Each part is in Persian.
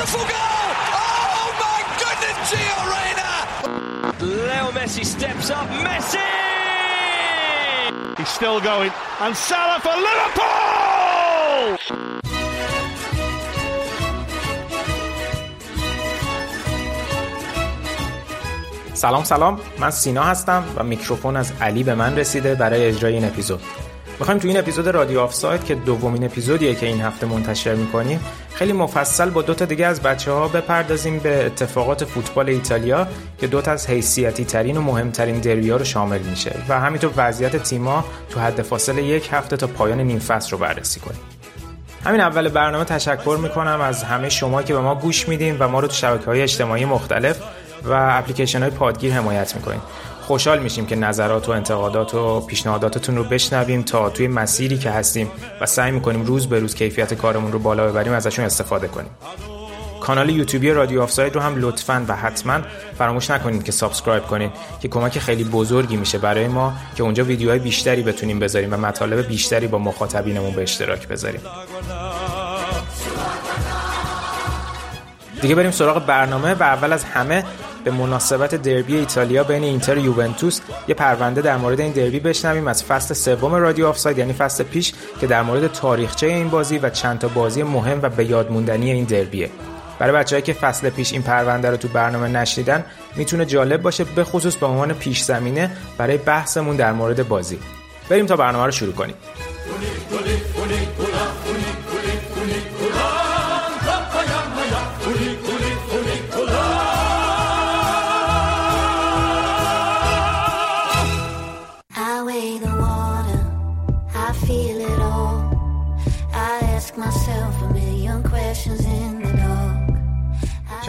beautiful goal! Oh my goodness, Gio Reyna! Leo Messi steps up. Messi! He's still going. And Salah for Liverpool! سلام سلام من سینا هستم و میکروفون از علی به من رسیده برای اجرای این اپیزود می‌خوایم تو این اپیزود رادیو آفساید که دومین اپیزودیه که این هفته منتشر می‌کنیم خیلی مفصل با دو تا دیگه از بچه ها بپردازیم به اتفاقات فوتبال ایتالیا که دو تا از حیثیتی ترین و مهمترین دربی ها رو شامل میشه و همینطور وضعیت تیما تو حد فاصله یک هفته تا پایان نیم فصل رو بررسی کنیم. همین اول برنامه تشکر می‌کنم از همه شما که به ما گوش میدین و ما رو تو شبکه های اجتماعی مختلف و اپلیکیشن های پادگیر حمایت می‌کنین. خوشحال میشیم که نظرات و انتقادات و پیشنهاداتتون رو بشنویم تا توی مسیری که هستیم و سعی می‌کنیم روز به روز کیفیت کارمون رو بالا ببریم ازشون استفاده کنیم. کانال یوتیوبی رادیو آفساید رو هم لطفا و حتما فراموش نکنید که subscribe کنید که کمک خیلی بزرگی میشه برای ما که اونجا ویدیوهای بیشتری بتونیم بذاریم و مطالب بیشتری با مخاطبینمون به اشتراک بذاریم. دیگه بریم سراغ برنامه و اول از همه به مناسبت دربی ایتالیا بین اینتر و یوونتوس یه پرونده در مورد این دربی بشنویم از فصل سوم رادیو آفساید یعنی فصل پیش که در مورد تاریخچه این بازی و چند تا بازی مهم و به یاد موندنی این دربیه. برای بچه‌ای که فصل پیش این پرونده رو تو برنامه نشنیدن می‌تونه جالب باشه به خصوص به عنوان پیش زمینه برای بحثمون در مورد بازی. بریم تا برنامه رو شروع کنیم.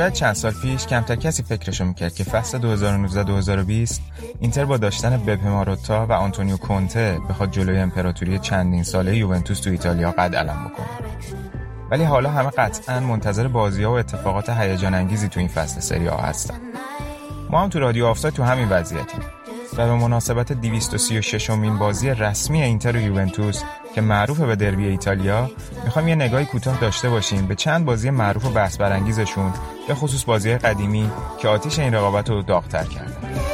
شاید چند سال پیش کمتر کسی فکرشو می‌کرد که فصل 2019-2020 اینتر با داشتن بپه ماروتا و آنتونیو کونته بخواد جلوی امپراتوری چندین ساله یوونتوس تو ایتالیا قد علم بکنه. ولی حالا همه قطعا منتظر بازی و اتفاقات هیجان انگیزی تو این فصل سری ها هستن. ما هم تو رادیو آفساید تو همین وضعیتیم. و به مناسبت 236 امین بازی رسمی اینتر و یوونتوس که معروف به دربی ایتالیا می‌خوایم یه نگاهی کوتاه داشته باشیم به چند بازی معروف و بحث برانگیزشون به خصوص بازی قدیمی که آتیش این رقابت رو داغتر on.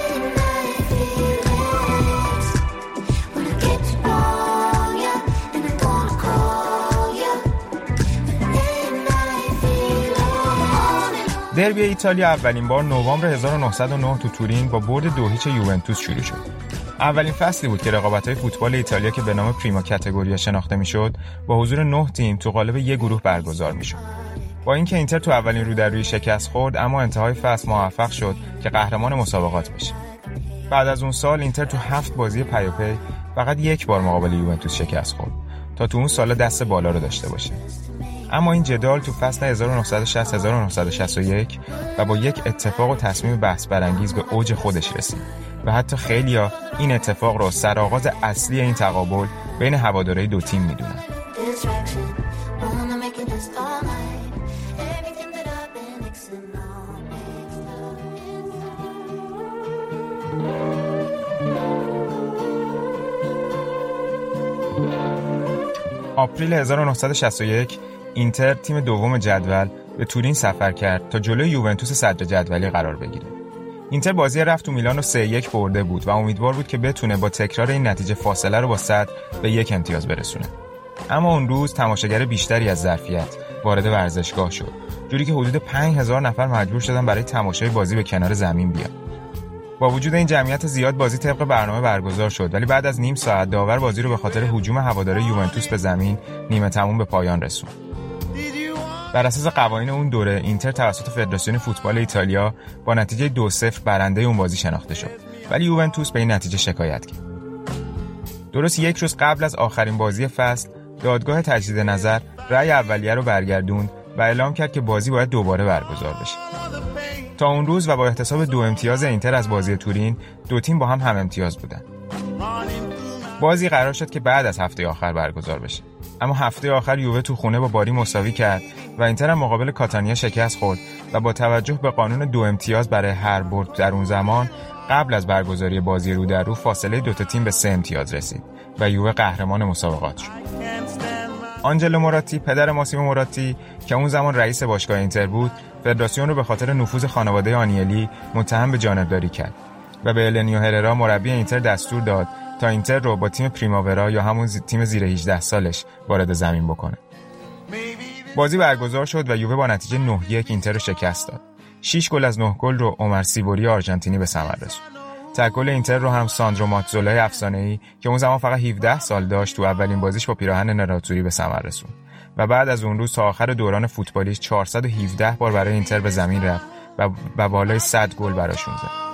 دربی ایتالیا اولین بار نوامبر 1909 تو تورین با برد دو هیچ یوونتوس شروع شد. اولین فصلی بود که رقابت‌های فوتبال ایتالیا که به نام پریما کاتگوریا شناخته می‌شد با حضور نه تیم تو قالب یک گروه برگزار می‌شد. با اینکه اینتر تو اولین رو در روی شکست خورد اما انتهای فصل موفق شد که قهرمان مسابقات بشه. بعد از اون سال اینتر تو هفت بازی پیاپی فقط یک بار مقابل یوونتوس شکست خورد تا تو اون سال دست بالا رو داشته باشه. اما این جدال تو فصل 1960-1961 و با یک اتفاق و تصمیم بحث برانگیز به اوج خودش رسید و حتی خیلیا این اتفاق رو سرآغاز اصلی این تقابل بین هوادارهای دو تیم می‌دونن. آپریل 1961 اینتر تیم دوم جدول به تورین سفر کرد تا جلوی یوونتوس صدر جدولی قرار بگیره. اینتر بازی رفت تو میلان رو 3 1 برده بود و امیدوار بود که بتونه با تکرار این نتیجه فاصله رو با صدر به یک امتیاز برسونه. اما اون روز تماشاگر بیشتری از ظرفیت وارد ورزشگاه شد. جوری که حدود 5000 نفر مجبور شدن برای تماشای بازی به کنار زمین بیان. با وجود این جمعیت زیاد بازی طبق برنامه برگزار شد ولی بعد از نیم ساعت داور بازی رو به خاطر هجوم هواداره یوونتوس به زمین نیمه تموم به پایان رسوند. بر اساس قوانین اون دوره اینتر توسط فدراسیون فوتبال ایتالیا با نتیجه دو 0 برنده اون بازی شناخته شد. ولی یوونتوس به این نتیجه شکایت کرد. درست یک روز قبل از آخرین بازی فصل دادگاه تجدید نظر رأی اولیه رو برگردوند و اعلام کرد که بازی باید دوباره برگزار بشه. تا اون روز و با احتساب دو امتیاز اینتر از بازی تورین دو تیم با هم هم امتیاز بودن. بازی قرار شد که بعد از هفته آخر برگزار بشه. اما هفته آخر یووه تو خونه با باری مساوی کرد و اینتر هم مقابل کاتانیا شکست خورد و با توجه به قانون دو امتیاز برای هر برد در اون زمان قبل از برگزاری بازی رو در رو فاصله دوتا تیم به سه امتیاز رسید و یووه قهرمان مسابقات شد. آنجلو موراتی پدر ماسیمو موراتی که اون زمان رئیس باشگاه اینتر بود فدراسیون رو به خاطر نفوذ خانواده آنیلی متهم به جانبداری کرد و به النیو هررا مربی اینتر دستور داد تا اینتر رو با تیم پریماورا یا همون تیم زیر 18 سالش وارد زمین بکنه. بازی برگزار شد و یووه با نتیجه 9 1 اینتر رو شکست داد. 6 گل از 9 گل رو عمر سیبوری آرژانتینی به ثمر رسوند. تک گل اینتر رو هم ساندرو ماتزولای افسانه‌ای که اون زمان فقط 17 سال داشت تو اولین بازیش با پیراهن نراتوری به ثمر رسوند. و بعد از اون روز تا آخر دوران فوتبالیش 417 بار برای اینتر به زمین رفت و و بالای 100 گل براشون زد.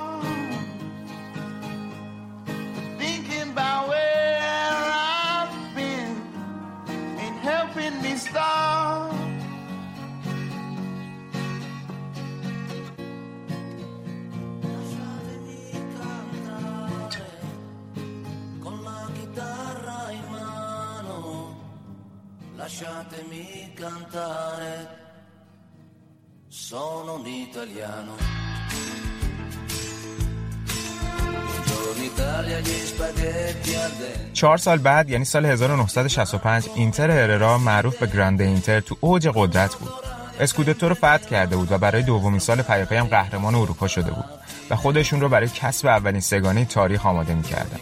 Sono un italiano. چهار سال بعد یعنی سال 1965 اینتر هررا معروف به گراند اینتر تو اوج قدرت بود. اسکودتو رو فتح کرده بود و برای دومین سال پیاپی هم قهرمان اروپا شده بود و خودشون رو برای کسب اولین سگانه تاریخ آماده می‌کردن.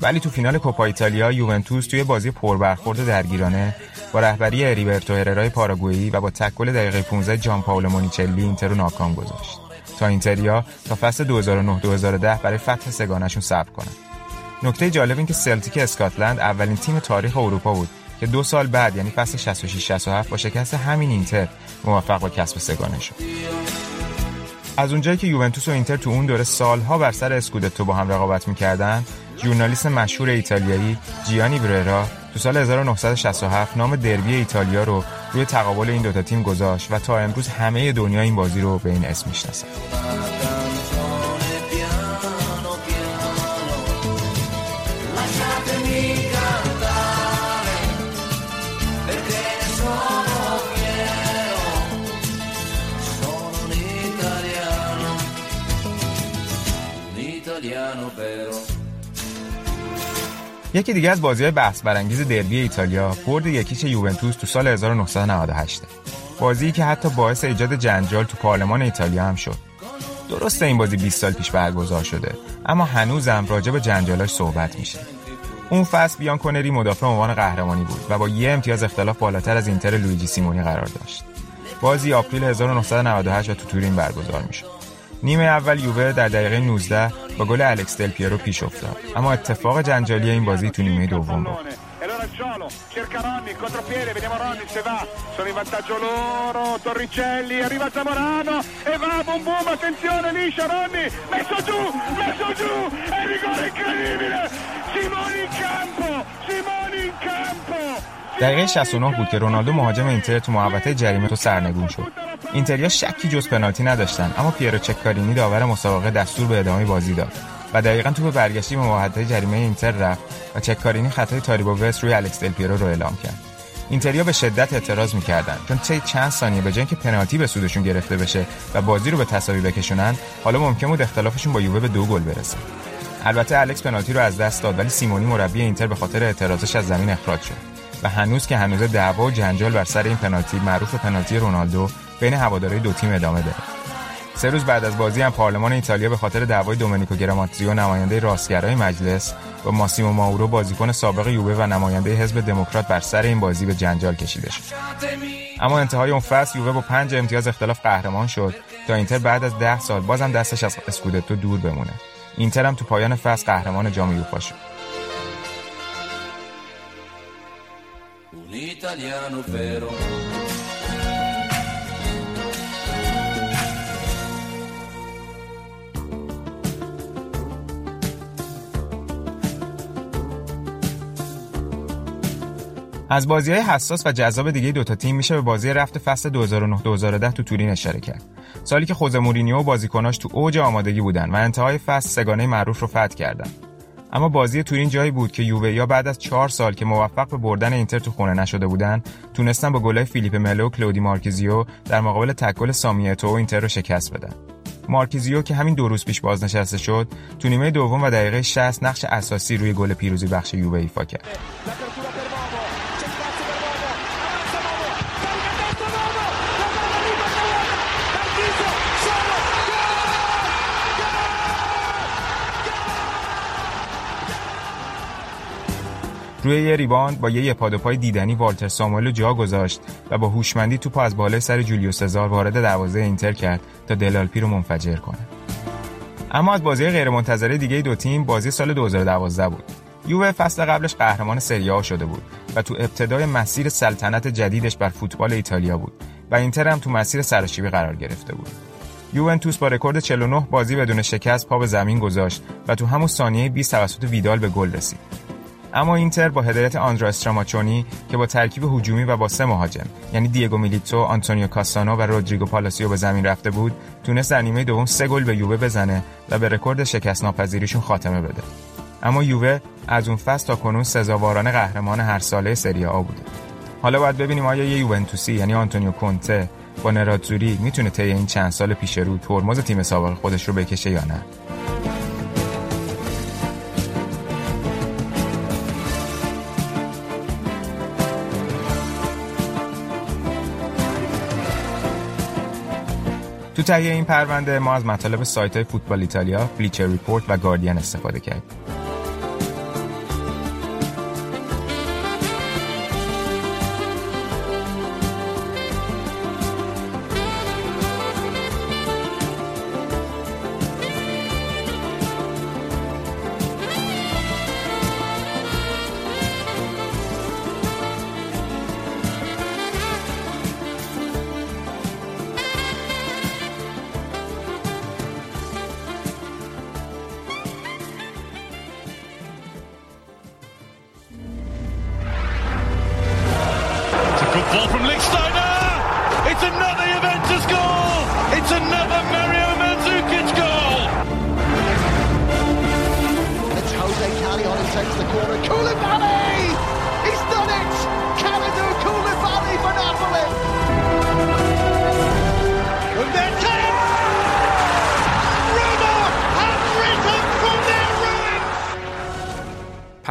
ولی تو فینال کوپا ایتالیا یوونتوس توی بازی پربرخورد درگیرانه با رهبری اریبرتو هررای پاراگوئی و با تکل دقیقه 15 جان پاولو مونیچلی اینتر رو ناکام گذاشت تا اینتریا تا فصل 2009-2010 برای فتح سگانشون صبر کنند نکته جالب این که سلتیک اسکاتلند اولین تیم تاریخ اروپا بود که دو سال بعد یعنی فصل 66-67 با شکست همین اینتر موفق به کسب سگانه شد. از اونجایی که یوونتوس و اینتر تو اون دوره سالها بر سر اسکودتو با هم رقابت می‌کردن ژورنالیست مشهور ایتالیایی جیانی بررا تو سال 1967 نام دربی ایتالیا رو روی تقابل این دوتا تیم گذاشت و تا امروز همه دنیا این بازی رو به این اسم می‌شناسن italiano vero. یکی دیگه از بازی بحث برانگیز دربی ایتالیا برد یکیچ یوونتوس تو سال 1998 بازی که حتی باعث ایجاد جنجال تو پارلمان ایتالیا هم شد. درسته این بازی 20 سال پیش برگزار شده اما هنوزم راجع به جنجالاش صحبت میشه. اون فصل بیان کنری مدافع عنوان قهرمانی بود و با یه امتیاز اختلاف بالاتر از اینتر لویجی سیمونی قرار داشت. بازی آپریل 1998 و تو تورین برگزار می‌شد. نیمه اول یووه در دقیقه 19 با گل الکس دل پیرو پیش افتاد اما اتفاق جنجالی این بازی تو نیمه دوم رخ. E e in campo, Simoni in campo, دقیقه 69 بود که رونالدو مهاجم اینتر تو محوطه جریمه تو سرنگون شد. اینتریا شکی جز پنالتی نداشتن اما پیرو چکارینی داور مسابقه دستور به ادامه بازی داد و دقیقا توپ برگشتی به محوطه جریمه اینتر رفت و چکارینی خطای تاریبو وست روی الکس دل پیرو رو اعلام کرد. اینتریا به شدت اعتراض می‌کردن چون طی چند ثانیه به جای اینکه پنالتی به سودشون گرفته بشه و بازی رو به تساوی بکشونن حالا ممکن بود اختلافشون با یووه به دو گل برسه. البته الکس پنالتی رو از دست داد ولی سیمونی مربی اینتر به خاطر اعتراضش از زمین اخراج شد. و هنوز که هنوز دعوا و جنجال بر سر این پنالتی معروف پنالتی رونالدو بین هوادارهای دو تیم ادامه داره. سه روز بعد از بازی هم پارلمان ایتالیا به خاطر دعوای دومنیکو گراماتریو نماینده راستگرای مجلس با ماسیمو ماورو بازیکن سابق یووه و نماینده حزب دموکرات بر سر این بازی به جنجال کشیده شد. اما انتهای اون فصل یووه با پنج امتیاز اختلاف قهرمان شد تا اینتر بعد از ده سال بازم دستش از اسکودتو دور بمونه. اینتر هم تو پایان فصل قهرمان جام اروپا شد. Italiano vero. از بازی های حساس و جذاب دیگه دوتا تیم میشه به بازی رفت فصل 2009-2010 تو تورین اشاره کرد. سالی که خوزه مورینیو و بازیکناش تو اوج آمادگی بودن و انتهای فصل سگانه معروف رو فتح کردن. اما بازی تورین جایی بود که یووه یا بعد از چهار سال که موفق به بردن اینتر تو خونه نشده بودن تونستن با گلای فیلیپ ملو و کلودی مارکیزیو در مقابل تکل سامیتو و اینتر رو شکست بدن. مارکیزیو که همین دو روز پیش بازنشسته شد تو نیمه دوم و دقیقه 60 نقش اساسی روی گل پیروزی بخش یووه ایفا کرد. روی یه rebound با یه یه پا دو پای دیدنی والتر ساموئل جا گذاشت و با هوشمندی توپ از بالای سر جولیو سزار وارد دروازه اینتر کرد تا دله آلپی رو منفجر کنه. اما از بازی غیرمنتظره دیگه دو تیم بازی سال 2012 بود. یووه فصل قبلش قهرمان سری آ شده بود و تو ابتدای مسیر سلطنت جدیدش بر فوتبال ایتالیا بود و اینتر هم تو مسیر سرشیبی قرار گرفته بود. یوونتوس با رکورد 49 بازی بدون شکست پا به زمین گذاشت و تو همون ثانیه 20 توسط ویدال به گل رسید. اما اینتر با هدایت آندرا استراماچونی که با ترکیب هجومی و با سه مهاجم یعنی دیگو میلیتو، آنتونیو کاسانو و رودریگو پالاسیو به زمین رفته بود، تونست در نیمه دوم سه گل به یووه بزنه و به رکورد شکست ناپذیریشون خاتمه بده. اما یووه از اون فصل تا کنون سزاوارانه قهرمان هر ساله سری آ بوده. حالا باید ببینیم آیا یه یوونتوسی یعنی آنتونیو کونته با نراتزوری می‌تونه طی این چند سال پیش رو ترمز تیم سابق خودش رو بکشه یا نه. تو تهیه این پرونده ما از مطالب سایت های فوتبال ایتالیا، بلیچر ریپورت و گاردین استفاده کردیم.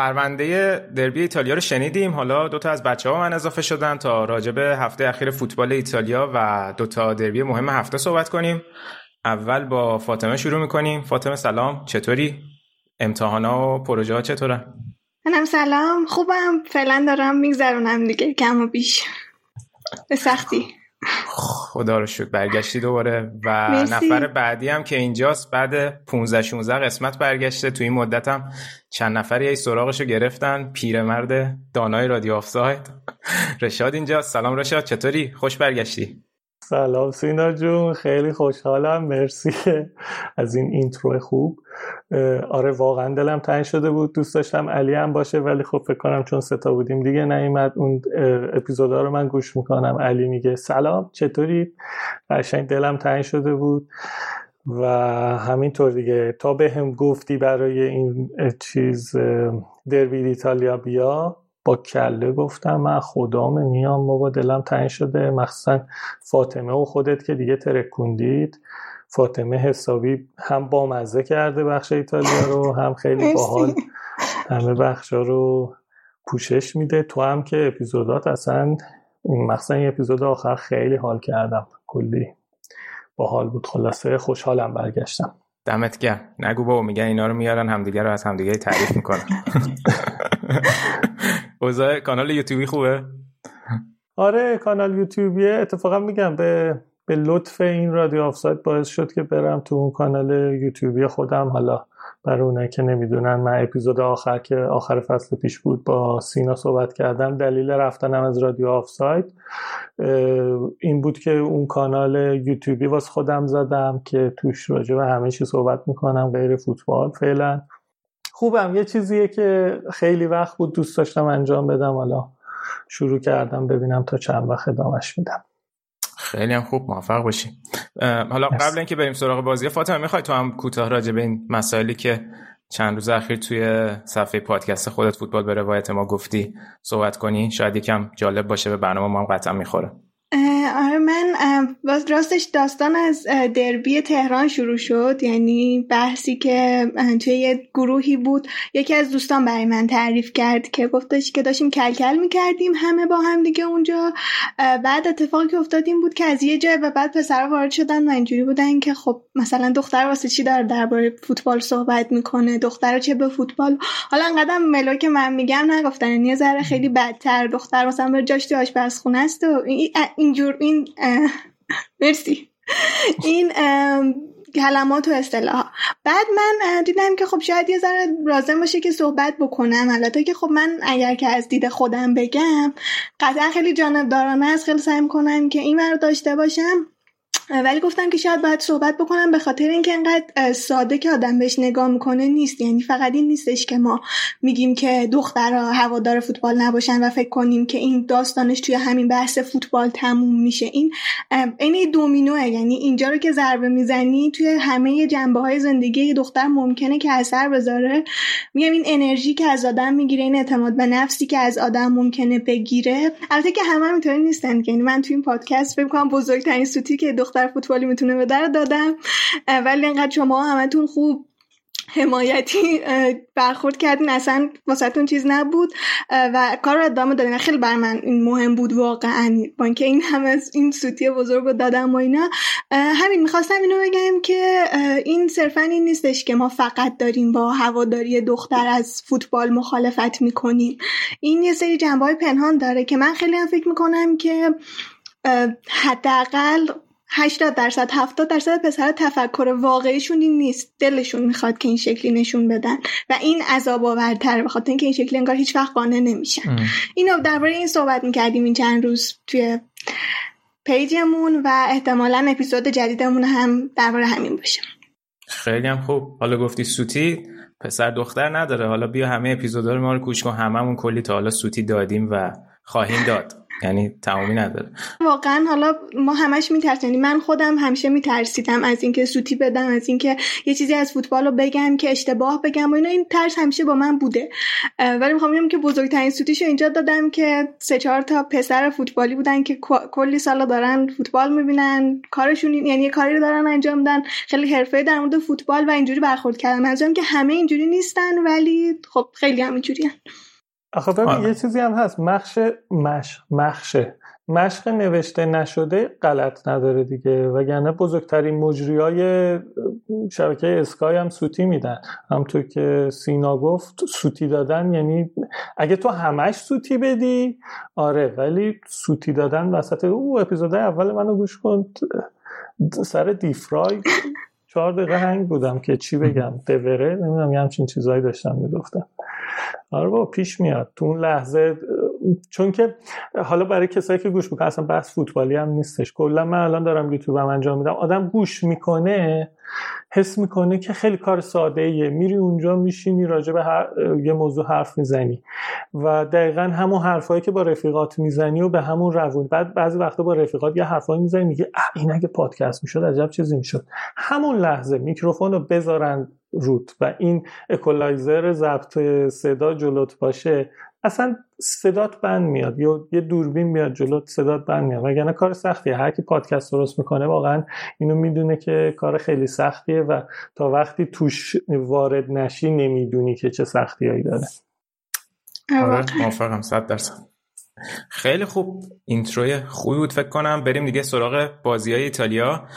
پرونده دربی ایتالیا رو شنیدیم. حالا دو تا از بچه ها من اضافه شدن تا راجع به هفته اخیر فوتبال ایتالیا و دو تا دربی مهم هفته صحبت کنیم. اول با فاطمه شروع می‌کنیم. فاطمه سلام. چطوری؟ امتحانا و پروژه ها چطورن منم سلام. خوبم. فعلا دارم میگذرونم دیگه. کم و بیش به سختی. خدا رو شکر. برگشتی دوباره و مرسی. نفر بعدی هم که اینجاست بعد 15 16 قسمت برگشته. تو این مدت هم چند نفری ای سراغشو گرفتن. پیرمرد دانای رادیو آفساید. رشاد اینجا سلام رشاد. چطوری؟ خوش برگشتی. سلام سینا جون خیلی خوشحالم مرسی از این intro خوب. آره واقعا دلم تنگ شده بود. دوست داشتم علی هم باشه ولی خب فکر کنم چون سه تا بودیم دیگه نیومد. اون اپیزودا رو من گوش می‌کنم. علی میگه سلام چطوری؟ قشنگ دلم تنگ شده بود. و همینطور دیگه. تا به هم گفتی برای این چیز دربی ایتالیا بیا. با کله گفتم من خدام میام بابا دلم تنگ شده. مخصوصا فاطمه و خودت که دیگه ترکوندید. فاطمه حسابی هم بامزه کرده بخش ایتالیا رو هم خیلی. باحال همه بخشا رو پوشش میده. تو هم که اپیزودات اصلا مخصوصا این اپیزود آخر خیلی حال کردم. کلی باحال بود. خلاصه خوشحالم برگشتم. دمت گرم. نگو بابا میگن اینا رو میارن همدیگه رو از همدیگه تعریف می‌کنن. اوضاع کانال یوتیوبی خوبه؟ آره کانال یوتیوبیه. اتفاقا میگم به به لطف این رادیو آفساید باعث شد که برم تو اون کانال یوتیوبی خودم. حالا برای اونایی که نمی‌دونن من اپیزود آخر که آخر فصل پیش بود با سینا صحبت کردم دلیل رفتنم از رادیو آفساید. اه، این بود که اون کانال یوتیوبی واسه خودم زدم که توش راجع به همه چی صحبت می‌کنم غیر فوتبال فعلا. خوبم. یه چیزیه که خیلی وقت بود دوست داشتم انجام بدم. حالا شروع کردم ببینم تا چند وقت ادامش میدم. خیلی هم خوب. موفق باشی. حالا. قبل اینکه بریم سراغ بازی فاطمه می‌خوای تو هم کوتاه راجع به این مسائلی که چند روز اخیر توی صفحه پادکست خودت فوتبال به روایت ما گفتی صحبت کنی؟ شاید یکم جالب باشه به برنامه ما هم قطعا می‌خوره. آره من باز راستش داستان از دربی تهران شروع شد. یعنی بحثی که توی یه گروهی بود. یکی از دوستان برای من تعریف کرد که گفتش که داشتیم کلکل می‌کردیم همه با هم دیگه اونجا. بعد اتفاقی که افتاد این بود که از یه جای و بعد پسرها وارد شدن و اینجوری بودن که خب مثلا دختر واسه چی داره درباره فوتبال صحبت می‌کنه؟ دختر چه به فوتبال؟ حالا انقدر ملو که من میگم نگفتن. یعنی یه ذره خیلی بدتر. دختر مثلا بره جاش آشپزخونه است و اینجور این مرسی. این کلمات و اصطلاح بعد من دیدم که خب شاید یه ذره لازم باشه که صحبت بکنم. البته که خب من اگر که از دید خودم بگم قطعا خیلی جانبدارانه است. خیلی سعی کنم که این رو داشته باشم. ولی گفتم که شاید باید صحبت بکنم به خاطر اینکه انقدر ساده که آدم بهش نگاه می‌کنه نیست. یعنی فقط این نیستش که ما میگیم که دخترها هوادار فوتبال نباشن و فکر کنیم که این داستانش توی همین بحث فوتبال تموم میشه. این این دومینوه. یعنی اینجا رو که ضربه می‌زنی توی همه جنبه های زندگی دختر ممکنه که اثر بذاره. میگم این انرژی که از آدم می‌گیره این اعتماد به نفسی که از آدم ممکنه بگیره. البته که همه هم نیستن. که یعنی من توی این پادکست فکر کنم بزرگترین سوتی که دختر فوتبالی می‌تونه به در دادم. ولی انقدر شما همتون خوب حمایتی برخورد کردین. اصلا واسهتون چیز نبود. و کار رو ادامه دادین. خیلی بر من این مهم بود واقعا. با اینکه این همه این سوتی بزرگ رو دادم و اینا. همین می‌خواستم اینو بگم که این صرفا این نیستش که ما فقط داریم با هواداری دختر از فوتبال مخالفت می‌کنیم. این یه سری جنبه های پنهان داره که من خیلی هم فکر می‌کنم که حداقل 80 درصد 70 درصد پسر تفکر واقعیشون این نیست. دلشون می‌خواد که این شکلی نشون بدن و این عذاب آورتره به خاطر اینکه این شکلی انگار هیچ وقت قانع نمیشن. اینو درباره این صحبت می‌کردیم این چند روز توی پیجمون و احتمالا اپیزود جدیدمون هم درباره همین باشه. خیلی هم خوب. حالا گفتی سوتی پسر دختر نداره. حالا بیا همه اپیزودا رو ما رو گوش کن. هممون کلی تا حالا سوتی دادیم و خواهیم داد. یعنی تمامی نداره. واقعا حالا ما همش میترسیم. یعنی من خودم همیشه میترسیدم از اینکه سوتی بدم از اینکه یه چیزی از فوتبال رو بگم که اشتباه بگم و اینا. این ترس همیشه با من بوده. ولی می‌خوام بگم که بزرگترین سوتیشو اینجا دادم که سه چهار تا پسر فوتبالی بودن که کلی سالا دارن فوتبال می‌بینن. کارشون یعنی یه کاری رو دارن انجام میدن. خیلی حرفه در مورد فوتبال و اینجوری برخورد کردن منظورم که همه اینجوری نیستن ولی خب خیلی هم آخه ببین آره. یه چیزی هم هست. مخش مش مخشه مشق نوشته نشده غلط نداره دیگه. وگرنه بزرگترین مجری های شبکه اسکای هم سوتی میدن. همطور که سینا گفت سوتی دادن یعنی اگه تو همش سوتی بدی آره ولی سوتی دادن وسط او اپیزود اول منو گوش کن. سر دیفرای چهار دقیقه هنگ بودم که چی بگم. دوره نمی‌دونم یه همچین چیزهایی داشتم می‌گفتم. آره بابا پیش میاد. تو اون لحظه چون که حالا برای کسایی که گوش می‌کنن اصلا بحث فوتبالی هم نیستش. کلا من الان دارم یوتیوبم انجام میدم. آدم گوش می‌کنه حس می‌کنه که خیلی کار ساده ایه میری اونجا میشینی راجع به هر... یه موضوع حرف می‌زنی. و دقیقا همون حرفایی که با رفیقات می‌زنی و به همون روون بعد بعضی وقتا با رفیقات یه حرفایی می‌زنی میگه این اگه پادکست می‌شد عجب چیزی می‌شد. همون لحظه میکروفون رو بذارن روت و این اکولایزر ضبط صدا جلوت باشه. اصلا صدات بند میاد یا یه دوربین میاد جلوت صدات بند میاد. وگرنه کار سختیه. هر کی پادکست درست می‌کنه واقعا اینو می‌دونه که کار خیلی سختیه و تا وقتی توش وارد نشی نمی‌دونی که چه سختیایی داره. آره موافقم صد درصد. خیلی خوب. اینتروی خوبی بود فکر کنم. بریم دیگه سراغ بازی های ایتالیا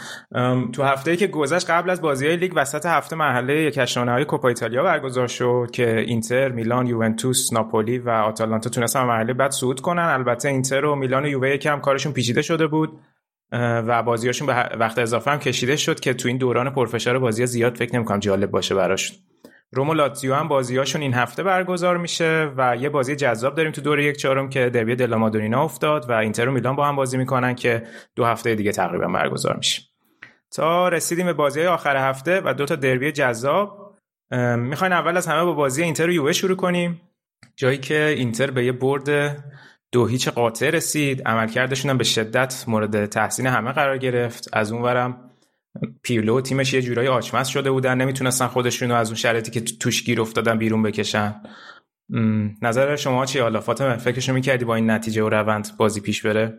تو هفته که گذشت قبل از بازی های لیگ وسط هفته مرحله یک های کوپا ایتالیا برگزار شد که اینتر میلان یوونتوس ناپولی و آتالانتا تونستن مرحله بعد صعود کنن. البته اینتر و میلان و یووه یکم کارشون پیچیده شده بود و بازیاشون به وقت اضافه هم کشیده شد که تو این دوران پرفشار بازی زیاد فکر نمی‌کنم جالب باشه براشون روم و لاتزیو هم بازیاشون این هفته برگزار میشه و یه بازی جذاب داریم تو دور یک چهارم که دربی دلا مادونینا افتاد و اینتر و میلان با هم بازی می‌کنن که دو هفته دیگه تقریبا برگزار میشه. تا رسیدیم به بازی آخر هفته و دو تا دربی جذاب می‌خواین اول از همه با بازی اینتر و یووه شروع کنیم. جایی که اینتر به یه برد دو هیچ قاطع رسید عملکردشون هم به شدت مورد تحسین همه قرار گرفت. از اونورم پیرلو تیمش یه جورایی آچمز شده بودن. نمی‌تونستن خودشون رو از اون شرایطی که تو- توش گیر افتادن بیرون بکشن. نظر شما چی حالا فاطمه فکرشو می‌کردی با این نتیجه و روند بازی پیش بره؟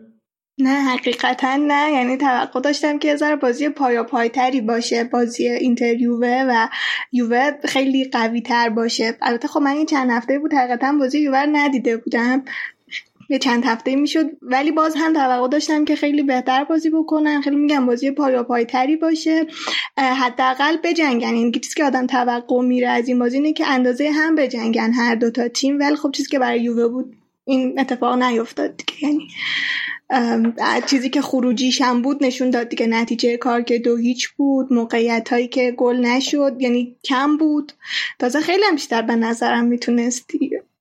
نه حقیقتا نه. یعنی توقع داشتم که ذره بازی پایا پایتری باشه بازی اینتر یووه و یووه خیلی قوی تر باشه. البته خب من این چند هفته بود حقیقتا بازی یووه رو ندیده بودم. یه چند هفته می‌شد. ولی باز هم توقع داشتم که خیلی بهتر بازی بکنن. خیلی میگم بازی پایا پایتری باشه. اه، حداقل بجنگن. این چیزی که آدم توقع میره از این بازی اینه که اندازه هم بجنگن هر دوتا تیم. ولی خب چیزی که برای یووه بود این اتفاق نیفتاد دیگه. یعنی چیزی که خروجیش هم بود نشون داد دیگه. نتیجه کار که دو هیچ بود. موقعیت هایی که گل نشد. یعنی کم بود. تازه خیلی هم بیشتر به نظرم می‌تونست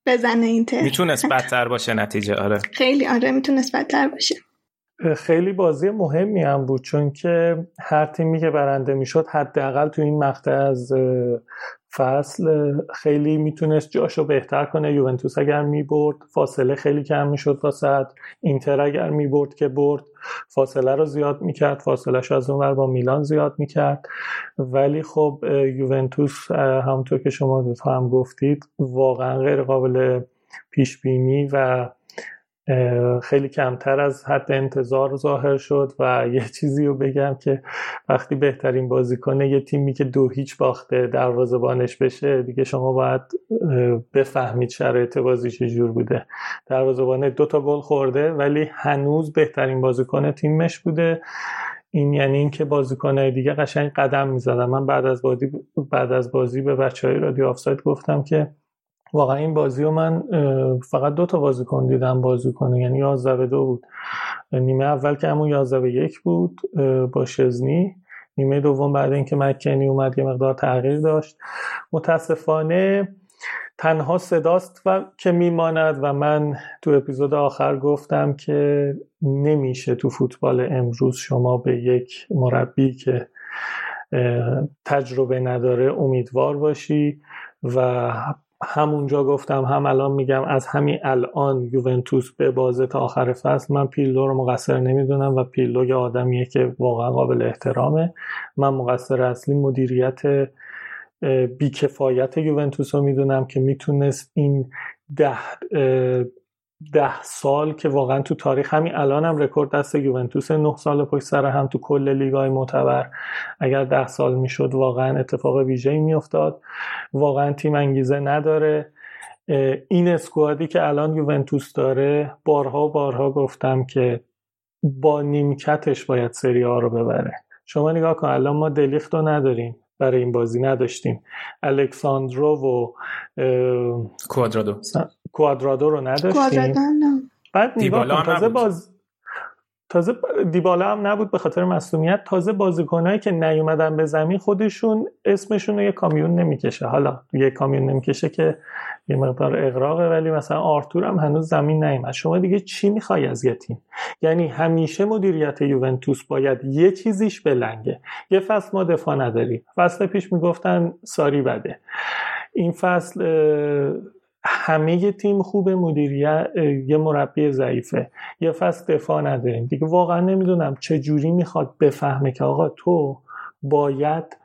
بزنه اینتر می‌تونست بدتر باشه نتیجه آره. خیلی آره می‌تونست بدتر باشه. خیلی بازی مهمی هم بود چون که هر تیمی که برنده می‌شد حداقل تو این مقطع از فصل خیلی می‌تونست جاشو بهتر کنه. یوونتوس اگر می‌برد فاصله خیلی کم می‌شد واسه اینتر اگر می‌برد که برد فاصله رو زیاد می‌کرد. فاصلهش از اون ور با میلان زیاد می‌کرد. ولی خب یوونتوس همونطور که شما هم گفتید واقعا غیر قابل پیش بینی و خیلی کمتر از حد انتظار ظاهر شد و یه چیزی رو بگم که وقتی بهترین بازیکن یه تیمی که دو هیچ باخته دروازه‌بانش بشه دیگه شما باید بفهمید شرایط بازی چجور بوده. دروازه‌بان دو تا گل خورده ولی هنوز بهترین بازیکن تیمش بوده. این یعنی اینکه بازیکنهای دیگه قشنگ قدم می‌زدن. من بعد از بازی بعد از بازی به بچه های رادیو آفساید گفتم که واقعا این بازی رو من فقط دو تا بازیکن دیدم بازی کنه یعنی 11 به دو بود. نیمه اول که همون 11 به یک بود با شزنی. نیمه دوم بعد اینکه مکنی اومد یه مقدار تغییر داشت. متاسفانه تنها صداست و که میماند و من تو اپیزود آخر گفتم که نمیشه تو فوتبال امروز شما به یک مربی که تجربه نداره امیدوار باشی و همونجا گفتم هم الان میگم از همین الان یوونتوس به بازه تا آخر فصل. من پیلو رو مقصر نمی‌دونم و پیلو یه آدمیه که واقعا قابل احترامه. من مقصر اصلی مدیریت بیکفایت یوونتوس رو می‌دونم که می‌تونست این ده ده سال که واقعا تو تاریخ همین الان هم رکورد دست یوونتوس نه سال پشت سر هم تو کل لیگای معتبر. اگر ده سال می‌شد واقعا اتفاق ویژه‌ای میافتاد. واقعا تیم انگیزه نداره. این اسکوادی که الان یوونتوس داره بارها و بارها گفتم که با نیمکتش باید سری ها رو ببره. شما نگاه کن الان ما دلیخت رو نداریم. برای این بازی نداشتیم. الکساندرو و کوادرادو. کوادرادو رو نداشتیم. بعد هم تازه نبود. باز تازه دیبالا هم نبود به خاطر مصونیت تازه بازیکنایی که نیومدن به زمین خودشون اسمشون رو یه کامیون نمی‌کشه. حالا یه کامیون نمی‌کشه که یه مقدار اغراقه ولی مثلا آرتور هم هنوز زمین نیومد. شما دیگه چی می‌خوای از یه تیم؟ یعنی همیشه مدیریت یوونتوس باید یه چیزیش بلنگه. یه فصل ما دفاع نداریم. فصل پیش می‌گفتن ساری بده. این فصل همه تیم خوب مدیریت یه مربی ضعیفه. یه فصل دفاع نداریم. دیگه واقعا نمی‌دونم چه جوری می‌خواد بفهمه که آقا تو باید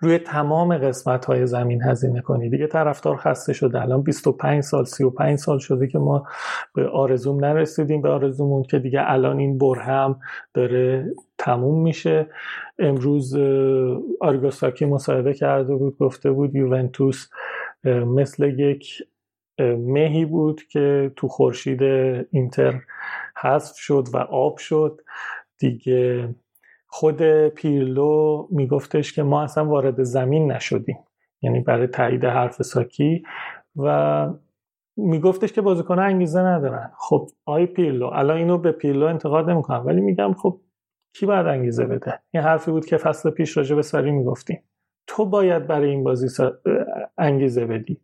روی تمام قسمت های زمین هزینه کنی. دیگه طرفدار خسته شده الان 25 سال 35 سال شده که ما به آرزوم نرسیدیم به آرزومون که دیگه الان این برهم داره تموم میشه. امروز اه، آریگوساکی مصاحبه کرده بود گفته بود یوونتوس مثل یک مهی بود که تو خورشید اینتر حذف شد و آب شد. دیگه خود پیرلو میگفتش که ما اصلا وارد زمین نشدیم یعنی برای تایید حرف ساکی. و میگفتش که بازیکنها انگیزه ندارن. خب آی پیرلو الان اینو به پیرلو انتقاد نمی‌کنم ولی میگم خب کی باید انگیزه بده؟ این حرفی بود که فصل پیش راجع به ساری می‌گفتیم. تو باید برای این بازی سا- انگیزه بدی.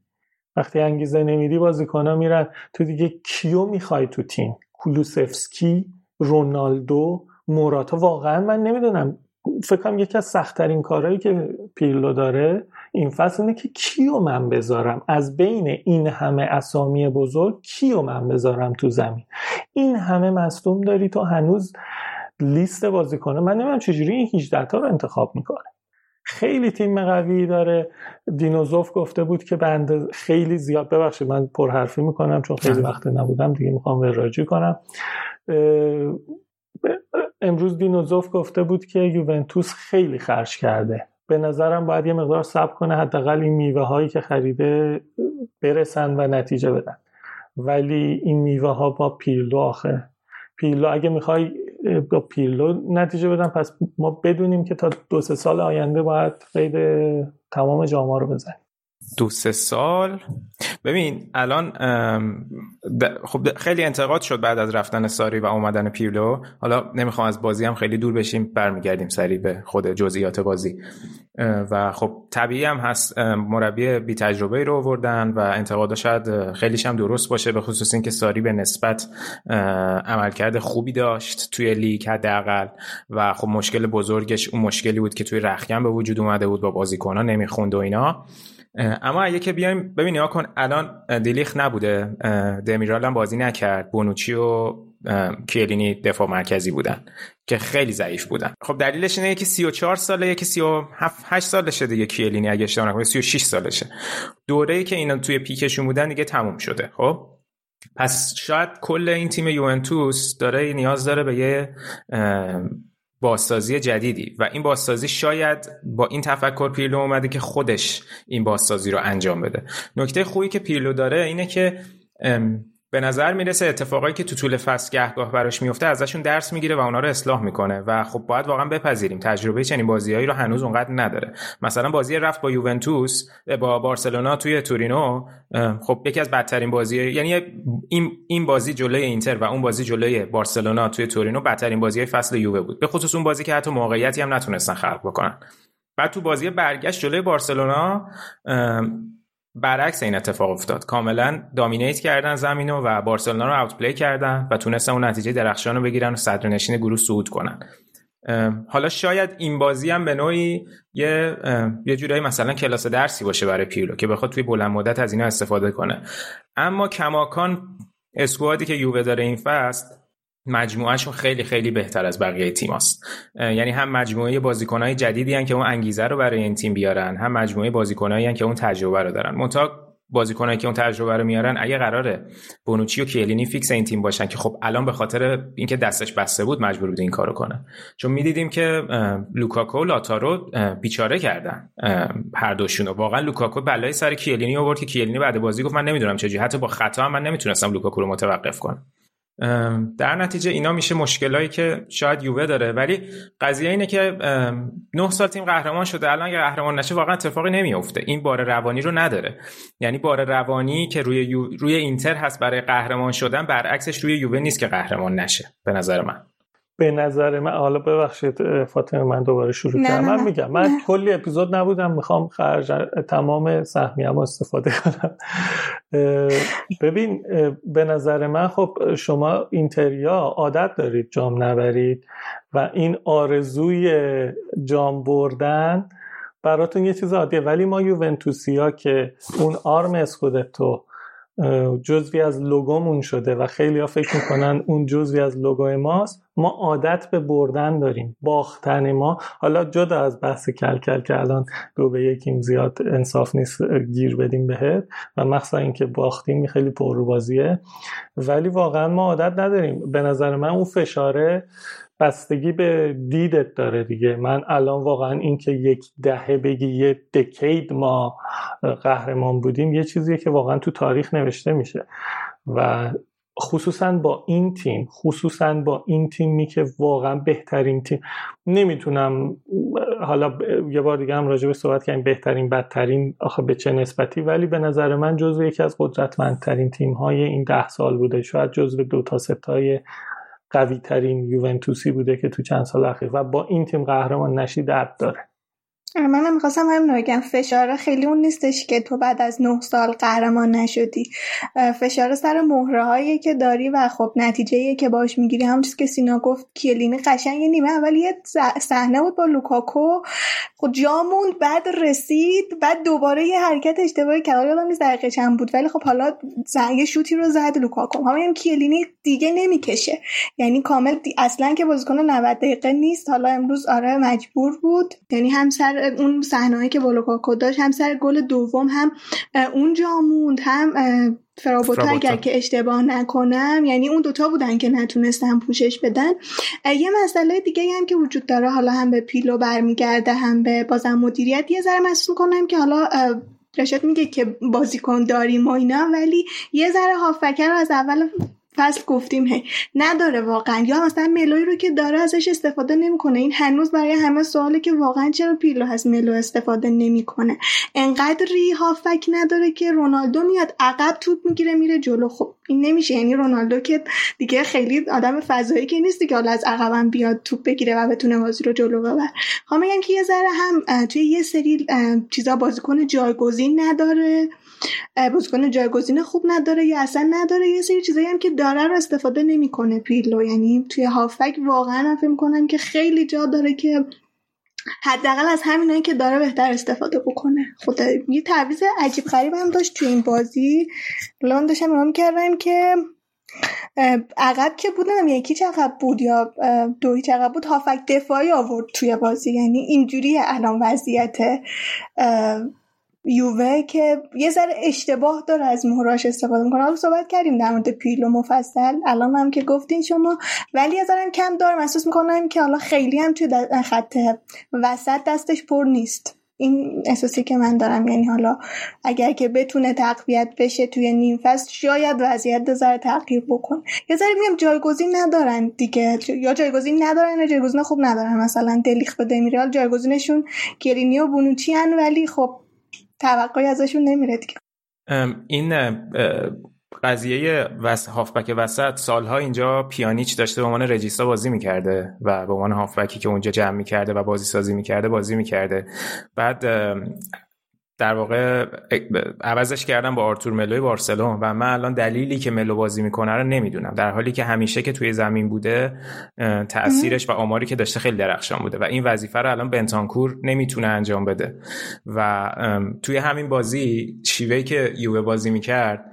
وقتی انگیزه نمیدی بازیکنها میرن. تو دیگه کیو می‌خوای تو تیم؟ کولوسفسکی رونالدو موراتا. واقعا من نمی‌دونم. فکر کنم یکی از سختترین کارهایی که پیرلو داره این فصل اینه که کیو من بذارم؟ از بین این همه اسامی بزرگ کیو من بذارم تو زمین؟ این همه مصدوم داری تو هنوز لیست بازیکنه من نمی‌دونم چجوری این 18 تا رو انتخاب می‌کنه. خیلی تیم قوی داره. دینوزوف گفته بود که بنده خیلی زیاد ببخشید من پرحرفی می‌کنم چون خیلی وقت نبودم دیگه می‌خوام وراجی کنم. امروز دینوزوف گفته بود که یوونتوس خیلی خرج کرده. به نظرم باید یه مقدار صبر کنه حداقل این میوه هایی که خریده برسن و نتیجه بدن. ولی این میوه ها با پیرلو آخه. پیرلو اگه می‌خوای با پیرلو نتیجه بدن پس ما بدونیم که تا دو سه سال آینده باید قید تمام جامعه رو بزنیم. دو سه سال؟ ببین الان خب خیلی انتقاد شد بعد از رفتن ساری و اومدن پیرلو حالا نمی‌خوام از بازی هم خیلی دور بشیم برمیگردیم سریع به خود جزئیات بازی. و خب طبیعی هم هست مربی بی تجربه رو آوردن و انتقادا شاید خیلیش هم درست باشه به خصوص اینکه ساری به نسبت عملکرد خوبی داشت توی لیگ حداقل. و خب مشکل بزرگش اون مشکلی بود که توی رخکن به وجود اومده بود با بازیکن‌ها نمی‌خوند و اینا. اما اگه که بیایم ببین نگاه کن الان دیلیخ نبوده. دمیرال هم بازی نکرد. بونوچی و کیلینی دفاع مرکزی بودن که خیلی ضعیف بودن. خب دلیلش اینه که 34 ساله یکی 37 8 سالشه دیگه کیلینی اگه اشتباه نکنم 36 سالشه. دوره‌ای که اینا توی پیکشون بودن دیگه تموم شده. خب؟ پس شاید کل این تیم یوونتوس داره نیاز داره به یه بازسازی جدیدی و این بازسازی شاید با این تفکر پیرلو اومده که خودش این بازسازی رو انجام بده. نکته خوبی که پیرلو داره اینه که به نظر می‌رسه اتفاقایی که تو طول فصل گهگاه براش میفته ازشون درس می‌گیره و اونا رو اصلاح می‌کنه و خب باید واقعا بپذیریم. تجربه چنین بازیهایی رو هنوز اونقدر نداره. مثلا بازی رفت با یوونتوس با بارسلونا توی تورینو خب یکی از بدترین بازی یعنی این بازی جلوی اینتر و اون بازی جلوی بارسلونا توی تورینو بدترین بازی فصل یووه بود. به خصوص اون بازی که حتی موقعیتی هم نتونستن خلق بکنن. بعد تو بازی برگشت جلوی بارسلونا برعکس این اتفاق افتاد. کاملا دامینیت کردن زمینو و بارسلونا رو اوت پلی کردن و تونستن اون نتیجه درخشان رو بگیرن و صدرنشین گروه صعود کنن. حالا شاید این بازی هم به نوعی یه یه جورایی مثلا کلاس درسی باشه برای پیرلو که بخواد توی بلند مدت از اینا استفاده کنه. اما کماکان اسکوادی که یووه داره این فصل مجموعهشون خیلی خیلی بهتر از بقیه تیم هست. یعنی هم مجموعه بازیکنهای جدیدی هن که اون انگیزه رو برای این تیم بیارن هم مجموعه بازیکنایی که اون تجربه رو دارن منتها بازیکنایی که اون تجربه رو میارن اگه قراره بونوچی و کیلینی فیکس این تیم باشن که خب الان به خاطر اینکه دستش بسته بود مجبور بود این کارو کنه چون می‌دیدیم که لوکاکو و لائوتارو بیچاره کردن هر دوشون رو. واقعا لوکاکو بلایی سر کیلینی آورد که کیلینی بعد بازی گفت من نمی‌دونم چجوری حتی با خطا هم من نمی‌تونستم لوکاکو رو متوقف کنم در نتیجه اینا میشه مشکلایی که شاید یووه داره. ولی قضیه اینه که نه سال تیم قهرمان شده. الان اگه قهرمان نشه واقعا اتفاقی نمیفته این بار روانی رو نداره. یعنی بار روانی که روی. روی اینتر هست برای قهرمان شدن برعکسش روی یووه نیست که قهرمان نشه به نظر من. به نظر من حالا ببخشید فاطمه من دوباره شروع کردم من. میگم من نه. کلی اپیزود نبودم می‌خوام خرج تمام سهمیه‌ام استفاده کنم ببین به نظر من خب شما اینتریا عادت دارید جام نبرید و این آرزوی جام بردن براتون یه چیز عادیه ولی ما یوونتوسیا که اون آرم اسکودتو جزوی از لوگومون شده و خیلی ها فکر می‌کنن اون جزوی از لوگوی ماست. ما عادت به بردن داریم باختن ما. حالا جدا از بحث کل که الان دو به یکیم زیاد انصاف نیست گیر بدیم بهت و مخصوصا اینکه باختیم خیلی پرروبازیه. ولی واقعا ما عادت نداریم. به نظر من اون فشاره بستگی به دیدت داره دیگه. من الان واقعا اینکه یک دهه بگی یه دکید ما قهرمان بودیم یه چیزیه که واقعا تو تاریخ نوشته میشه. و خصوصا با این تیم خصوصا با این تیمی که واقعا بهترین تیم. نمی‌تونم حالا یه بار دیگه هم راجع به صحبت کردیم بهترین بدترین آخه به چه نسبتی؟ ولی به نظر من جزو یکی از قدرتمندترین تیم های این ده سال بوده. شاید جزو دو تا ستای قوی ترین یوونتوسی بوده که تو چند سال اخیر و با این تیم قهرمان نشی درد داره. منم می‌خواستم همین بگم فشار خیلی اون نیستش که تو بعد از نه سال قهرمان نشدی. فشار سر مهره هایی که داری و خب نتیجه که باش می‌گیری. همون چیز که سینا گفت کیلینی قشنگ نیمه اول یه صحنه بود با لوکاکو. خب جا موند بعد رسید بعد دوباره یه حرکت اشتباهی کرد. یادم نیست دقیقه چند بود ولی خب حالا یه شوتی رو زد لوکاکو. همین کیلینی دیگه نمی‌کشه. یعنی کامل. اصلا که بازیکن 90 دقیقه نیست. حالا امروز آره مجبور بود. یعنی هم سر اون صحنه‌ای که لوکاکو داشت هم سر گل دوم هم اه، اونجا موند هم فرابوتا. اگر که اشتباه نکنم یعنی اون دوتا بودن که نتونستن پوشش بدن یه مسئله دیگه هم که وجود داره حالا هم به پیرلو برمیگرده هم به بازم مدیریت یه ذره محسوس می‌کنم که حالا اه، رشاد میگه که بازیکن داریم و اینا ولی یه ذره هافکر رو از اول فصل گفتیم هی. نداره واقعا. یا مثلا ملوی رو که داره ازش استفاده نمی‌کنه. این هنوز برای همه سواله که واقعا چرا پیلو از ملو استفاده نمی‌کنه. انقدری هافک نداره که رونالدو میاد عقب توپ می‌گیره میره جلو. خب این نمیشه. یعنی رونالدو که دیگه خیلی آدم فضایی که نیستی که حالا از عقبم بیاد توپ بگیره و بتونه بازی رو جلو ببر خواهم میگم که یه ذره هم توی یه سری چیزا بازیکن جایگزین نداره. بازیکن جایگزین خوب نداره یا اصلا نداره یه سری چیزایی هم که داره رو استفاده نمی‌کنه پیرلو یعنی توی هافک واقعا فکر می‌کنم که خیلی جا داره که حداقل از همینایی که داره بهتر استفاده بکنه. خدا یه تعویض عجیب غریب هم داشت توی این بازی. من داشتم نگاه کردم که عقب که بودم یکی عقب بود یا اه، دو هیچ عقب بود هافک دفاعی آورد توی بازی. یعنی اینجوریه الان وضعیت یووه که یه ذره اشتباه داره از مهراش استفاده می‌کنه. حالا صحبت کردیم در مورد پیلو مفصل. الان هم که گفتین شما ولی یه ذره کم داره محسوس می‌کنم که حالا خیلی هم توی خط وسط دستش پر نیست. این احساسی که من دارم. یعنی حالا اگر که بتونه تقویت بشه توی نیم فصل شاید وضعیت ذره تغییر بکنه. یه ذره میگم جایگزین ندارن دیگه. یا جایگزین ندارن یا جایگزین خوب ندارن. مثلا دلیخ به دمیریال جایگزینشون گرینی و بونوچی ولی خب توقعی ازشون نمیره دیگه این قضیه. هافبک وسط سالها اینجا پیانیچ داشته به عنوان رجیستا بازی می‌کرده و به عنوان هافبکی که اونجا جمع می‌کرده و بازی سازی می‌کرده بازی می‌کرده بعد در واقع عوضش کردم با آرتور ملوی بارسلون و من الان دلیلی که ملو بازی می‌کنه رو نمی‌دونم. در حالی که همیشه که توی زمین بوده تاثیرش و آماری که داشته خیلی درخشان بوده و این وظیفه رو الان بنتانکور نمی‌تونه انجام بده. و توی همین بازی شیوهی که یووه بازی می‌کرد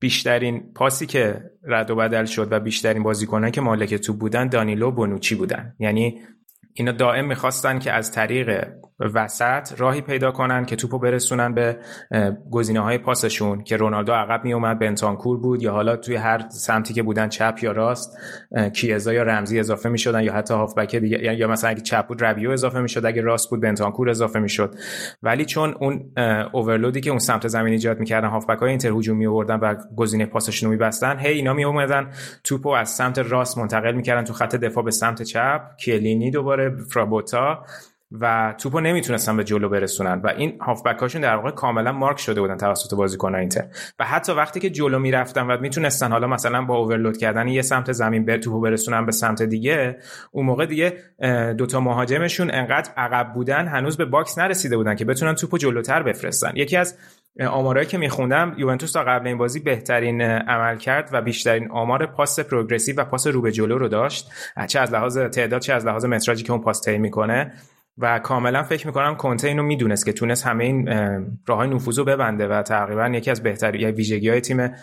بیشترین پاسی که رد و بدل شد و بیشترین بازیکنان که مالک توپ بودن دانیلو بونوچی بودن. یعنی اینا دائم می‌خواستن که از طریق وسط راهی پیدا کنن که توپو برسونن به گزینه های پاسشون که رونالدو عقب میومد بنتانکور بود یا حالا توی هر سمتی که بودن چپ یا راست کیزا یا رمزی اضافه می‌شدن یا حتی هافبک دیگه یا- مثلا اگه چپ بود ربیو اضافه می‌شد اگه راست بود بنتانکور اضافه می‌شد. ولی چون اون اه، اوورلودی که اون سمت زمین ایجاد می‌کردن هافبک های اینتر هجوم می آوردن و گزینه پاسشون رو میبستن هی اینا می اومدن توپو از سمت راست منتقل می‌کردن تو خط دفاع به سمت چپ. کلینی دوباره فرابوتا و توپو نمی‌تونستن به جلو برسونن و این هافبک هاشون در واقع کاملا مارک شده بودن توسط بازیکنان اینتر. و حتی وقتی که جلو می‌رفتن و می‌تونستن حالا مثلا با overload کردن یه سمت زمین به توپو برسونن به سمت دیگه اون موقع دیگه دوتا مهاجمشون انقدر عقب بودن هنوز به box نرسیده بودن که بتونن توپو جلوتر بفرستن. یکی از آمارایی که میخوندم یوونتوس تا قبل این بازی بهترین عمل کرد و بیشترین آمار پاس progressive و پاس رو به جلو رو داشت. چه از لحاظ تعداد چه از لحاظ متراژی که اون پاس طی می‌کنه. و کاملا فکر می‌کنم کنته اینو می‌دونست که تونست همه این راه های نفوذ ببنده و تقریبا یکی از بهترین ویژگی های تیم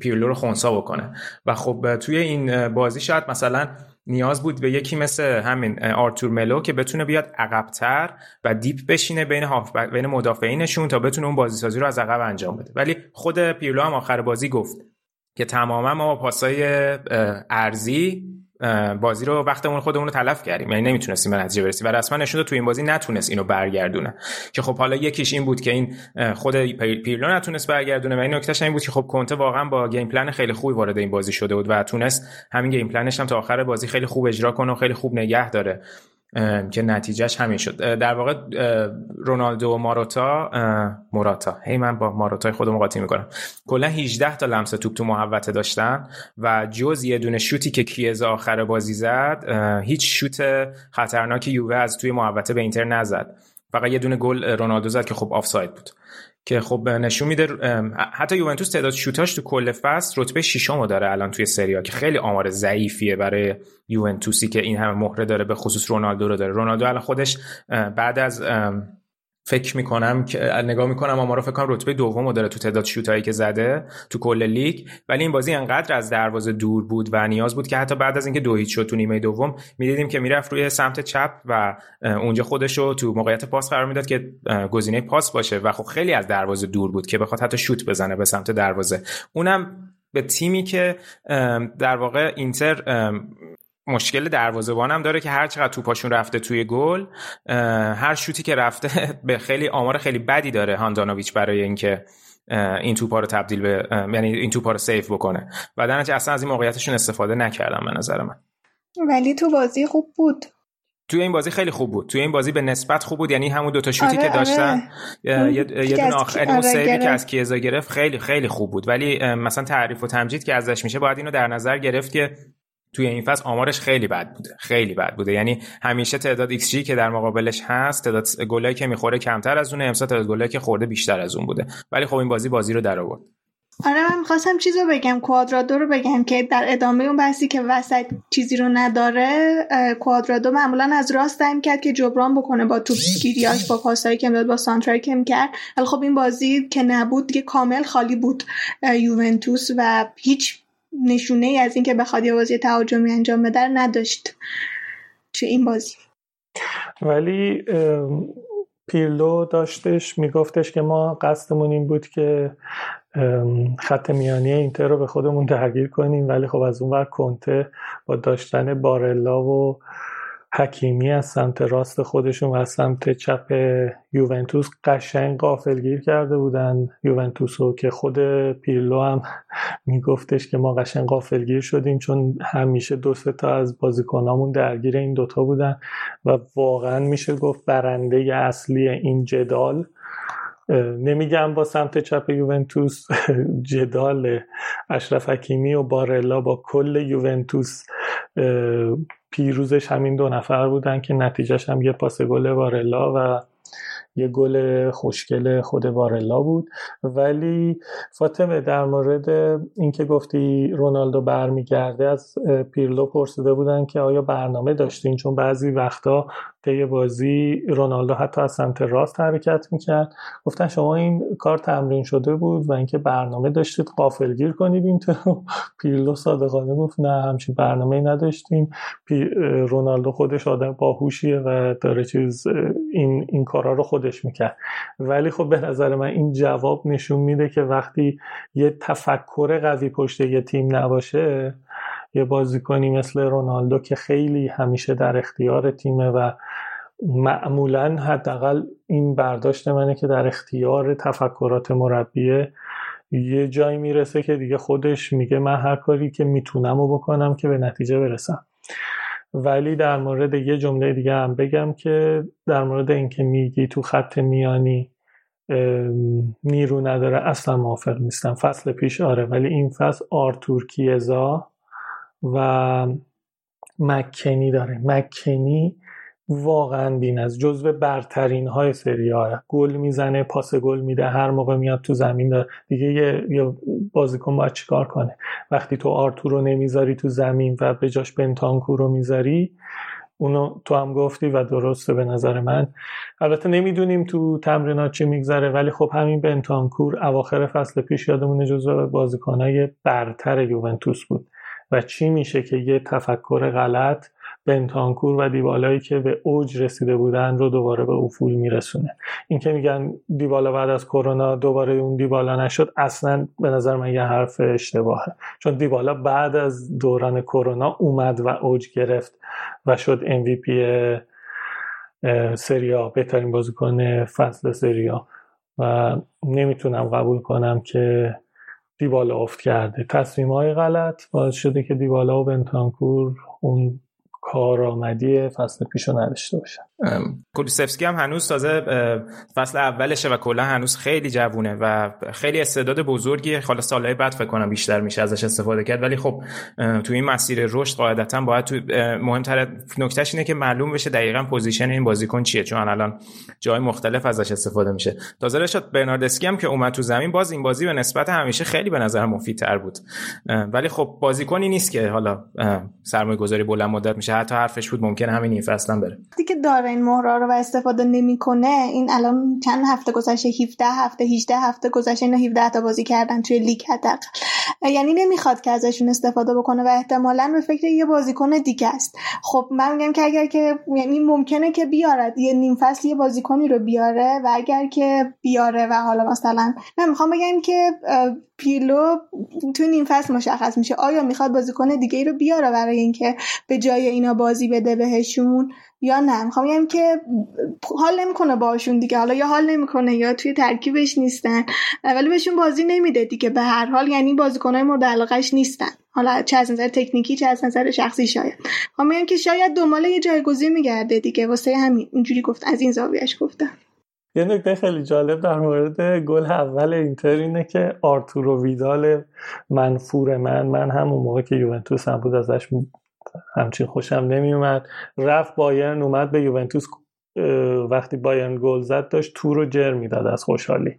پیرلو رو خونسا بکنه. و خب توی این بازی شاید مثلا نیاز بود به یکی مثل همین آرتور ملو که بتونه بیاد عقبتر و deep بشینه بین هاف بین مدافعینشون تا بتونه اون بازی سازی رو از عقب انجام بده. ولی خود پیرلو هم آخر بازی گفت که تماما ما با پاسای عرضی بازی رو وقتمون خودمون رو تلف کردیم. یعنی نمی‌تونستیم به نتیجه برسیم. و رسما نشون تو این بازی نتونست اینو برگردونه. که خب حالا یکیش این بود که این خود پیرلو نتونست برگردونه و این نکتهش این بود که خب کنته واقعا با game plan خیلی خوبی وارد این بازی شده بود و تونست همین game plan ش هم تا آخر بازی خیلی خوب اجرا کنه و خیلی خوب نگه داره. که نتیجهش همین شد. در واقع رونالدو و ماروتا موراتا هی من با ماروتای خودم قاطی می‌کنم. کلا 18 تا لمس توپ تو محوطه داشتن و جز یه دونه شوتی که کیزا آخر بازی زد هیچ شوت خطرناکی یووه از توی محوطه به اینتر نزد. فقط یه دونه گل رونالدو زد که خب آفساید بود. که خب نشون میده حتی یوونتوس تعداد شوتاش تو کل فصل رتبه ششمو داره الان توی سریا که خیلی آمار ضعیفیه برای یوونتوسی که این همه مهره داره به خصوص رونالدو رو داره. رونالدو الان خودش بعد از فکر می‌کنم که نگاه می‌کنم آمارا فکر کنم رتبه دوم داره تو تعداد شوتایی که زده تو کل لیگ. ولی این بازی انقدر از دروازه دور بود و نیاز بود که حتی بعد از اینکه دو هیچ شد تو نیمه دوم می‌دیدیم که می‌رفت روی سمت چپ و اونجا خودش رو تو موقعیت پاس قرار می‌داد که گزینه پاس باشه و خب خیلی از دروازه دور بود که بخواد حتی شوت بزنه به سمت دروازه. اونم به تیمی که در واقع اینتر مشکل دروازه‌بان هم داره که هر چقدر توپاشون رفته توی گل هر شوتی که رفته به خیلی آمار خیلی بدی داره هاندانویچ برای اینکه این توپا رو تبدیل به یعنی این توپا رو سیف بکنه. و در اصلا از این موقعیتشون استفاده نکردم به نظر من. ولی تو بازی خوب بود. توی این بازی خیلی خوب بود. توی این بازی به نسبت خوب بود. یعنی همون دوتا شوتی آره، که داشتن آره. یه دونه از آخر اون آره، save ی که. از کیزا گرفت خیلی خیلی خوب بود. ولی مثلا تعریف و تمجید که ازش میشه باید اینو در نظر گرفت که توی این فصل آمارش خیلی بد بوده خیلی بد بوده. یعنی همیشه تعداد ایکس جی که در مقابلش هست تعداد گلایی که می‌خوره کمتر از اونه امسال تعداد گلایی که خورده بیشتر از اون بوده. ولی خب این بازی بازی رو در آورد. آره من می‌خواستم چیز رو بگم کوادرادو رو بگم که در ادامه اون بحثی که وسط چیزی رو نداره کوادرادو معمولا از راست سعی کرد که جبران بکنه با توپ گیریاش با پاسایی که می‌داد با سانترایی که می‌کرد. ولی خب این بازی که نبود دیگه کامل خالی بود یوونتوس و هیچ نشونه ای از اینکه بخواد یه بازی تهاجمی انجام بده نداشت چه این بازی. ولی پیرلو داشتش میگفتش که ما قصدمون این بود که خط میانی اینتر رو به خودمون درگیر کنیم ولی خب از اون ور کنته با داشتن بارلا و حکیمی از سمت راست خودشون و از سمت چپ یوونتوس قشنگ غافلگیر کرده بودن. یوونتوس رو که خود پیرلو هم میگفتش که ما قشنگ غافلگیر شدیم چون همیشه دو سه تا از بازیکنامون درگیر این دوتا بودن و واقعا میشه گفت برنده اصلی این جدال. نمیگم با سمت چپ یوونتوس جدال اشرف حکیمی و بارلا با کل یوونتوس پیروزش همین دو نفر بودن که نتیجهش هم یه پاس گل بارلا و یه گل خوشگل خود بارلا بود. ولی فاطمه در مورد اینکه گفتی رونالدو برمیگرده از پیرلو پرسیده بودن که آیا برنامه داشتین؟ چون بعضی وقتا طی بازی رونالدو حتی از سمت راست حرکت می‌کرد. گفتن شما این کار تمرین شده بود و اینکه برنامه داشتید قافلگیر کنید این تو. پیرلو صادقانه گفت نه همچین برنامه نداشتیم. رونالدو خودش آدم باهوشیه و داره چیز این این کارا رو خودش می‌کرد. ولی خب به نظر من این جواب نشون میده که وقتی یه تفکر قوی پشت یه تیم نباشه یه بازیکنی مثل رونالدو که خیلی همیشه در اختیار تیمه و معمولا حداقل این برداشت منه که در اختیار تفکرات مربیه یه جایی می‌رسه که دیگه خودش میگه من هر کاری که می‌تونم و بکنم که به نتیجه برسم. ولی در مورد یه جمله دیگه هم بگم که در مورد اینکه میگی تو خط میانی نیرو نداره اصلا موافق نیستم. فصل پیش آره ولی این فصل آرتور کیزا و مکنی داره. مکنی واقعا بین از جزو برترین های سری ها گل می‌زنه پاس گل میده هر موقع میاد تو زمین داره. دیگه یه, یه بازیکن باید چیکار کنه؟ وقتی تو آرتور رو نمی‌ذاری تو زمین و به جاش بنتانکور رو می‌ذاری اونو تو هم گفتی و درسته به نظر من. البته نمی‌دونیم تو تمرینات چی میگذره ولی خب همین بنتانکور اواخر فصل پیش یادمونه جزو بازیکنهای برتر یوونتوس بود. و چی میشه که یه تفکر غلط بنتانکور و دیبالایی که به اوج رسیده بودن رو دوباره به افول میرسونه. این که میگن دیبالا بعد از کرونا دوباره اون دیبالا نشد اصلا به نظر من یه حرف اشتباهه. چون دیبالا بعد از دوران کرونا اومد و اوج گرفت و شد MVP سریا بهترین بازیکن فصل سریا و نمی‌تونم قبول کنم که دیبالا افت کرده. تصمیم های غلط باعث شده که دیبالا و بنتانکور اون کارآمدی فصل پیش رو نداشته باشن ام، کولوسفسکی هم هنوز تازه فصل اولشه و کلا هنوز خیلی جوونه و خیلی استعداد بزرگی حالا سالهای بعد فکر کنم بیشتر میشه ازش استفاده کرد. ولی خب تو این مسیر رشد قاعدتا باید تو مهمتر نکتهش اینه که معلوم بشه دقیقا position این بازیکن چیه چون الان جای مختلف ازش استفاده میشه. تازه رشاد برناردسکی هم که اومد تو زمین باز این بازی به نسبت همیشه خیلی به نظر مفیدتر بود. ولی خب بازیکنی نیست که حالا سرمایه گذاری بلند مدت میشه. حتی حرفش بود ممکنه همین این فصل هم بره. که داره این مهرا رو و استفاده نمی‌کنه این الان چند هفته گذشته؟ 17 هفته 18 هفته گذشته اینا 17 تا بازی کردن توی لیگ حداقل. یعنی نمی‌خواد که ازشون استفاده بکنه و احتمالا به فکر یه بازیکن دیگه است. خب من میگم که اگر که یعنی ممکنه که بیارد. یه نیم فصل یه بازیکنی رو بیاره و اگر که بیاره و حالا مثلا من می‌خوام بگم که پیلو تو نیم فصل مشخص میشه. آیا می‌خواد بازیکن دیگه ای رو بیاره برای اینکه به جای اینا بازی بده بهشون یا نه؟ می‌خوام بگم که حال نمی‌کنه باشون دیگه. حالا یا حال نمی‌کنه یا توی ترکیبش نیستن ولی بهشون بازی نمیده دیگه. به هر حال یعنی بازیکنهای مورد علاقش نیستن. حالا چه از نظر تکنیکی چه از نظر شخصی شاید. بگم که شاید دنبال یه جایگزین میگرده دیگه. واسه همین اینجوری گفت از این زاویهش گفتم. یه نکته خیلی جالب در مورد گل اول اینتر اینه که آرتورو ویدال منفور من من همون موقع که یوونتوس هم بود ازش همچین خوشم نمیومد رفت بایرن اومد به یوونتوس وقتی بایرن گل زد داشت تو رو جر می‌داد از خوشحالی.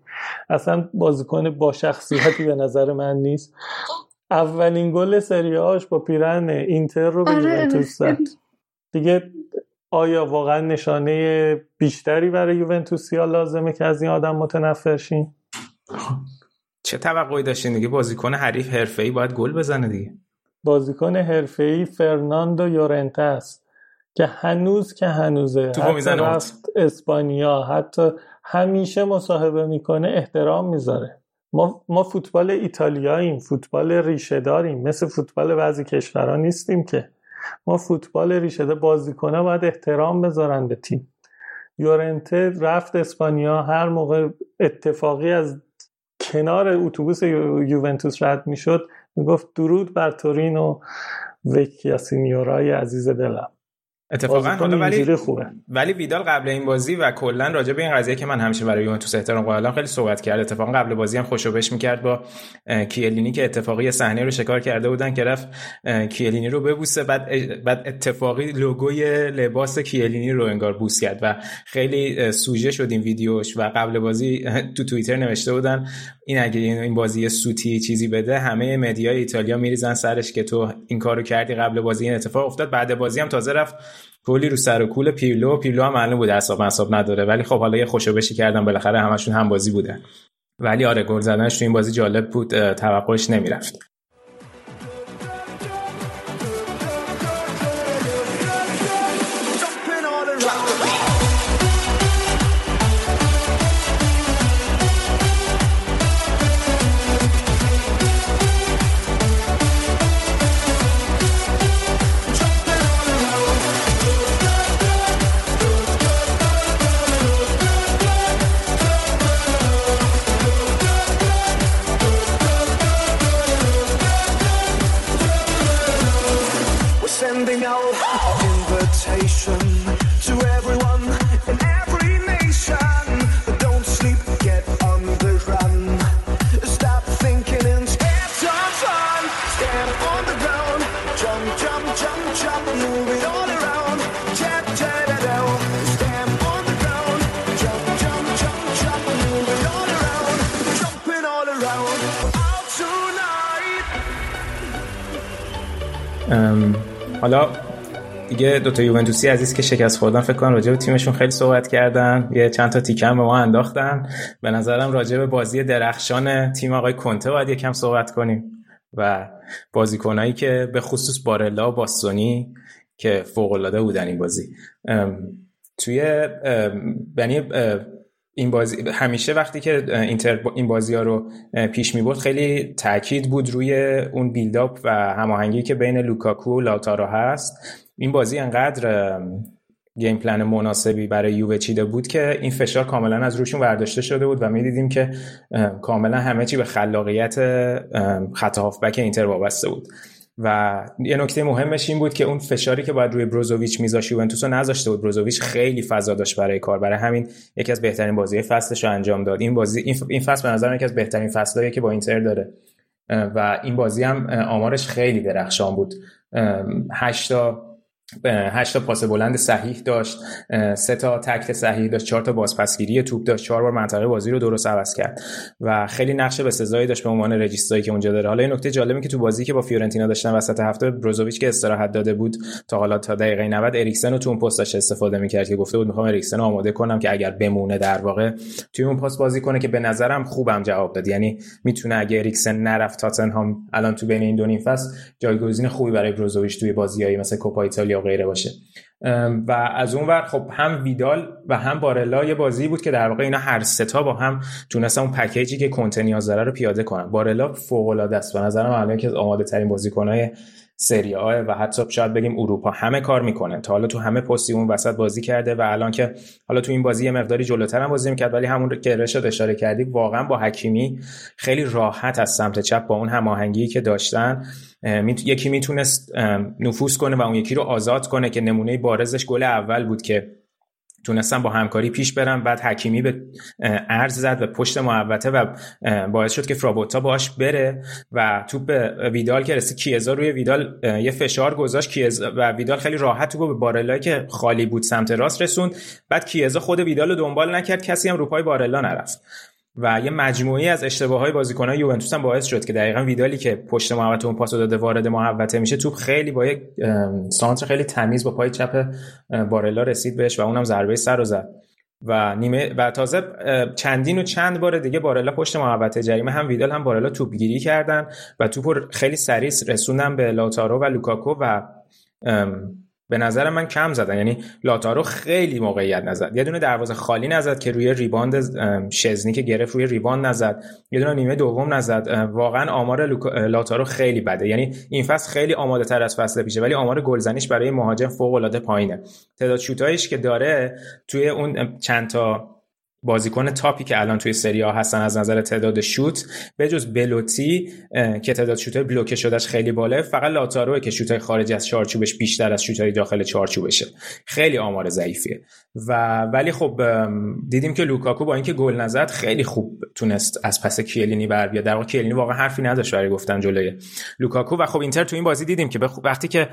اصلا بازیکن با شخصیتی به نظر من نیست. اولین گل سریاش با پیرن اینتر رو به آره. یوونتوس زد. دیگه آیا واقعا نشانه بیشتری برای یوونتوسیا لازمه که از این آدم متنفر شین؟ چه توقعی داشتین؟ دیگه بازیکن حریف حرفه‌ای باید گل بزنه دیگه. بازیکن حرفه‌ای فرناندو یورنته است که هنوز که هنوزه. حتی می‌زنه. رفت اسپانیا. حتی همیشه مصاحبه می‌کنه احترام می‌ذاره. ما, ما فوتبال ایتالیاییم فوتبال ریشه داریم مثل فوتبال بعضی کشورها نیستیم که. ما فوتبال ریشه دار بازیکنها باید احترام بذارن به تیم. یورنته رفت اسپانیا هر موقع اتفاقی از کنار اتوبوس یو- یوونتوس رد می‌شد می‌گفت درود بر تورینو وکیا سینیورای عزیز دلم. اتفاقا حالا ولی خوبه. ولی ویدال قبل این بازی و کلا راجع به این قضیه که من همیشه برای یوونتوس احترام قائلم خیلی صحبت کرد. اتفاقا قبل بازی هم خوشو بش می‌کرد با کیلینی که اتفاقی صحنه رو شکار کرده بودن که رفت کیلینی رو ببوسه بعد بعد اتفاقی لوگوی لباس کیلینی رو انگار بوس کرد و خیلی سوژه شد این ویدیوش و قبل بازی تو توییتر نوشته بودن این اگه این بازی سوتی چیزی بده همه مدیای ایتالیا میریزن سرش که تو این کارو کردی قبل بازی این اتفاق افتاد. بعد بازی هم تازه رفت کلی رو سر و کول پیرلو پیرلو هم معلوم بود اعصاب اعصاب نداره ولی خب حالا یه خوشوبشی کردم بالاخره همشون هم بازی بودن. ولی آره گل زدنش تو این بازی جالب بود توقعش نمی‌رفت. حالا دیگه دوتا یوونتوسی عزیز که شکست خوردن فکر کنم راجع به تیمشون خیلی صحبت کردن. یه چند تا تیکم به ما انداختن. به نظرم راجع به بازی درخشان تیم آقای کنته باید یکم صحبت کنیم. و بازیکنایی که به خصوص بارلا و باستونی که فوق العاده بودن این بازی. توی یعنی این بازی همیشه وقتی که اینتر این بازی ها رو پیش می برد خیلی تاکید بود روی اون بیلداپ و هماهنگی که بین لوکاکو و لاتارو هست. این بازی انقدر گیم پلن مناسبی برای یووه چیده بود که این فشار کاملا از روشون برداشته شده بود و می‌دیدیم که ام، کاملا همه چی به خلاقیت خط هافبک اینتر وابسته بود. و یه نکته مهمش این بود که اون فشاری که باید روی بروزوویچ میذاشت یوونتوس رو نذاشته بود. بروزوویچ خیلی فضا داشت برای کار. برای همین یکی از بهترین بازی فصلش رو انجام داد. این بازی این فصل به نظر یکی از بهترین فصلایی که با اینتر داره. و این بازی هم آمارش خیلی درخشان بود. اه، هشت تا هشت تا پاس بلند صحیح داشت سه تا تکل صحیح داشت چهار تا بازپسگیری توپ داشت چهار بار منطقه بازی رو درست عوض کرد و خیلی نقش به سزایی داشت به عنوان رجیستایی که اونجا داره. حالا این نکته جالبه که تو بازی که با فیورنتینا داشتن وسط هفته بروزوویچ که استراحت داده بود تا حالا تا دقیقه 90 اریکسن رو تو اون پست داشت استفاده می‌کرد که گفته بود می‌خوام اریکسن آماده کنم که اگر بمونه در واقع توی اون پست بازی کنه که به نظرم خوبم جواب داد. یعنی می‌تونه اگه اریکسن نرفت تاتنهام الان تو بین این دو نیم فصل جایگزین خوبی برای بروزوویچ توی بازیایی مثل کوپا ایتالیا غیره باشه. و از اون ور خب هم ویدال و هم بارلا یه بازی بود که در واقع اینا هر ستا با هم تونستن اون پکیجی که کنته نیاز داره رو پیاده کنن. بارلا فوق العاده است. به نظرم الان که از آماده ترین بازیکنای سری و حتی شاید بگیم اروپا. همه کار می‌کنه. تا حالا تو همه پستی اون وسط بازی کرده و الان که حالا تو این بازی یه مقداری جلوتر هم بازی می‌کرد ولی همون که رشاد اشاره کردی واقعا با حکیمی خیلی راحت از سمت چپ با اون هماهنگی که داشتن یکی می‌تونست نفوذ کنه و اون یکی رو آزاد کنه که نمونه بارزش گل اول بود که تونستن با همکاری پیش برن بعد حکیمی به ارز زد و پشت محوطه و باعث شد که فرابوتا باش بره و توپ ویدال که رسید. کیزا روی ویدال یه فشار گذاشت. کیزا و ویدال خیلی راحت توپ به بارلا که خالی بود سمت راست رسوند. بعد کیزا خود ویدال رو دنبال نکرد. کسی هم رو پای بارلا نرفت. و یه مجموعی از اشتباه های بازیکنان یوونتوس هم باعث شد که دقیقا ویدالی که پشت محوطه اون پاس داده وارد محوطه میشه توپ خیلی با یک سانتر خیلی تمیز با پای چپ بارلا رسید بهش و اونم ضربه سر رو زد. و نیمه و تازه چندین و چند بار دیگه بارلا پشت محوطه جریمه. هم ویدال هم بارلا توپگیری کردن و توپ خیلی سریع رسوندن به لاتارو و لوکاکو و به نظر من کم زدن. یعنی لاتارو خیلی موقعیت نزد. یه دونه دروازه خالی نزد که روی rebound شزنی که گرفت روی rebound نزد. یه دونه نیمه دوم نزد. واقعا آمار لاتارو خیلی بده. یعنی این فصل خیلی آماده تر از فصل پیشه ولی آمار گلزنیش برای مهاجم فوق العاده پایینه. تعداد شوتایش که داره توی اون چند تا بازیکن top ی که الان توی سری ها هستن از نظر تعداد شوت به جز بلوتی که تعداد شوت بلوکه شدهش خیلی بالا فقط لاتاروه که شوت خارج از چارچوبش بیشتر از شوت داخل چارچوبشه. خیلی آمار ضعیفیه. و ولی خب دیدیم که لوکاکو با اینکه گل نزد خیلی خوب تونست از پس کیلینی بر بیاد. در واقع کیلینی واقعا حرفی نداشت برای گفتن جلوی لوکاکو. و خب اینتر تو این بازی دیدیم که وقتی که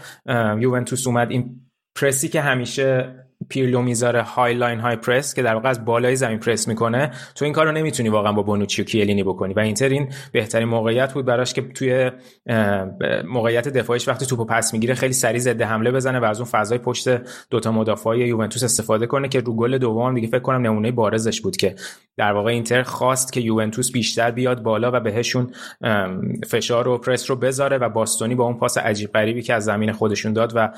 یوونتوس اومد این پرسی که همیشه پیرلو می‌ذاره high line high press که در واقع از بالای زمین پرس می‌کنه. تو این کارو نمی‌تونی واقعا با بونوچی و کیلینی بکنی. و اینتر این بهترین موقعیت بود براش که توی موقعیت دفاعیش وقتی توپو پس می‌گیره خیلی سریع ضد حمله بزنه و از اون فضای پشت دوتا مدافع یوونتوس استفاده کنه که رو گل دوم دیگه فکر کنم نمونه بارزش بود که در واقع اینتر خواست که یوونتوس بیشتر بیاد بالا و بهشون فشار و پرس رو بذاره و باستونی با اون پاس عجیب غریبی که از زمین خودشون داد و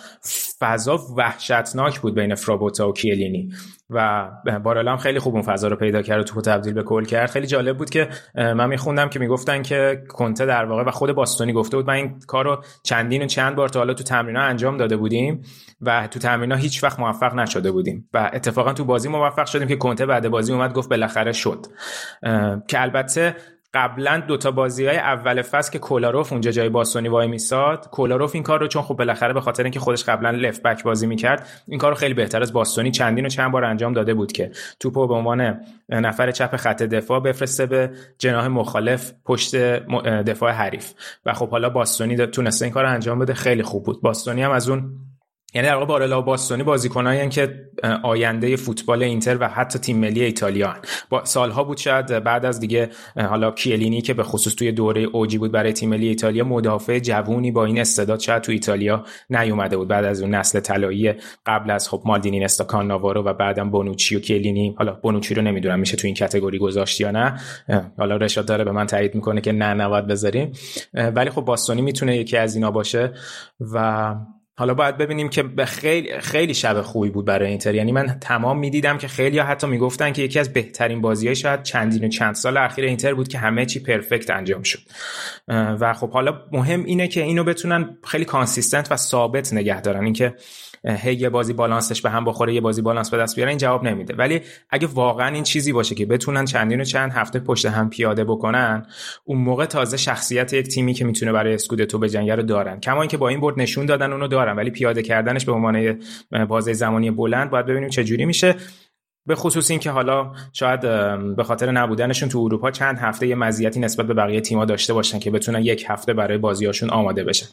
فضا وحشتناک بود بین فرابوتا و کیلینی. و بارلا هم خیلی خوب اون فضا رو پیدا کرد و توپو تبدیل به گل کرد. خیلی جالب بود که من میخوندم که می‌گفتن که کنته در واقع و خود باستونی گفته بود من این کارو چندین و چند بار تا حالا تو تمرینا انجام داده بودیم و تو تمرینا هیچ وقت موفق نشده بودیم. و اتفاقا تو بازی موفق شدیم که کنته بعد بازی اومد گفت بالاخره شد. که البته قبلا دوتا بازی های اول فصل که کولاروف اونجا جای باستونی وای میساد. کولاروف این کار رو چون خب بالاخره به خاطر اینکه خودش قبلا لفت بک بازی می‌کرد این کار رو خیلی بهتر از باستونی چندین و چند بار انجام داده بود که توپو به عنوان نفر چپ خط دفاع بفرسته به جناح مخالف پشت دفاع حریف. و خب حالا باستونی تونسته این کار رو انجام بده. خیلی خوب بود. باستونی هم از اون یعنی در واقع بارلا و باستونی بازیکنایی که آینده فوتبال اینتر و حتی تیم ملی ایتالیا هن. با سالها بود شاید بعد از دیگه حالا کیلینی که به خصوص توی دوره اوجی بود برای تیم ملی ایتالیا مدافع جوونی با این استعداد شاید تو ایتالیا نیومده بود بعد از اون نسل طلایی قبل از خب مالدینی نستا کاناوارو و بعدم بونوچی و کیلینی. حالا بونوچی رو نمی‌دونم میشه تو این category گذاشت یا نه. حالا رشاد داره به من تایید می‌کنه که نه نباید بذاریم. ولی خب باستونی می‌تونه یکی از اینا باشه و حالا باید ببینیم که به خیلی خیلی شب خوبی بود برای اینتر. یعنی من تمام می‌دیدم که خیلی ها حتی می‌گفتن که یکی از بهترین بازیهای شاید چندین و چند سال اخیر اینتر بود که همه چی perfect انجام شد. و خب حالا مهم اینه که اینو بتونن خیلی consistent و ثابت نگه دارن. اینکه هی یه بازی بالانسش به هم بخوره یه بازی بالانس به دست بیاره این جواب نمیده. ولی اگه واقعا این چیزی باشه که بتونن چندین و چند هفته پشت هم پیاده بکنن اون موقع تازه شخصیت یک تیمی که می‌تونه برای اسکودتو بجنگه رو دارن. کما اینکه با این برد نشون دادن اونو دارن ولی پیاده کردنش به عنوان بازه زمانی بلند باید ببینیم چه جوری میشه. به خصوص اینکه حالا شاید به خاطر نبودنشون تو اروپا چند هفته مزیتی نسبت به بقیه تیم‌ها داشته باشن که بتونن یک هفته برای بازیاشون آماده بشن.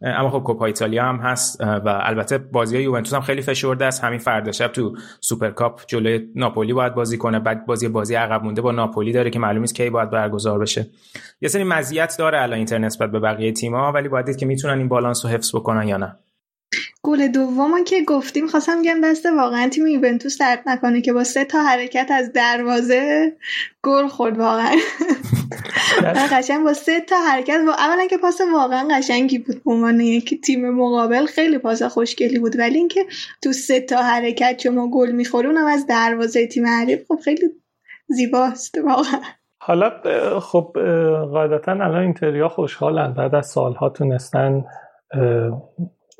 اما خب کوپا ایتالیا هم هست و البته بازی یوونتوس هم خیلی فشرده است. همین فردا شب تو سوپرکاپ جلوی ناپولی باید بازی کنه. بعد بازی بازی عقب مونده با ناپولی داره که معلوم نیست کی باید برگزار بشه. یه سری مزیت داره الان اینتر نسبت به بقیه تیم‌ها ولی باید دید که می‌تونن این بالانس رو حفظ بکنن یا نه. گل دوم که گفتیم خواستم بگم دست واقعا تیم یوونتوس درد نکنه که با سه تا حرکت از دروازه گل خورد واقعا قشنگ با سه تا حرکت و اولا که پاس واقعا قشنگی بود به عنوان یک تیم مقابل خیلی پاس خوشگلی بود ولی اینکه تو سه تا حرکت شما گل می‌خوره اونم از دروازه تیم حریف خب خیلی زیباست واقعا حالا خب قاعدتا الان اینتریا خوشحالن بعد از سالها تونستن.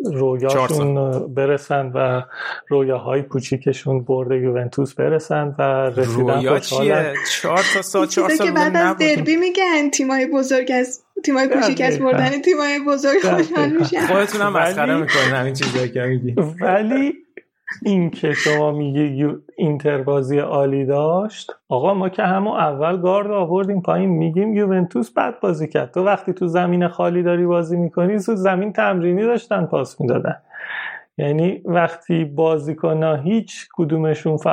رویاشون برسن و رویاهای کوچیکشون برد یوونتوس برسن و رسیدن رویا چیه؟ چهار تا سال چهار سال که بعد از. دربی میگن تیمای بزرگ از تیمای کوچیک از دقیقاً. بردن تیمای بزرگ خوشحال میشن. خودتون هم مسخره می‌کنین همین چیزایی که میگی ولی این که شما میگی اینتر بازی عالی داشت آقا ما که همون اول گارد آوردیم پایین میگیم یوونتوس بد بازی کرد. تو وقتی تو زمین خالی داری بازی می‌کنی تو زمین تمرینی داشتن پاس می‌دادن. یعنی وقتی بازیکنها هیچ کدومشون ف...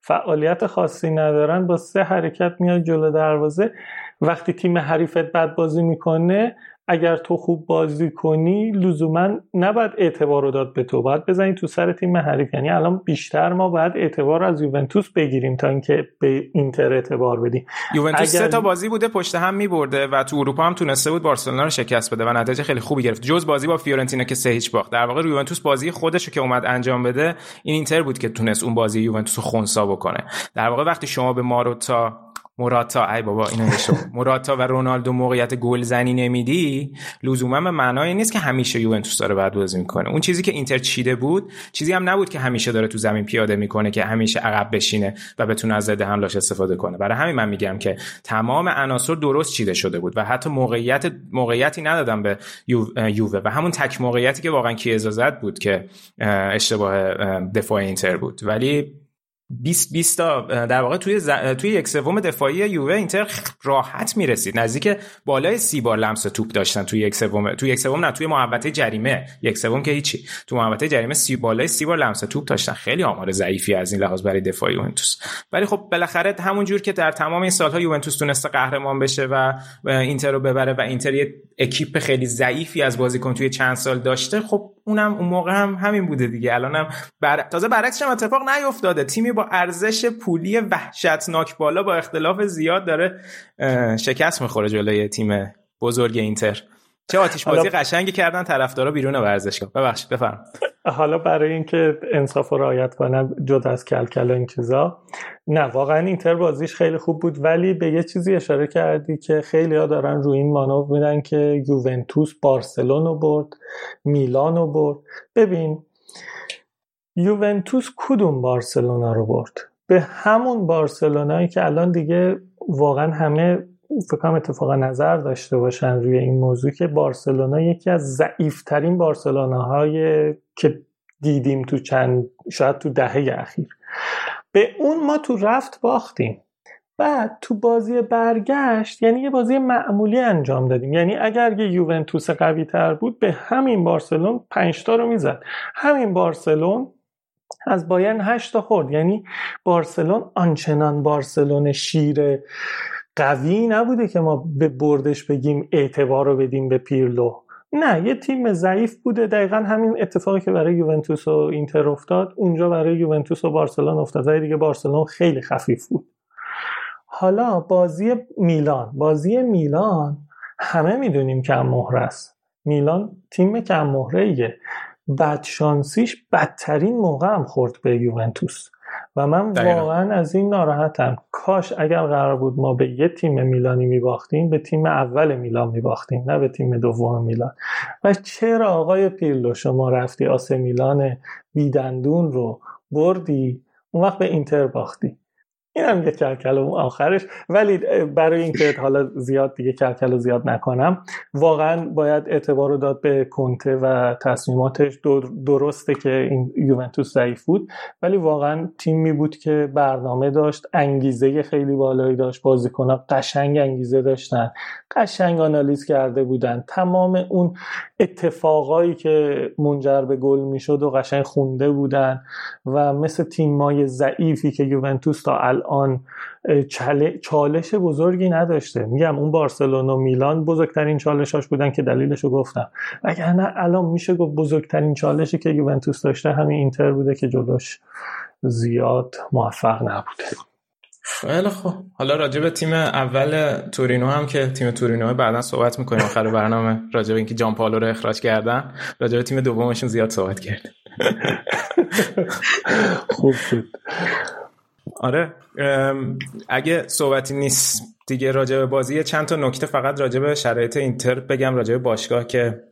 فعالیت خاصی ندارن با سه حرکت میاد جلو دروازه. وقتی تیم حریفت بد بازی می‌کنه اگر تو خوب بازی کنی لزوما نباید اعتبار رو داد به تو. باید بزنی تو سر تیم حریف یعنی الان بیشتر ما باید اعتبار از یوونتوس بگیریم تا اینکه به اینتر اعتبار بدیم. یوونتوس اگر- سه تا بازی بوده پشت هم میبرده و تو اروپا هم تونسته بود بارسلونا رو شکست بده و نتایج خیلی خوبی گرفت. جز بازی با فیورنتینا که سه هیچ باخت. در واقع یوونتوس بازی خودش رو که اومد انجام بده این اینتر بود که تونست اون بازی یوونتوس رو خونسا بکنه. در واقع وقتی شما به ماروتا موراتا ای بابا اینو اشتباه موراتا و رونالدو موقعیت گلزنی نمیدی؟ لزوما به معنای نیست که همیشه یوونتوس داره بعد بازی می‌کنه. اون چیزی که اینتر چیده بود چیزی هم نبود که همیشه داره تو زمین پیاده می‌کنه که همیشه عقب بشینه و بتونه از ضد حملاش استفاده کنه. برای همین من میگم که تمام عناصر درست چیده شده بود و حتی موقعیت موقعیتی ندادم به یو- یووه. و همون تک موقعیتی که واقعا کیزا زد بود که اه، اشتباه اه، دفاع اینتر بود. ولی 20 20 تا در واقع توی ز... توی یک سوم دفاعی یووه اینتر راحت می‌رسید. نزدیک بالای سی بار لمس توپ داشتن توی یک سوم توی یک سوم نه توی محوطه جریمه. یک سوم که هیچی. تو محوطه جریمه سی بالای سی بار لمس توپ داشتن. خیلی آمار ضعیفی از این لحاظ برای دفاع یوونتوس. ولی خب بالاخره همون جور که در تمام این سالها یوونتوس تونسته قهرمان بشه و اینتر رو ببره و اینتر یه اکیپ خیلی ضعیفی از بازیکن توی چند سال داشته خب اونم اون موقع هم همین بوده دیگه. الانم بر... تازه برعکسش هم اتفاق نیفتاده. تیمی با ارزش پولی وحشتناک بالا با اختلاف زیاد داره شکست می‌خوره جلوی تیم بزرگ اینتر. چه آتیش بازی حالا- قشنگی کردن طرفدارا بیرون ورزشگاه. ببخشید بفرم حالا برای اینکه انصاف رو رعایت کنم جدا از کلکل و این چیزا نه واقعا اینتر بازیش خیلی خوب بود ولی به یه چیزی اشاره کردی که خیلی ها دارن روی این مانور میدن که یوونتوس بارسلون رو برد میلان رو برد. ببین یوونتوس کدوم بارسلونا رو برد؟ به همون بارسلونایی که الان دیگه واقعا همه فکر کنم اتفاق نظر داشته باشن روی این موضوع که بارسلونا یکی از ضعیفترین بارسلوناهای که دیدیم تو چند شاید تو دهه اخیر. به اون ما تو رفت باختیم. بعد تو بازی برگشت یعنی یه بازی معمولی انجام دادیم. یعنی اگر یه یوونتوس قوی تر بود به همین بارسلون پنجتا رو می‌زد. همین بارسلون از بایرن هشتا خورد. یعنی بارسلون آنچنان بارسلون شیر قوی نبوده که ما به بردش بگیم اعتبار رو بدیم به پیرلو. نه یه تیم ضعیف بوده. دقیقا همین اتفاقی که برای یوونتوس و اینتر افتاد اونجا برای یوونتوس و بارسلون افتاد. ولی دیگه بارسلون خیلی خفیف بود. حالا بازی میلان. بازی میلان همه می‌دونیم کم مهره است. میلان تیم کم مهره ایه بدشانسیش بدترین موقع هم خورد به یوونتوس. و من دقیقاً. واقعا از این ناراحتم. کاش اگر قرار بود ما به یه تیم میلانی میباختیم به تیم اول میلان میباختیم نه به تیم دوم میلان. و چرا آقای پیرلو شما رفتی آس میلان بیدندون رو بردی؟ اون وقت به اینتر باختی. این هم یه کلکل آخرش. ولی برای اینکه حالا زیاد دیگه کلکل زیاد نکنم واقعا باید اعتبار رو داد به کنته و تصمیماتش. در- درسته که این یوونتوس ضعیف بود ولی واقعا تیمی بود که برنامه داشت انگیزه خیلی بالایی داشت بازیکنها قشنگ انگیزه داشتن قشنگ آنالیز کرده بودن. تمام اون اتفاقایی که منجر به گل می‌شد و قشنگ خونده بودن و مثل تیمای ضعیفی که یوونتوس تا چال- چالش بزرگی نداشته. میگم اون بارسلونا و میلان بزرگترین چالشاش بودن که دلیلشو گفتم. وگرنه الان میشه گفت بزرگترین چالشی که یوونتوس داشته همین اینتر بوده که جلوش زیاد موفق نبوده. خیلی خوب. حالا راجع به تیم اول تورینو هم که تیم تورینو بعدا صحبت می‌کنیم. آخر برنامه راجع به اینکه جان پالو رو اخراج کردن. راجع به تیم دومشون زیاد صحبت کردیم. خوب شد. آره ام، اگه صحبتی نیست دیگه راجع به بازی چند تا نکته فقط راجع به شرایط اینتر بگم راجع به باشگاه که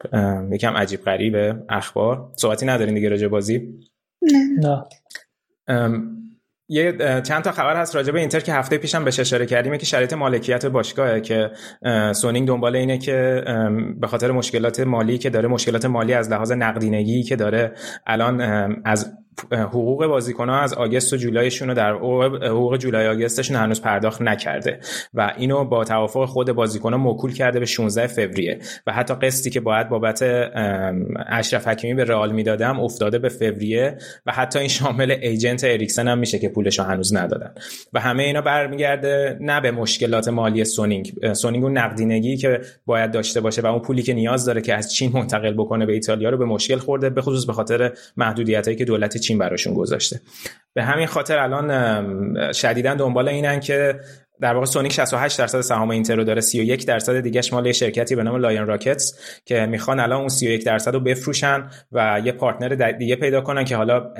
یکم عجیب غریبه اخبار. صحبتی ندارین دیگه راجع به بازی؟ نه. ام، یه چند تا خبر هست راجع به اینتر که هفته پیشم بهش اشاره کردیم. که شرایط مالکیت باشگاهه که سونینگ دنبال اینه که به خاطر مشکلات مالی که داره مشکلات مالی از لحاظ نقدینگی که داره الان از حقوق بازیکن‌ها از آگست و جولایشون رو در حقوق جولای آگستشون هنوز پرداخت نکرده و اینو با توافق خود بازیکن‌ها موکول کرده به 16 فوریه و حتی قسطی که باید بابت اشرف حکیمی به رئال می‌دادن افتاده به فوریه و حتی این شامل agent اریکسن هم میشه که پولش رو هنوز ندادن. و همه اینا برمیگرده نه به مشکلات مالی سونینگ. سونینگ اون نقدینگی که باید داشته باشه و اون پولی که نیاز داره که از چین منتقل بکنه به ایتالیا رو به مشکل خورده به خصوص به خاطر محدودیتایی که دولت چین براشون گذاشته. به همین خاطر الان شدیدا دنبال اینن که در واقع سونینگ 68 درصد سهام اینتر رو داره 31 درصد دیگهش مال شرکتی به نام لاین راکه که می‌خوان الان اون 31 درصد رو بفروشن و یه partner دیگه پیدا کنن که حالا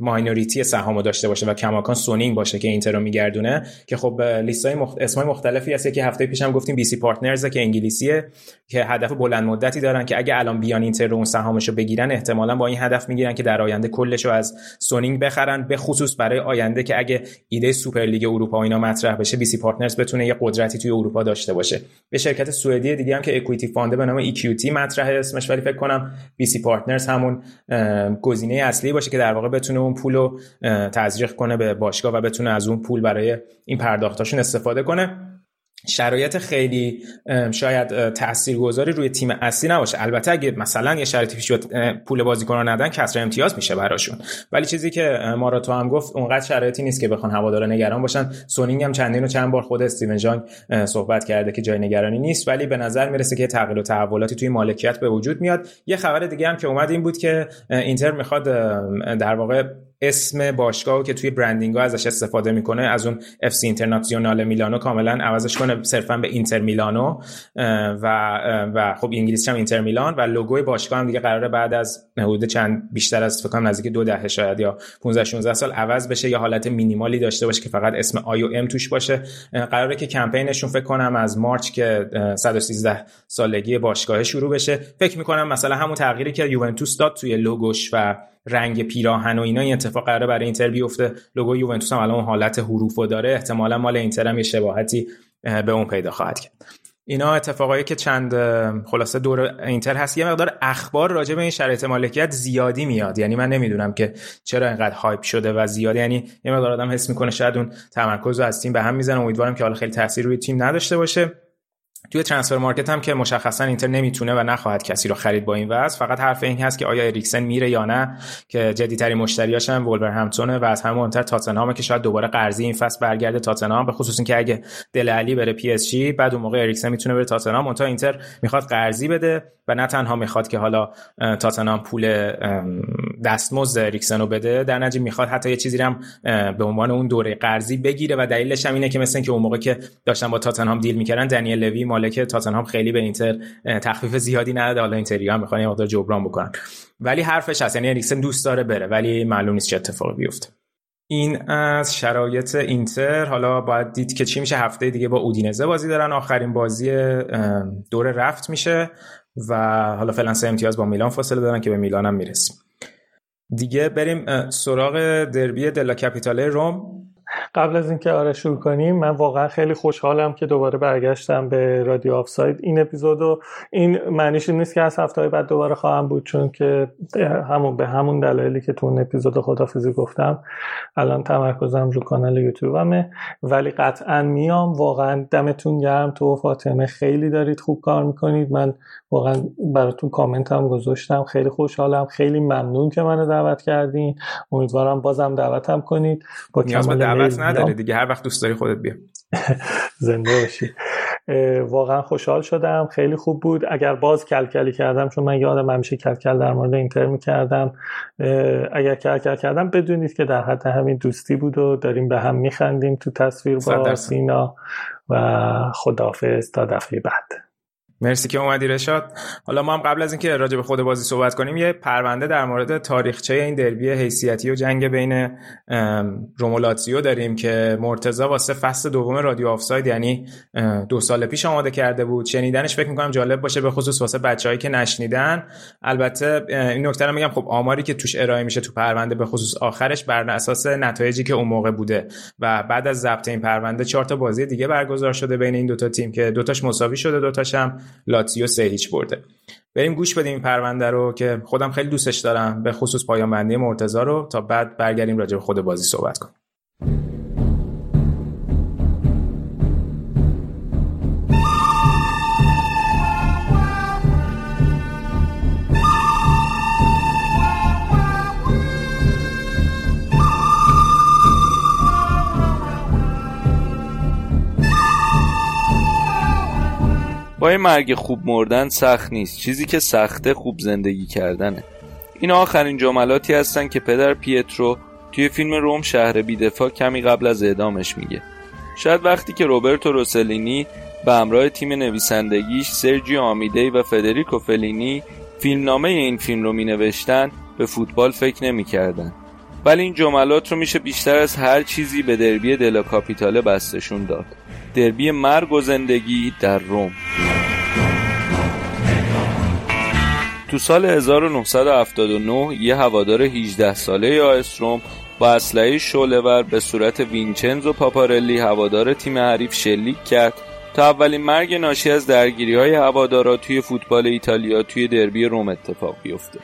minority سهام رو داشته باشه و کماکان سونینگ باشه که اینتر رو میگردونه که خب لیستای مخ... اسمای مختلفی هست. که هفته پیشم گفتیم BC Partners که انگلیسیه که هدف بلند مدتی دارن که اگه الان بیان اینتر رو اون سهامش رو بگیرن احتمالا با این هدف می‌گیرن که در آینده کلش رو از سونینگ بخرن به خصوص برای آینده که اگه ایده سوپرلیگ اروپا و اینا مطرح بشه BC Partners بتونه یه قدرتی توی اروپا داشته باشه. یه شرکت سوئدی دیگه هم که equity fund ه به نام EQT مطرح اسمش ولی فکر کنم BC Partners همون گزینه اصلی باشه که در واقع بتونه اون پول رو تزریق کنه به باشگاه و بتونه از اون پول برای این پرداختاشون استفاده کنه. شرایط خیلی شاید تاثیرگذاری روی تیم اصلی نباشه. البته اگه مثلا یه شرایطی پیش بیاد پول بازیکن رو ندن کسر امتیاز میشه براشون. ولی چیزی که اه، ماراتو هم گفت اونقدر شرایطی نیست که بخوان هوادارا نگران باشن. سونینگ هم چندین و چند بار خود استیون جانگ صحبت کرده که جای نگرانی نیست. ولی به نظر می‌رسه که تغییر و تحولاتی توی مالکیت به وجود میاد. یه خبر دیگه هم که اومد این بود که اینتر می‌خواد در واقع اسم باشگاه که توی branding ها ازش استفاده می‌کنه از اون اف سی اینترناسیونال میلانو کاملا عوضش کنه صرفا به اینتر میلانو و و خب انگلیسی هم اینتر میلان و لوگوی باشگاه هم دیگه قراره بعد از حدود چند بیشتر از فکر کنم نزدیک دو دهه شاید یا 15 16 سال عوض بشه یه حالت مینیمالی داشته باشه که فقط اسم I و M توش باشه. قراره که کمپینشون فکر کنم از March که اه، 113 سالگی باشگاه شروع بشه. فکر می‌کنم مثلا همون تغییری که یوونتوس داد توی لوگوش و رنگ پیراهن و اینا این اتفاق قراره برای اینتر بیفته. لوگو یوونتوس هم الان حالت حروفو داره. احتمالا مال اینتر هم یه شباهتی اه، به اون پیدا خواهد کرد. اینا اتفاقایی که چند خلاصه دور اینتر هست. یه مقدار اخبار راجع به این شرایط مالکیت زیادی میاد. یعنی من نمی‌دونم که چرا اینقدر hype شده و زیاد. یعنی یه مقدار آدم حس می‌کنه شاید اون تمرکز رو از تیم به هم می‌زنه. امیدوارم که حالا خیلی تاثیر روی تیم نداشته باشه. توی transfer market هم که مشخصا اینتر نمی‌تونه و نخواهد کسی رو خرید با این وضع فقط حرف این هست که آیا اریکسن میره یا نه که جدیدترین مشتریاش هم ولورهمپتونه و از همه مهمتر تاتنهامه که شاید دوباره قرضی این فصل برگرده تاتنهام به خصوص اینکه اگه دله علی بره پی اس جی بعد اون موقع اریکسن می‌تونه بره تاتنهام اونتا اینتر می‌خواد قرضی بده و نه تنها می‌خواد که حالا تاتنهام پول دستمزد اریکسن رو بده در نتیجه می‌خواد حتی یه چیزی هم به عنوان اون دوره قرضی بگیره و دلیلش هم اینه که مثل اینکه اون موقع که داشتن با تاتنهام دیل می‌کردن دنیل لوی مالک تاتنهام خیلی به اینتر تخفیف زیادی نداده. حالا اینتریا هم می‌خوان یه مقدار جبران بکنن. ولی حرفش هست. یعنی اریکسن دوست داره بره ولی معلوم نیست چه اتفاقی بیفته. این از شرایط اینتر. حالا باید دید که چی میشه. هفته دیگه با اودینزه بازی دارن. آخرین بازی دور رفت میشه و حالا فعلا سه امتیاز با میلان فاصله دارن که به میلان هم می‌رسیم. دیگه بریم سراغ دربی دلا کپیتاله روم. قبل از اینکه آره شروع کنیم من واقعا خیلی خوشحالم که دوباره برگشتم به رادیو آفساید. این اپیزودو این معنیش این نیست که از هفته بعد دوباره خواهم بود چون که همون به همون دلایلی که تو اون اپیزود خدافزی گفتم الان تمرکزم رو کانال یوتیوبمه. ولی قطعا میام. واقعا دمتون گرم. تو و فاطمه خیلی دارید خوب کار می‌کنید. من واقعا براتون کامنت هم گذاشتم. خیلی خوشحالم. خیلی ممنون که منو دعوت کردین. امیدوارم بازم دعوتم کنید. با کمال میام. دیگه هر وقت دوست داری خودت بیا. زنده باشی. واقعا خوشحال شدم. خیلی خوب بود. اگر باز کلکلی کردم چون من یادم همیشه کلکل در مورد اینتر می‌کردم اگر کلکل کردم بدونید که در حد همین دوستی بود و داریم به هم میخندیم تو تصویر با. سینا و خداحافظ تا دفعه بعد. مرسی که اومدی رشاد. حالا ما هم قبل از اینکه راجع به خود بازی صحبت کنیم یه پرونده در مورد تاریخچه این دربی حیثیتی و جنگ بین ام، روم و لاتزیو داریم که مرتضی واسه فصل دوم رادیو آفساید یعنی دو سال پیش آماده کرده بود. شنیدنش فکر می‌کنم جالب باشه به خصوص واسه بچههایی که نشنیدن. البته این نکته رو میگم خب آماری که توش ارائه میشه تو پرونده به خصوص آخرش بر اساس نتایجی که اون موقع بوده. و بعد از ضبط این پرونده چهار تا بازی دیگه برگزار شده بین این دوتا تیم که دوتاش مساوی شده دوتاش هم لاتزیو سه هیچ برده. بریم گوش بدیم این پرونده رو که خودم خیلی دوستش دارم به خصوص پایان بندی مرتضی رو تا بعد برگردیم راجع به خود بازی صحبت کنیم. با یه مرگ خوب مردن سخت نیست. چیزی که سخته خوب زندگی کردنه. این آخرین جملاتی هستن که پدر پیترو توی فیلم روم شهر بیدفاع کمی قبل از اعدامش میگه. شاید وقتی که روبرتو روسلینی به همراه تیم نویسندگیش سرجیو آمیدی و فدریکو فلینی فیلمنامه این فیلم رو می نوشتن به فوتبال فکر نمی کردن. ولی این جملات رو میشه بیشتر از هر چیزی به دربی دلا کاپیتاله بستشون داد. دربی مرگ و زندگی در روم. تو سال 1979 یه هوادار 18 ساله آیس روم با اسلحه شعله‌ور به صورت وینچنزو پاپارلی هوادار تیم حریف شلیک کرد تا اولین مرگ ناشی از درگیری های توی فوتبال ایتالیا توی دربی روم اتفاق بیفته.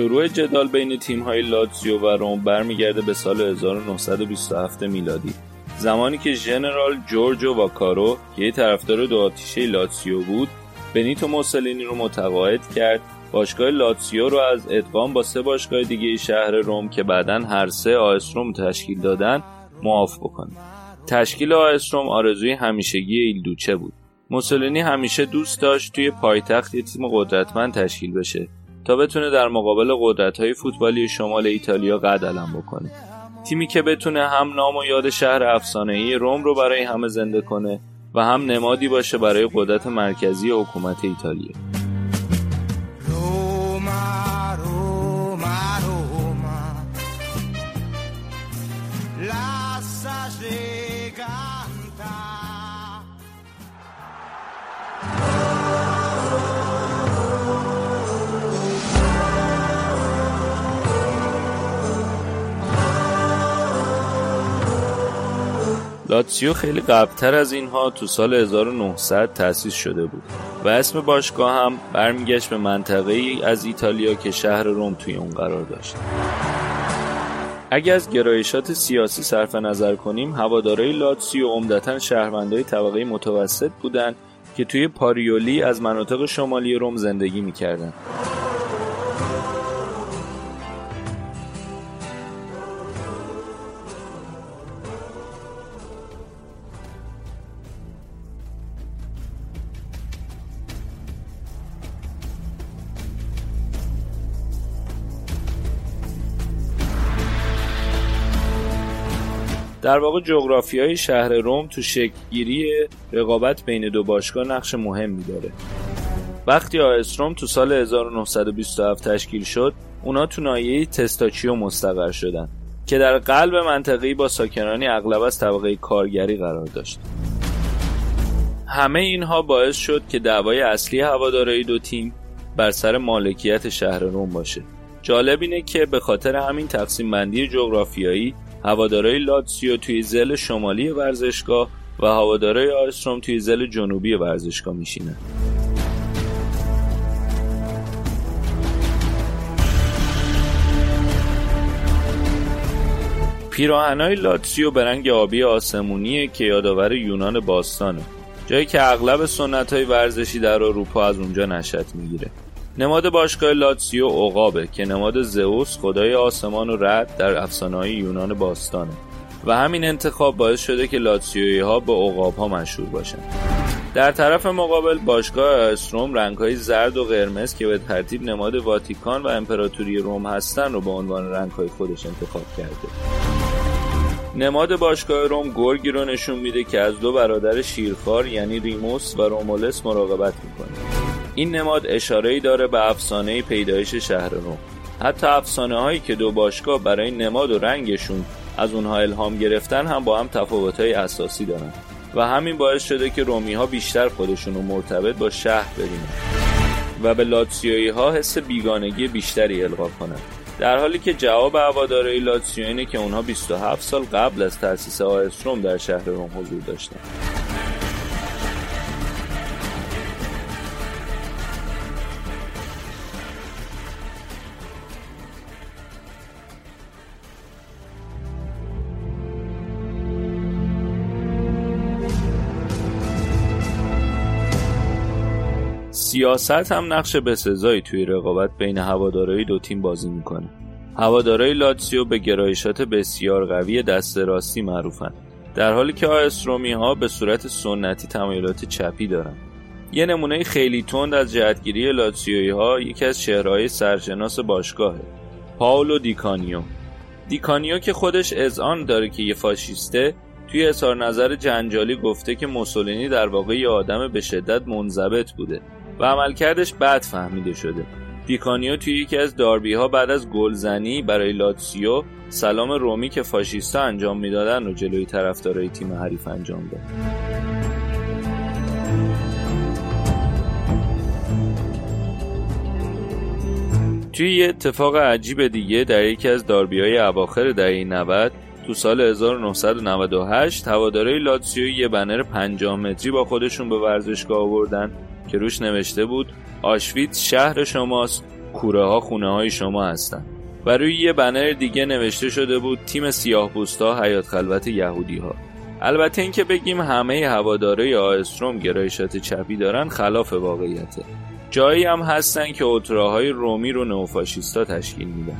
شروع جدال بین تیم‌های لاتزیو و روم برمیگرده به سال 1927 میلادی. زمانی که ژنرال جورجو واکارو که یه طرفدار دو آتیشه لاتزیو بود بنیتو موسولینی رو متقاعد کرد. باشگاه لاتزیو رو از ادغام با سه باشگاه دیگه شهر روم که بعدا هر سه روم تشکیل دادن معاف بکنه. تشکیل آیس روم آرزوی همیشگی ایلدوچه بود. موسولینی همیشه دوست داشت توی پایتخت یه تیم قدرتمند تشکیل بشه. تا بتونه در مقابل قدرت‌های فوتبالی شمال ایتالیا قد علم بکنه. تیمی که بتونه هم نام و یاد شهر افسانه‌ای روم رو برای همه زنده کنه و هم نمادی باشه برای قدرت مرکزی حکومت ایتالیا. لاتسیو خیلی قبلتر از اینها تو سال 1900 تأسیس شده بود و اسم باشگاه هم برمیگشت به منطقه ای از ایتالیا که شهر روم توی اون قرار داشت. اگه از گرایشات سیاسی صرف نظر کنیم هوادارای لاتسیو عمدتا شهروندای طبقه متوسط بودند که توی پاریولی از مناطق شمالی روم زندگی می‌کردند در واقع جغرافیای شهر روم تو شکلگیری رقابت بین دو باشگاه نقش مهمی داره وقتی آیس روم تو سال 1927 تشکیل شد اونا تو ناحیه تستاچیو مستقر شدن که در قلب منطقه‌ای با ساکنانی اغلب از طبقه کارگری قرار داشت. همه اینها باعث شد که دعوای اصلی هوادارهای دو تیم بر سر مالکیت شهر روم باشه. جالب اینه که به خاطر همین تقسیم بندی جغرافیایی هوادارهای لاتسیو توی زل شمالی ورزشگاه و هوادارهای آیستروم توی زل جنوبی ورزشگاه میشینن. پیراهنهای لاتسیو به رنگ آبی آسمونیه که یادآور یونان باستانه. جایی که اغلب سنت های ورزشی در اروپا از اونجا نشأت می‌گیره. نماد باشگاه لاتسیو عقابه که نماد زئوس خدای آسمان و رد در افسانه‌های یونان باستانه و همین انتخاب باعث شده که لاتسیویی ها به عقاب ها مشهور باشن در طرف مقابل باشگاه استروم رنگهای زرد و قرمز که به ترتیب نماد واتیکان و امپراتوری روم هستن رو به عنوان رنگهای خودش انتخاب کرده. نماد باشگاه روم گرگی رو نشون میده که از دو برادر شیرخوار یعنی ریموس و رومولس مراقبت می‌کنه. این نماد اشاره‌ای داره به افسانه پیدایش شهر روم حتی افسانه هایی که دو باشگاه برای نماد و رنگشون از اونها الهام گرفتن هم با هم تفاوت‌های اساسی دارن. و همین باعث شده که رومی ها بیشتر خودشون رو مرتبط با شهر ببینن. و به لاتسیویی ها حس بیگانگی بیشتری القا کنند در حالی که جواب هوادارهای لاتسیو اینه که اونها 27 سال قبل از تأسیس آیستروم در شهر روم حضور داشتن. سیاست هم نقش بسزایی توی رقابت بین هوادارهای دو تیم بازی می‌کنه. هوادارهای لاتسیو به گرایشات بسیار قوی دست راستی معروفن. در حالی که آ اس رمی ها به صورت سنتی تمایلات چپی دارن. یه نمونه خیلی تند از جهتگیری لاتسیوی ها یکی از چهره‌های سرشناس باشگاهه. پاولو دیکانیو دیکانیو که خودش اذعان داره که یه فاشیسته توی اظهار نظر جنجالی گفته که موسولینی در واقع یه آدم به شدت منضبط بوده. و عملکردش بد فهمیده شده. دیکانیو توی یکی از داربی ها بعد از گلزنی برای لاتسیو سلام رومی که فاشیستا انجام می‌دادن و جلوی طرفدارای تیم حریف انجام داد. توی یه اتفاق عجیب دیگه در یکی از داربی های اواخر دهه 90 تو سال 1998 هوادارهای لاتسیو یه بنر 50 متری با خودشون به ورزشگاه آوردن که روش نوشته بود آشویتز شهر شماست کوره ها خونه های شما هستن و روی یه بنر دیگه نوشته شده بود تیم سیاه ها حیات خلوت یهودی ها البته اینکه بگیم همه هوادارهای آستروم گرایشات چپی دارن خلاف واقعیته. جایی هم هستن که اوتراهای رومی رو نوفاشیستا تشکیل میدن.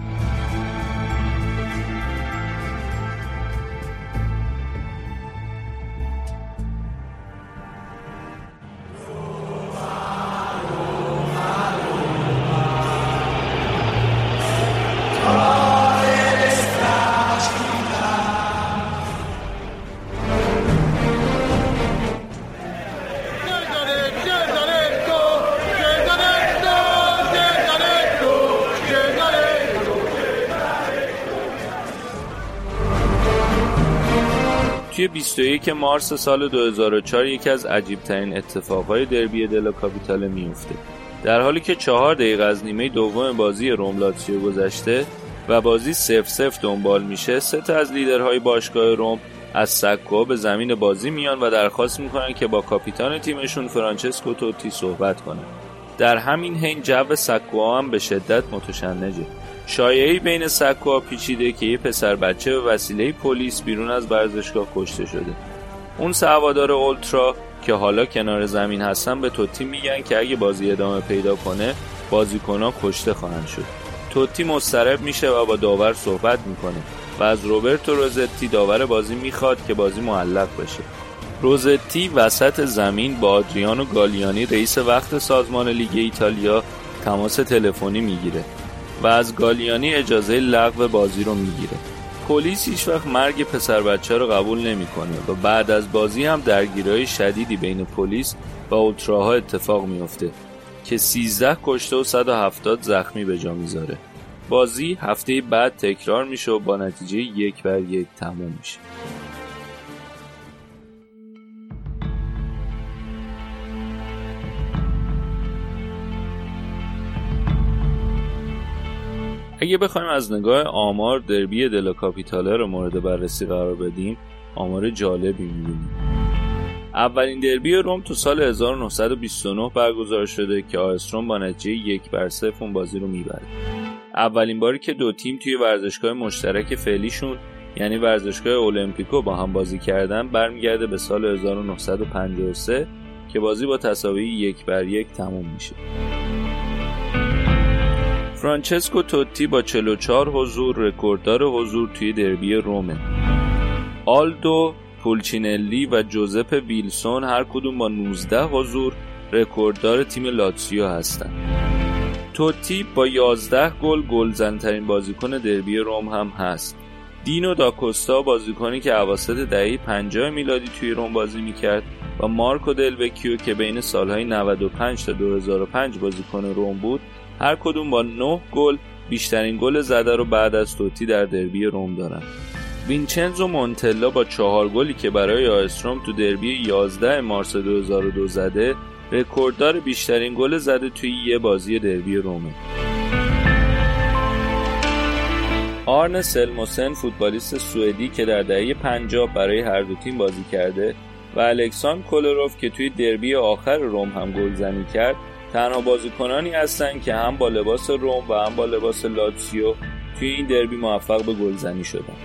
توی 21 مارس سال 2004 یکی از عجیبترین اتفاقهای دربی دلا کاپیتال میفته در حالی که چهار دقیقه از نیمه دوم بازی روم لاتسیو گذشته و بازی صفر صفر دنبال میشه سه تا از لیدرهای باشگاه روم از سکو به زمین بازی میان و درخواست می‌کنن که با کاپیتان تیمشون فرانچسکو توتی صحبت کنه در همین حین جو سکو هم به شدت متشنجه. شایعه‌ای بین سکوها پیچیده که یه پسر بچه به وسیله پلیس بیرون از ورزشگاه کشته شده. اون سوادار اولترا که حالا کنار زمین هستن به توتی میگن که اگه بازی ادامه پیدا کنه بازیکنها کشته خواهند شد. توتی مضطرب میشه و با داور صحبت می‌کنه و از روبرتو روزتی داور بازی می‌خواد که بازی معلق بشه روزتی وسط زمین با آدریانو گالیانی رئیس وقت سازمان لیگ ایتالیا تماس تلفنی می‌گیره. و از گالیانی اجازه لغو بازی رو می‌گیره. پلیس هیچ وقت مرگ پسر بچه رو قبول نمی‌کنه و بعد از بازی هم درگیری شدیدی بین پلیس و اولتراها اتفاق میفته که 13 کشته و 170 زخمی به جا می‌ذاره. بازی هفته بعد تکرار میشه و با نتیجه یک بر یک تموم میشه. اگه بخوایم از نگاه آمار دربی دلا کاپیتاله رو مورد بررسی قرار بدیم آمار جالبی می‌بینیم. اولین دربی روم تو سال 1929 برگزار شده که آیس روم با نتیجه یک بر صفر اون بازی رو می‌بره. اولین باری که دو تیم توی ورزشگاه مشترک فعلیشون یعنی ورزشگاه المپیکو با هم بازی کردن برمیگرده به سال 1953 که بازی با تساوی یک بر یک تموم میشه. فرانچسکو توتی با 44 حضور رکورددار حضور توی دربی رومه آلدو پولچینلی و جوزپه ویلسون هر کدوم با 19 حضور رکورددار تیم لاتسیو هستند. توتی با 11 گل گلزنترین بازیکن دربی روم هم هست. دینو داکوستا بازیکنی که اواسط دهه 50 میلادی توی روم بازی می‌کرد و مارکو دلوکیو که بین سالهای 95 تا 2005 بازیکن روم بود هر کدوم با 9 گل بیشترین گل زده رو بعد از توتی در دربی روم دارن. وینچنزو مونتلا با چهار گلی که برای آیستروم تو دربی 11 مارس 2002 زده رکورددار بیشترین گل زده توی یه بازی دربی رومه آرن سلموسن فوتبالیست سوئدی که در دهه 50 برای هر دو تیم بازی کرده و الکسان کولروف که توی دربی آخر روم هم گلزنی کرد تنها بازیکنانی هستند که هم با لباس روم و هم با لباس لاتسیو توی این دربی موفق به گلزنی شدن.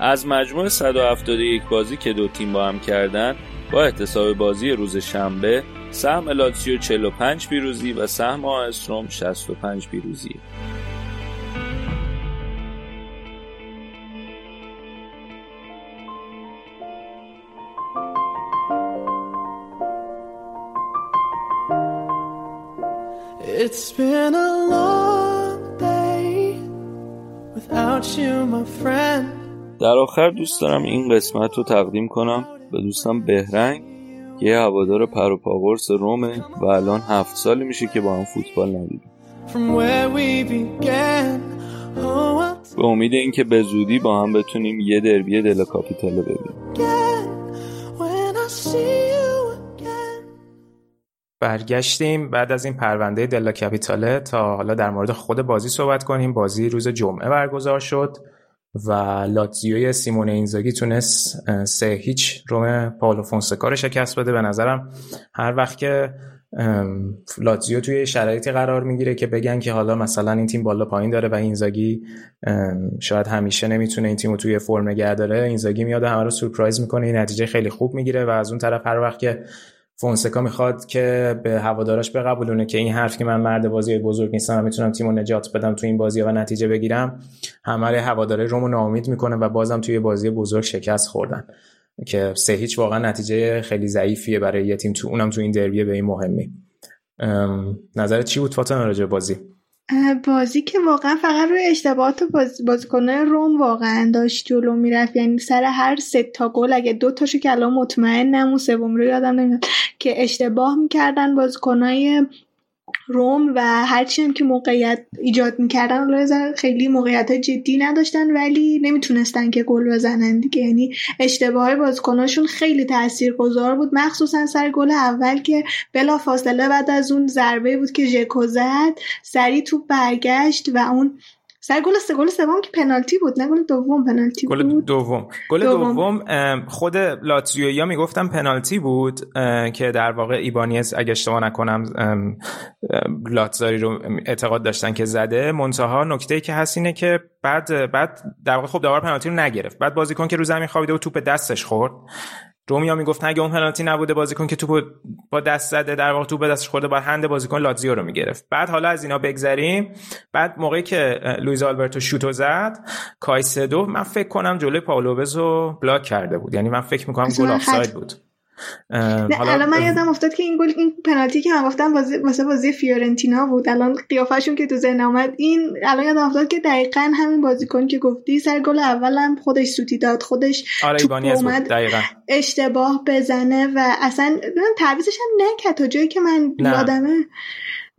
از مجموع 171 بازی که دو تیم با هم کردن با احتساب بازی روز شنبه سهم لاتسیو 45 پیروزی و سهم آستروم 65 پیروزی It's been a long day without you, my friend. در آخر دوست دارم این قسمت رو تقدیم کنم به دوستم بهرنگ که یه هوادار پروپاورس رومه و الان هفت سالی میشه که با هم فوتبال ندیدیم. Oh, به امید اینکه به زودی با هم بتونیم یه دربی دل کاپیتاله ببینیم برگشتیم. بعد از این پرونده دلا کپیتاله تا حالا در مورد خود بازی صحبت کنیم. بازی روز جمعه برگزار شد و لاتزیوی سیمون اینزاگی تونست سه هیچ روم پاولو فونسکا رو شکست بده. به نظرم هر وقت که لاتزیو توی شرایطی قرار می‌گیره که بگن که حالا مثلا این تیم بالا پایین داره و اینزاگی شاید همیشه نمی‌تونه این تیم رو توی فرم نگه داره اینزاگی میاد همه رو سورپرایز می‌کنه. این نتیجه خیلی خوب می‌گیره و از اون طرف هر وقت که فونسکا می‌خواد که به هواداراش بقبولونه که این حرف که من مرد بازی بزرگ نیستم و می‌تونم تیمو نجات بدم تو این بازی و نتیجه بگیرم همه هواداره رومو ناامید می‌کنه و بازم توی بازی بزرگ شکست خوردن که سه هیچ واقعا نتیجه خیلی ضعیفیه برای یه تیم تو اونم تو این دربیه به این مهمی. ام، نظرت چی بود فاطمه راجع بازی؟ بازی که واقعا فقط روی اشتباهات باز... بازیکنان روم واقعا داشت جلو می‌رفت. یعنی سر هر سه تا گل اگه دو تاشو که الان مطمئنم اون سوم رو یادم نمیاد که اشتباه می‌کردن بازیکنای روم و هرچی هم که موقعیت ایجاد می‌کردن خیلی موقعیت جدی نداشتن ولی نمی‌تونستن که گل بزنن دیگه. یعنی اشتباه های بازیکناشون خیلی تاثیرگذار بود مخصوصا سر گل اول که بلا فاصله بعد از اون ضربه بود که ژکو زد سریع توپ برگشت و اون سر گل سه گل سوم که پنالتی بود نه گل دوم پنالتی گل بود. دوم. گل دوم. دوم خود لاتزیویا می‌گفتم پنالتی بود که در واقع ایبانیز اگه اشتباه نکنم لاتزاری رو اعتقاد داشتن که زده. منتها نکته ای که هست اینه که بعد بعد در واقع خب داور پنالتی رو نگرفت. بعد بازیکن که رو زمین خوابیده و توپ دستش خورد. رومیا می‌گفت اگه اون پنالتی نبوده بازیکن که توپ با دست زده در واقع توپ به دستش خورده با هند بازیکن لاتزیو رو می‌گرفت. بعد حالا از اینا بگذریم. بعد موقعی که لوئیز آلبرتو شوتو زد کایسدو من فکر کنم جلوی پائولو لوپز رو block کرده بود. یعنی من فکر می‌کنم گل offside بود. نه الان من یادم افتاد که این گل این پنالتی که من گفتم واسه واسه بازی فیورنتینا بود. الان قیافشون که تو ذهن اومد این الان یادم افتاد که دقیقا همین بازیکن که گفتی سر گل اولم خودش سوتی داد خودش آره اومد دقیقا. اشتباه بزنه و اصلا من تعویزش هم نکرد تا جایی که من. یادمه.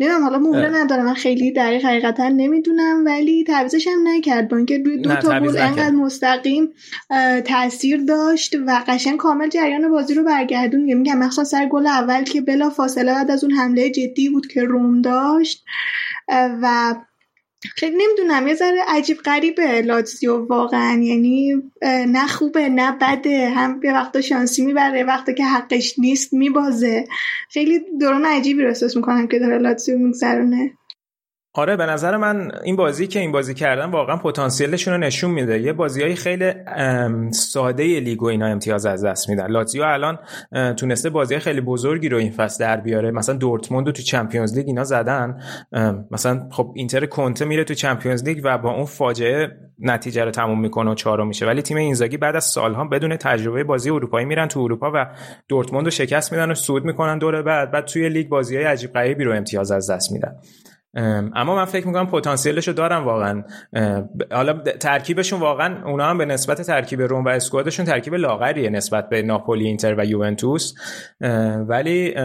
نمی‌دونم حالا مهره اه. ندارم من خیلی دقیق حقیقتا نمی‌دونم ولی تعویزش هم نکرد با اینکه روی دو تا گل. انقدر مستقیم تاثیر داشت و قشنگ کامل جریان بازی رو برگردون میگم مخصوصا سر گل اول که بلا فاصله بعد از اون حمله جدی بود که روم داشت و خیلی نمی‌دونم یه ذره عجیب غریبه لاتزیو واقعا. یعنی نه خوبه نه بده. هم یه وقتا شانسی می‌بره وقتا که حقش نیست میبازه. خیلی دوران عجیبی رو احساس می‌کنم که داره لاتزیو میگذرونه. آره به نظر من این بازی که این بازی کردن واقعا پتانسیلشون رو نشون میده. یه بازی های خیلی ساده لیگ و اینا امتیاز از دست میدن. لاتزیو الان تونسته بازی خیلی بزرگی رو این فصل در بیاره. مثلا دورتموند رو تو چمپیونز لیگ اینا زدن. مثلا خب اینتر کنته میره تو چمپیونز لیگ و با اون فاجعه نتیجه رو تموم می‌کنه و چهارم میشه. ولی تیم اینزاگی بعد از سالها بدون تجربه بازی اروپایی میرن تو اروپا و دورتموند رو شکست میدن و صعود می‌کنن دور بعد. بعد توی لیگ بازی های عجیب غریبی رو امتیاز از دست میدن. اما من فکر می‌کنم پتانسیلش رو دارم واقعا. حالا ترکیبشون واقعا اونا هم به نسبت ترکیب روم و اسکوادشون ترکیب لاغریه نسبت به ناپولی اینتر و یوونتوس. ولی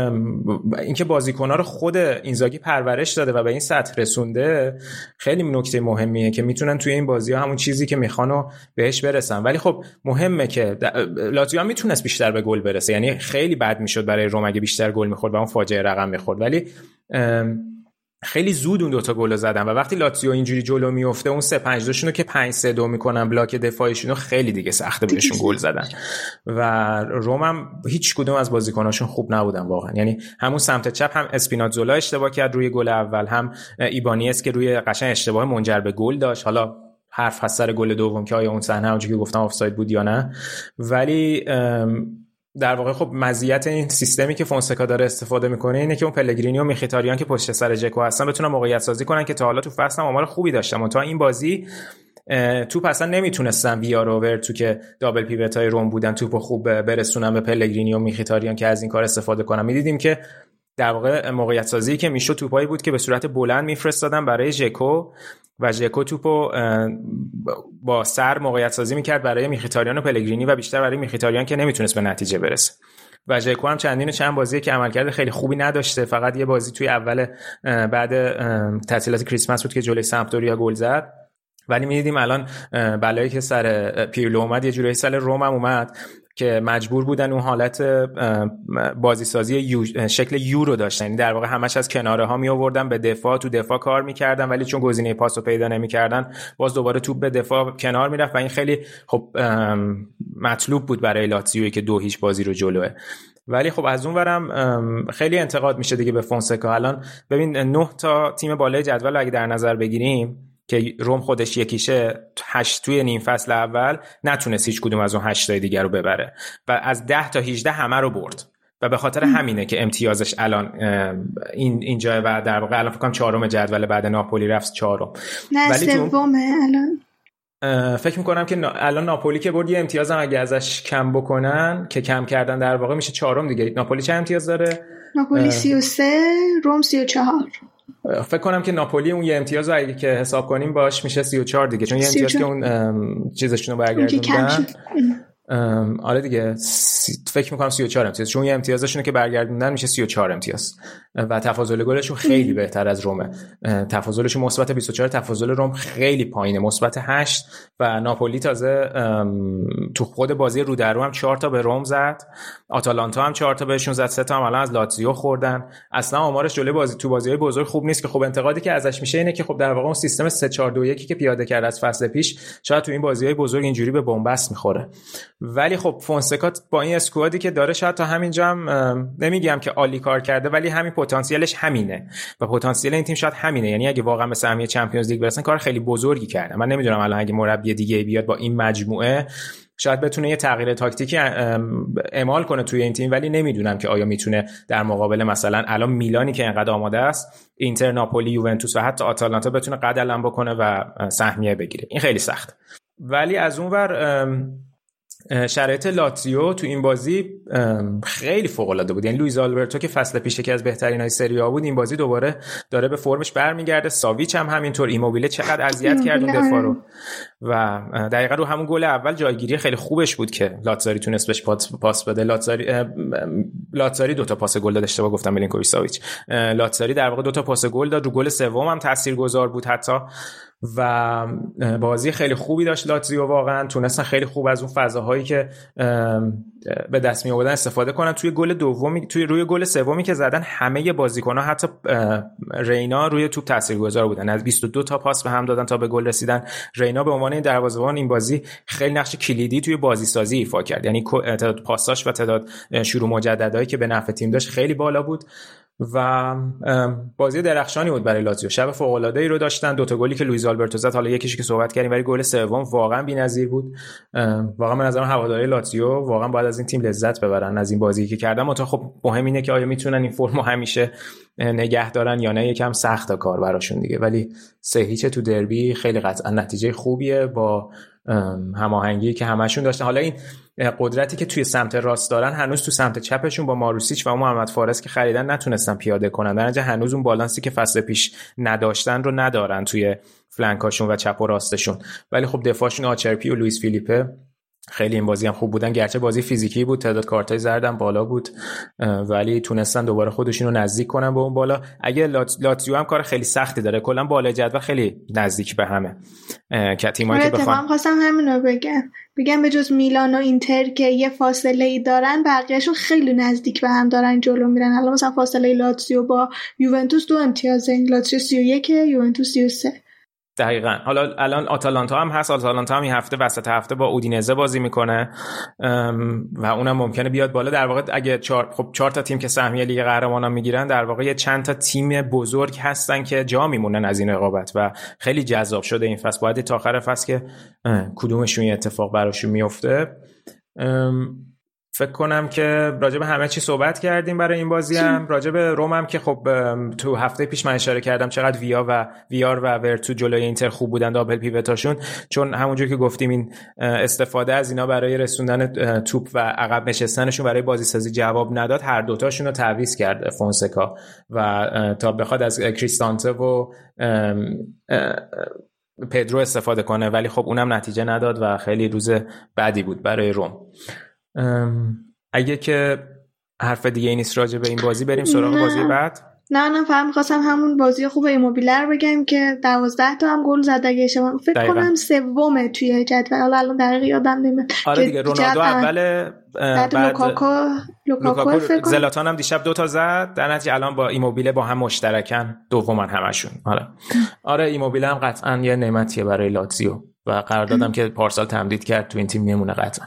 اینکه بازیکنها رو خود اینزاگی پرورش داده و به این سطح رسونده خیلی نکته مهمیه که می‌تونن توی این بازی ها همون چیزی که می‌خوان رو بهش برسن. ولی خب مهمه که لاتزیو می‌تونست بیشتر به گل برسه. یعنی خیلی بد می‌شد برای روم اگه بیشتر گل می‌خورد و اون فاجعه رقم می‌خورد. ولی خیلی زود اون دوتا گل زدن و وقتی لاتزیو اینجوری جلو میفته اون سه پنج دوشونو که پنج سه دو می‌کنن block دفاعشون رو خیلی دیگه سخته بهشون گل زدن. و روم هم هیچ کدوم از بازیکناشون خوب نبودن واقعا. یعنی همون سمت چپ هم اسپیناتزولا اشتباه کرد روی گل اول هم ایبانیز که روی قشنگ اشتباه منجر به گل داشت. حالا حرف هست سر گل دوم که آیا اون صحنه همونجوری که گفتم offside بود یا نه. ولی در واقع خب مزیت این سیستمی که فونسکا داره استفاده می‌کنه اینه که اون پلگرینی و میخیتاریان که پشت سر جکو هستن بتونن موقعیت سازی کنن که تا حالا تو فصل هم خوبی داشتن. و تا این بازی توپ اصلا نمی‌تونستن ویار و تو که دابل پیوت های روم بودن توپ خوب برسونن به پلگرینی و میخیتاریان که از این کار استفاده کنن. می‌دیدیم که در واقع موقعیت سازی که می‌شد توپایی بود که به صورت بلند میفرستادن برای ژکو و ژکو توپو با سر موقعیت سازی می‌کرد برای میخیتاریان و پلگرینی و بیشتر برای میخیتاریان که نمی‌تونست به نتیجه برسه. و ژکو هم چندین و چند بازی که عملکرد خیلی خوبی نداشته. فقط یه بازی توی اول بعد تعطیلات کریسمس بود که جلوی سمپدوریا گل زد. ولی می‌دیدیم الان بلایی که سر پیرلو اومد یه جورایی سر روم هم اومد. که مجبور بودن اون حالت بازی سازی یو، شکل یو رو داشتن. یعنی در واقع همش از کناره ها می آوردن به دفاع تو دفاع کار می‌کردن ولی چون گزینه پاس رو پیدا نمی‌کردن باز دوباره توپ به دفاع کنار می‌رفت و این خیلی خب مطلوب بود برای لاتزیوی که دو هیچ بازی رو جلوه. ولی خب از اون ورم خیلی انتقاد میشه دیگه به فونسکا. الان ببین نه تا تیم بالای جدول اگه در نظر بگیریم که روم خودش یکیشه هشت توی نیم فصل اول نتونست هیچ کدوم از اون هشت تای دیگر رو ببره. و از ده تا 18 همه رو برد. و به خاطر همینه که امتیازش الان این اینجا و در واقع الان فکر کنم چهارم جدول بعد ناپولی رفت چهارم. نه سومه الان. فکر می‌کنم که الان ناپولی که برد یه امتیاز هم اگه ازش کم بکنن که کم کردن در واقع میشه چهارم دیگه. ناپولی چه امتیاز داره؟ ناپولی اه. 33 روم 34 اه، فکر کنم که ناپولی اون یه امتیاز اگه که حساب کنیم باش میشه 34 دیگه. چون یه امتیاز 34. که اون چیزشون رو برگردوندن. آره دیگه. سی... فکر می‌کنم 34 امتیاز. چون یه امتیازشون که برگردوندن میشه 34 امتیاز. و تفاضل گلشون خیلی بهتر از رومه. تفاضلشون مثبت 24 تفاضل روم خیلی پایینه. مثبت 8 و ناپولی تازه تو خود بازی رو در رو هم 4 تا به روم زد. آتالانتا هم 4 تا بهشون زد. سه تا هم الان از لاتزیو خوردن. اصلا آمارش جلوی بازی تو بازی بزرگ خوب نیست که خب انتقادی که ازش میشه اینه که خب در واقع اون سیستم 3 4 2 1 که پیاده کرد از فصل پیش شاید تو این بازی بزرگ اینجوری به بنبست می‌خوره. ولی خب فونسکات با این اسکوادی که داره شاید تا همینجا هم نمیگم که عالی کار کرده ولی همین پتانسیلش همینه. و پتانسیل این تیم شاید همینه. یعنی اگه واقعا به سهمیه چمپیونز لیگ برسن کار خیلی بزرگی کرده من نمی‌دونم الان اگه مربی دیگه بیاد با این مجموعه شاید بتونه یه تغییر تاکتیکی اعمال کنه توی این تیم. ولی نمی‌دونم که آیا می‌تونه در مقابل مثلا الان میلانی که انقدر آماده است اینتر ناپولی یوونتوس و حتی آتالانتا بتونه قد علم بکنه و سهمیه بگیره. این خیلی سخت. ولی از اون ور ام، اه، شرایط لاتزیو تو این بازی خیلی فوق العاده بود. یعنی لوئیز آلبرتو که فصل پیش که از بهترین های سری آ بود این بازی دوباره داره به فرمش برمیگرده. ساویچ هم همینطور ایموبیله چقدر اذیت کرد اون دفاع. رو. و دقیقا رو همون گل اول جایگیری خیلی خوبش بود که لاتزاری تونست بهش پاس بده. لاتزاری لاتزاری دو تا پاس گل داد اشتباه گفتم میلینکوویچ ساویچ. لاتزاری در واقع دو تا پاس گل داد. رو گل سوم هم تاثیرگذار بود حتی. و بازی خیلی خوبی داشت لاتزیو واقعا. تونستن خیلی خوب از اون فضاهایی که به دست می آوردن استفاده کنن. توی گل دومی توی روی گل سومی که زدن همه بازیکن‌ها حتی رینا روی توپ تاثیرگذار بودن. از 22 تا پاس به هم دادن تا به گل رسیدن. رینا به عنوان دروازه‌بان این بازی خیلی نقش کلیدی توی بازی سازی ایفا کرد. یعنی تعداد پاساش و تعداد شروع مجددایی که به نفع تیم داشت خیلی بالا بود. و بازی درخشانی بود برای لاتزیو. شب فوق العاده ای رو داشتن. دو تا گلی که لوئیز آلبرتو زد. حالا یکیش که صحبت کردیم ولی گل سوم واقعا بی‌نظیر بود. واقعا من نظرم هواداری لاتزیو واقعا باید از این تیم لذت ببرن از این بازی که کردن. منتها خب مهم اینه که آیا می‌تونن این فرمو همیشه نگه دارن یا نه. یکم سخت کار براشون دیگه. ولی سه هیچ تو دربی خیلی قطعا نتیجه خوبیه با هماهنگی که همشون داشتن. حالا این قدرتی که توی سمت راست دارن هنوز تو سمت چپشون با ماروسیچ و محمد فارس که خریدن نتونستن پیاده کنن. در هنوز اون بالانسی که فصل پیش نداشتن رو ندارن توی flank اشون و چپ و راستشون. ولی خب دفاعشون آچرپی و لوئیس فیلیپه خیلی این بازی هم خوب بودن. گرچه بازی فیزیکی بود تعداد کارتای زردم بالا بود ولی تونستن دوباره خودشون رو نزدیک کنن به اون بالا. اگه لات... لاتزیو هم کار خیلی سختی داره. کلا بالای جدول خیلی نزدیک به همه که تیمایی که بخوان خواستم همین رو بگم. بگم به جز میلان و اینتر که یه فاصله ای دارن بقیهشون خیلی نزدیک به هم دارن جلو میرن. الان مثلا فاصله لاتزیو با یوونتوس دو امتیازه. لاتزیو 31 یوونتوس 33 دقیقا. حالا الان آتالانتا هم هست آتالانتا هم این هفته وسط هفته با اودینزه بازی می‌کنه. و اونم ممکنه بیاد بالا. در واقع اگه چهار خب چهار تا تیم که سهمیه لیگ قهرمانان می‌گیرن در واقع یه چند تا تیم بزرگ هستن که جا میمونن از این رقابت و خیلی جذاب شده این فصل. باید تا آخر فصل که کدومشون اتفاق براشون میفته فکر کنم که راجع به همه چی صحبت کردیم برای این بازی هم. راجع به روم هم که خب تو هفته پیش من اشاره کردم چقدر ویا و ویار و ورتو جلوی اینتر خوب بودن دابل پیوتاشون. چون همونجور که گفتیم این استفاده از اینا برای رسوندن توپ و عقب نشستنشون برای بازی سازی جواب نداد. هر دوتاشون رو تعویض کرد فونسکا و تا بخواد از کریستانته و پدرو استفاده کنه. ولی خب اونم نتیجه نداد و خیلی روز بعدی بود برای روم. اگه که حرف دیگه نیست راجع به این بازی بریم سراغ بازی بعد. نه نه فهم می‌خواستم همون بازی خوب ایموبیله رو بگم که دوازده تا هم گل زد. اگه شما فکر دقیقا. کنم سومه توی جدول حالا الان دقیق یادم نمیاد. آره دیگه رونالدو اول بعد لوکاکو لوکاکو فکر کنم. زلاتان هم دیشب دوتا زد. در نتیجه الان با ایموبیله با هم مشترکن. دومن همشون. آره. آره ایموبیله هم قطعا یه نعمتیه برای لاتزیو. و قرار دادم که پارسال تمدید کرد تو این تیم میمونه قطعا.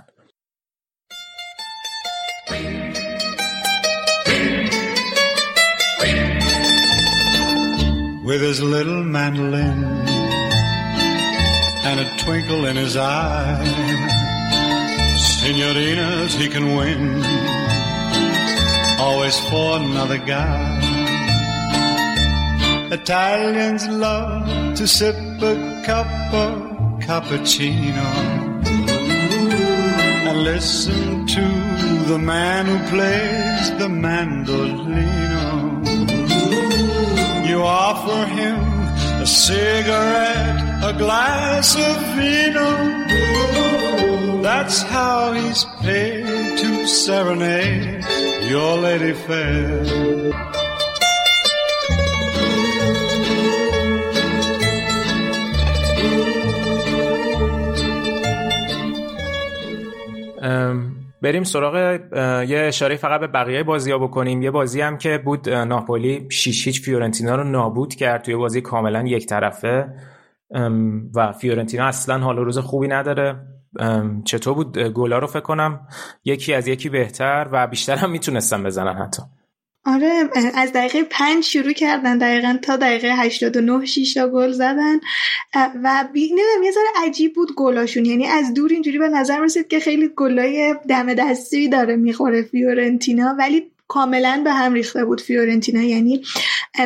With his little mandolin and a twinkle in his eye. Senorinas he can win, always for another guy. Italians love to sip a cup of cappuccino and listen to the man who plays the mandolino. You offer him a cigarette, a glass of vino. That's how he's paid to serenade your lady fair. Um, بریم سراغ یه اشاره فقط به بقیه بازی ها بکنیم. یه بازی هم که بود ناپولی 6 هیچ فیورنتینا رو نابود کرد توی بازی کاملا یک طرفه. و فیورنتینا اصلا حال روز خوبی نداره. چطور بود؟ گلا رو فکر کنم یکی از یکی بهتر و بیشتر هم می‌تونستن بزنن حتی. آره از دقیقه پنج شروع کردن دقیقا تا دقیقه 89 6 تا گل زدن. و نمی‌دونم یه ذره عجیب بود گلاشون. یعنی از دور اینجوری به نظر رسید که خیلی گلای دم دستی داره می‌خوره فیورنتینا. ولی کاملا به هم ریخته بود فیورنتینا. یعنی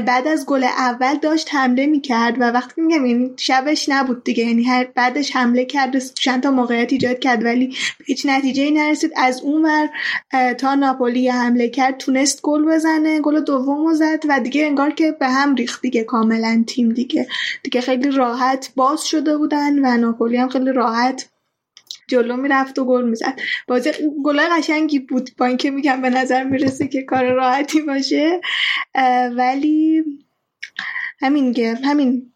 بعد از گل اول داشت حمله می‌کرد و وقتی میگم یعنی شبش نبود دیگه یعنی هر بعدش حمله کرد چند تا موقعیت ایجاد کرد ولی هیچ نتیجه ای نرسید. از اون ور تا ناپولی حمله کرد تونست گل بزنه گل دومو زد و دیگه انگار که به هم ریخت دیگه کاملا تیم دیگه. دیگه خیلی راحت باز شده بودن و ناپولی هم خیلی راحت جلو می‌رفت و گل می‌زد. بازی گلای قشنگی بود. با اینکه میگم به نظر می‌رسه که کار راحتی باشه. ولی همین همین.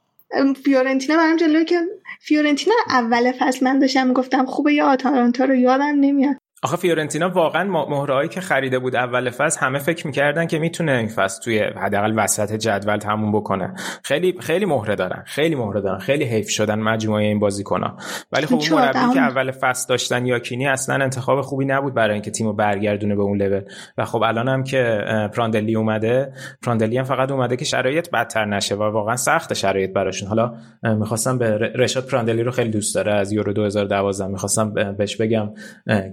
فیورنتینا برام جلوی که فیورنتینا اول فصل من داشتم گفتم خوبه یا آتالانتا رو؟ یادم نمیاد. آخه فیورنتینا واقعا مهره‌هایی که خریده بود اول فصل همه فکر می‌کردن که می‌تونه این فصل توی حداقل وسط جدول تموم بکنه. خیلی خیلی مهره دارن خیلی مهره دارن خیلی حیف شدن مجموعه این بازیکن‌ها. ولی خب اون. مربی که اول فصل داشتن یاکینی اصلا انتخاب خوبی نبود برای اینکه تیمو برگردونه به اون لول. و خب الان هم که پراندلی اومده پراندلی هم فقط اومده که شرایط بدتر نشه و واقعا سخت شرایط براشون. حالا می‌خواستم به رشاد پراندلی رو خیلی دوست داره از یورو 2012 می‌خواستم بهش بگم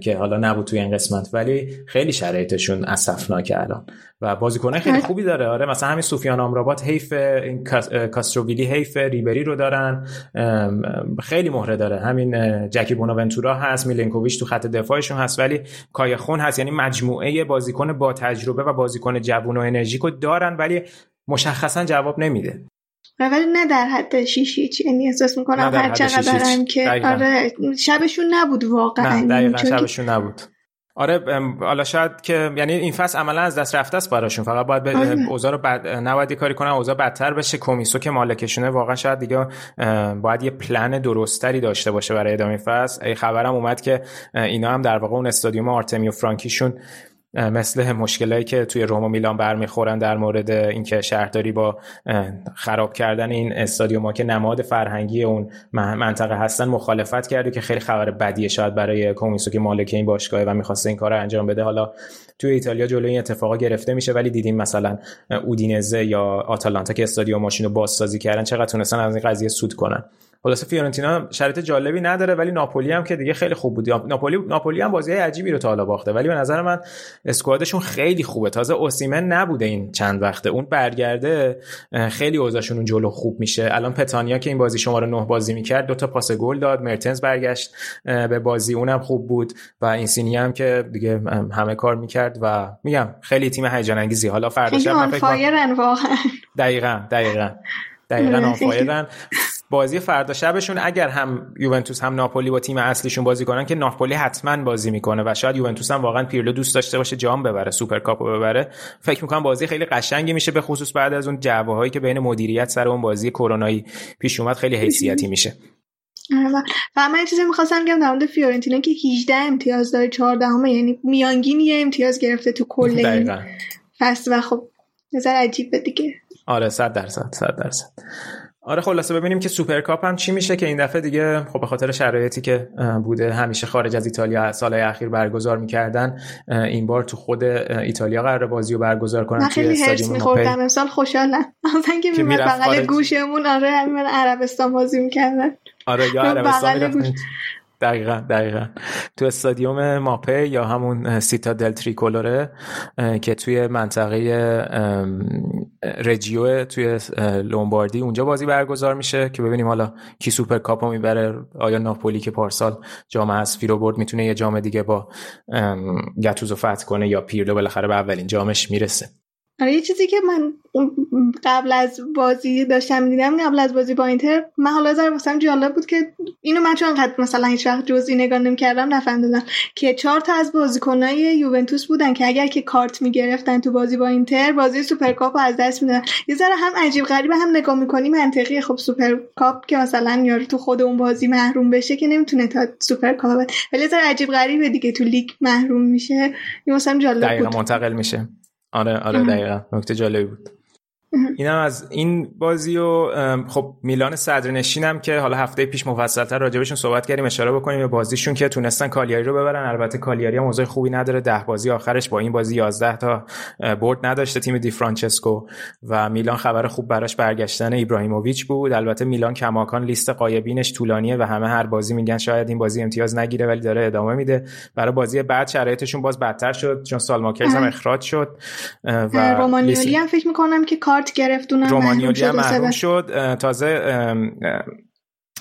که حالا نبود توی این قسمت ولی خیلی شرایطشون اسفناکه الان. و بازیکنای خیلی خوبی داره. آره مثلا همین سوفیان آمرابات حیف کاستروویلی حیف ریبری رو دارن. خیلی مهره داره. همین جکی بوناونتورا هست میلینکوویچ تو خط دفاعشون هست ولی کایخون هست. یعنی مجموعه بازیکن با تجربه و بازیکن جوون و انرژیکو دارن ولی مشخصا جواب نمیده. ولی نه در حد شیشیچ یعنی احساس می‌کنم هر چقدر. هم که دقیقاً. آره شبشون نبود واقعا نه دقیقا چون شبشون نبود آره حالا شاید که یعنی این فصل عملا از دست رفته است براشون فقط باید به آره. اوضاع رو بد... نباید کاری کنن اوضاع بدتر بشه کمیسو که مالکشونه واقعا شاید دیگه باید یه پلن درستری داشته باشه برای ادامه فصل ای خبرم اومد که اینا هم در واقع اون استادیوم آرتمیو فرانکیشون مثل مشکلایی که توی روم و میلان برمیخورن در مورد اینکه شهرداری با خراب کردن این استادیوم ها که نماد فرهنگی اون من- منطقه هستن مخالفت کرده که خیلی خبر بدیه شاید برای کومیسو که مالک این باشگاهه و می‌خواسته این کار رو انجام بده. حالا توی ایتالیا جلوی این اتفاقا گرفته میشه ولی دیدیم مثلا اودینزه یا آتالانتا که استادیوماشون رو بازسازی کردن چقدر تونستن از این قضیه سود کنن. خلاصه فیورنتینا شرایط جالبی نداره ولی ناپولی هم که دیگه خیلی خوب بود. ناپولی ناپولی هم بازی عجیبی رو تا حالا باخته. ولی به نظر من اسکوادشون خیلی خوبه. تازه اوسیمن نبوده این چند وقته. اون برگرده خیلی اوضاعشون اون جلو خوب میشه. الان پتانیا که این بازی شماره 9 بازی می‌کرد دو تا پاس گل داد. مرتنز برگشت به بازی. اونم خوب بود. و اینسینی هم که دیگه همه کار می‌کرد و میگم خیلی تیم هیجان انگیزی. حالا فردا شب من فکر دقیقا دقیقا. دقیقا بازی فردا شبشون اگر هم یوونتوس هم ناپولی با تیم اصلیشون بازی کنن که ناپولی حتما بازی می‌کنه و شاید یوونتوس هم واقعا پیرلو دوست داشته باشه جام ببره سوپرکاپ رو ببره. فکر می‌کنم بازی خیلی قشنگی میشه به خصوص بعد از اون جوی که بین مدیریت سر اون بازی کرونایی پیش اومد خیلی حیثیتی میشه. آره، و- من یه چیزی می‌خواستم بگم در مورد فیورنتینا که 18 امتیاز داره 14 همه یعنی میانگین یه امتیاز گرفته تو کل این فصل و خب نظر عجیبه دیگه. آره 100 درصد 100 درصد. آره خلاصه ببینیم که سوپرکاپ هم چی میشه که این دفعه دیگه خب به خاطر شرایطی که بوده همیشه خارج از ایتالیا سالهای اخیر برگزار می‌کردن این بار تو خود ایتالیا قرار بازی رو برگزار کنن توی خیلی هرس استادیوم میخوردم امسال خوشحالم مثلا که میمد می‌رفت بغل. گوشمون آره میمد عربستان بازی می‌کردن آره یا عربستان. دقیقا دقیقا. تو استادیوم ماپه یا همون سیتا دل تریکولوره که توی منطقه رجیو توی لومباردی اونجا بازی برگزار میشه که ببینیم حالا کی سوپر کاپو می‌بره آیا ناپولی که پارسال جام حذفی رو برد می‌تونه یه جام دیگه با گتوزو فتح کنه یا پیرلو بالاخره به اولین جامش می‌رسه. آره یه چیزی که من قبل از بازی داشتم می‌دیدم قبل از بازی با اینتر من حالا ذره واسم جالب بود که اینو من چون انقدر مثلا هیچ وقت جزئی نگاه نمی‌کردم نفهمیدم که چهار تا از بازیکنای یوونتوس بودن که اگر که کارت می‌گرفتن تو بازی با اینتر بازی سوپرکاپ رو از دست می‌دادن. یه ذره هم عجیب غریبه هم نگاه می‌کنی منطقیه. خب سوپرکاپ که مثلا یارو تو خود اون بازی محروم بشه که نمی‌تونه تا سوپرکاپ. ولی ذره عجیب غریبه دیگه تو لیگ محروم میشه. این واسم جالب بود. منتقل میشه. آره آره. دقیقا نکته جالبی بود اینم از این بازی و خب میلان صدرنشینم که حالا هفته پیش مفصلتر راجبشون صحبت کردیم اشاره بکنیم به بازیشون که تونستن کالیاری رو ببرن. البته کالیاری هم خوبی نداره. ده بازی آخرش با این بازی 11 تا برد نداشته تیم دی فرانچسکو و میلان خبر خوب براش برگشتن ایبراهیموویچ بود. البته میلان کماکان لیست قایبینش طولانیه و همه هر بازی میگن شاید این بازی امتیاز نگیره ولی داره ادامه میده. برای بازی بعد شرایطشون باز بدتر شد چون سالماکرز هم اه. اخراج شد و رومانیولی هم فکر می‌کنم که کارت گرفت اونم رومانیولی شد هم محروم شد تازه ام، اه،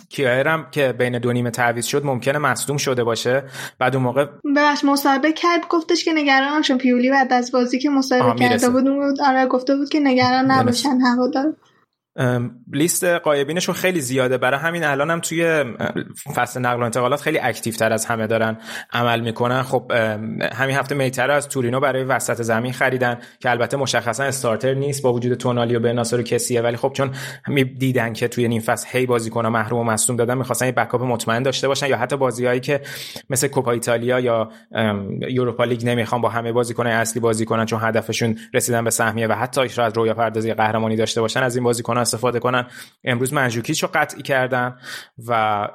کیایر هم که بین دو نیمه تعویض شد ممکنه مصدوم شده باشه بعد اون موقع ببخش مصاحبه کرد گفتش که نگرانم چون پیولی بعد از بازی که مصاحبه. کرده بود اون بود آره گفته بود که نگران. نباشن هوادار لیست قایبینشون خیلی زیاده. برای همین الان هم توی فصل نقل و انتقالات خیلی اکتیو تر از همه دارن عمل می‌کنن. خب همین هفته میتر از تورینو برای وسط زمین خریدن که البته مشخصا استارتر نیست با وجود تونالی و بناسر و کسیه. ولی خب چون دیدن که توی نیم فصل هی بازیکن محروم و مصدوم دادن می‌خواستن یه بکاپ مطمئن داشته باشن یا حتی بازیهایی که مثل کوپا ایتالیا یا یوروپا لیگ نمی‌خوان با همه بازیکن اصلی بازی کنن چون هدفشون رسیدن به سهمیه و حتی شاید رویا پردازی قهرمانی داشته باشن از این بازیکن استفاده کنن. امروز منجوکیچ رو قطعی کردن و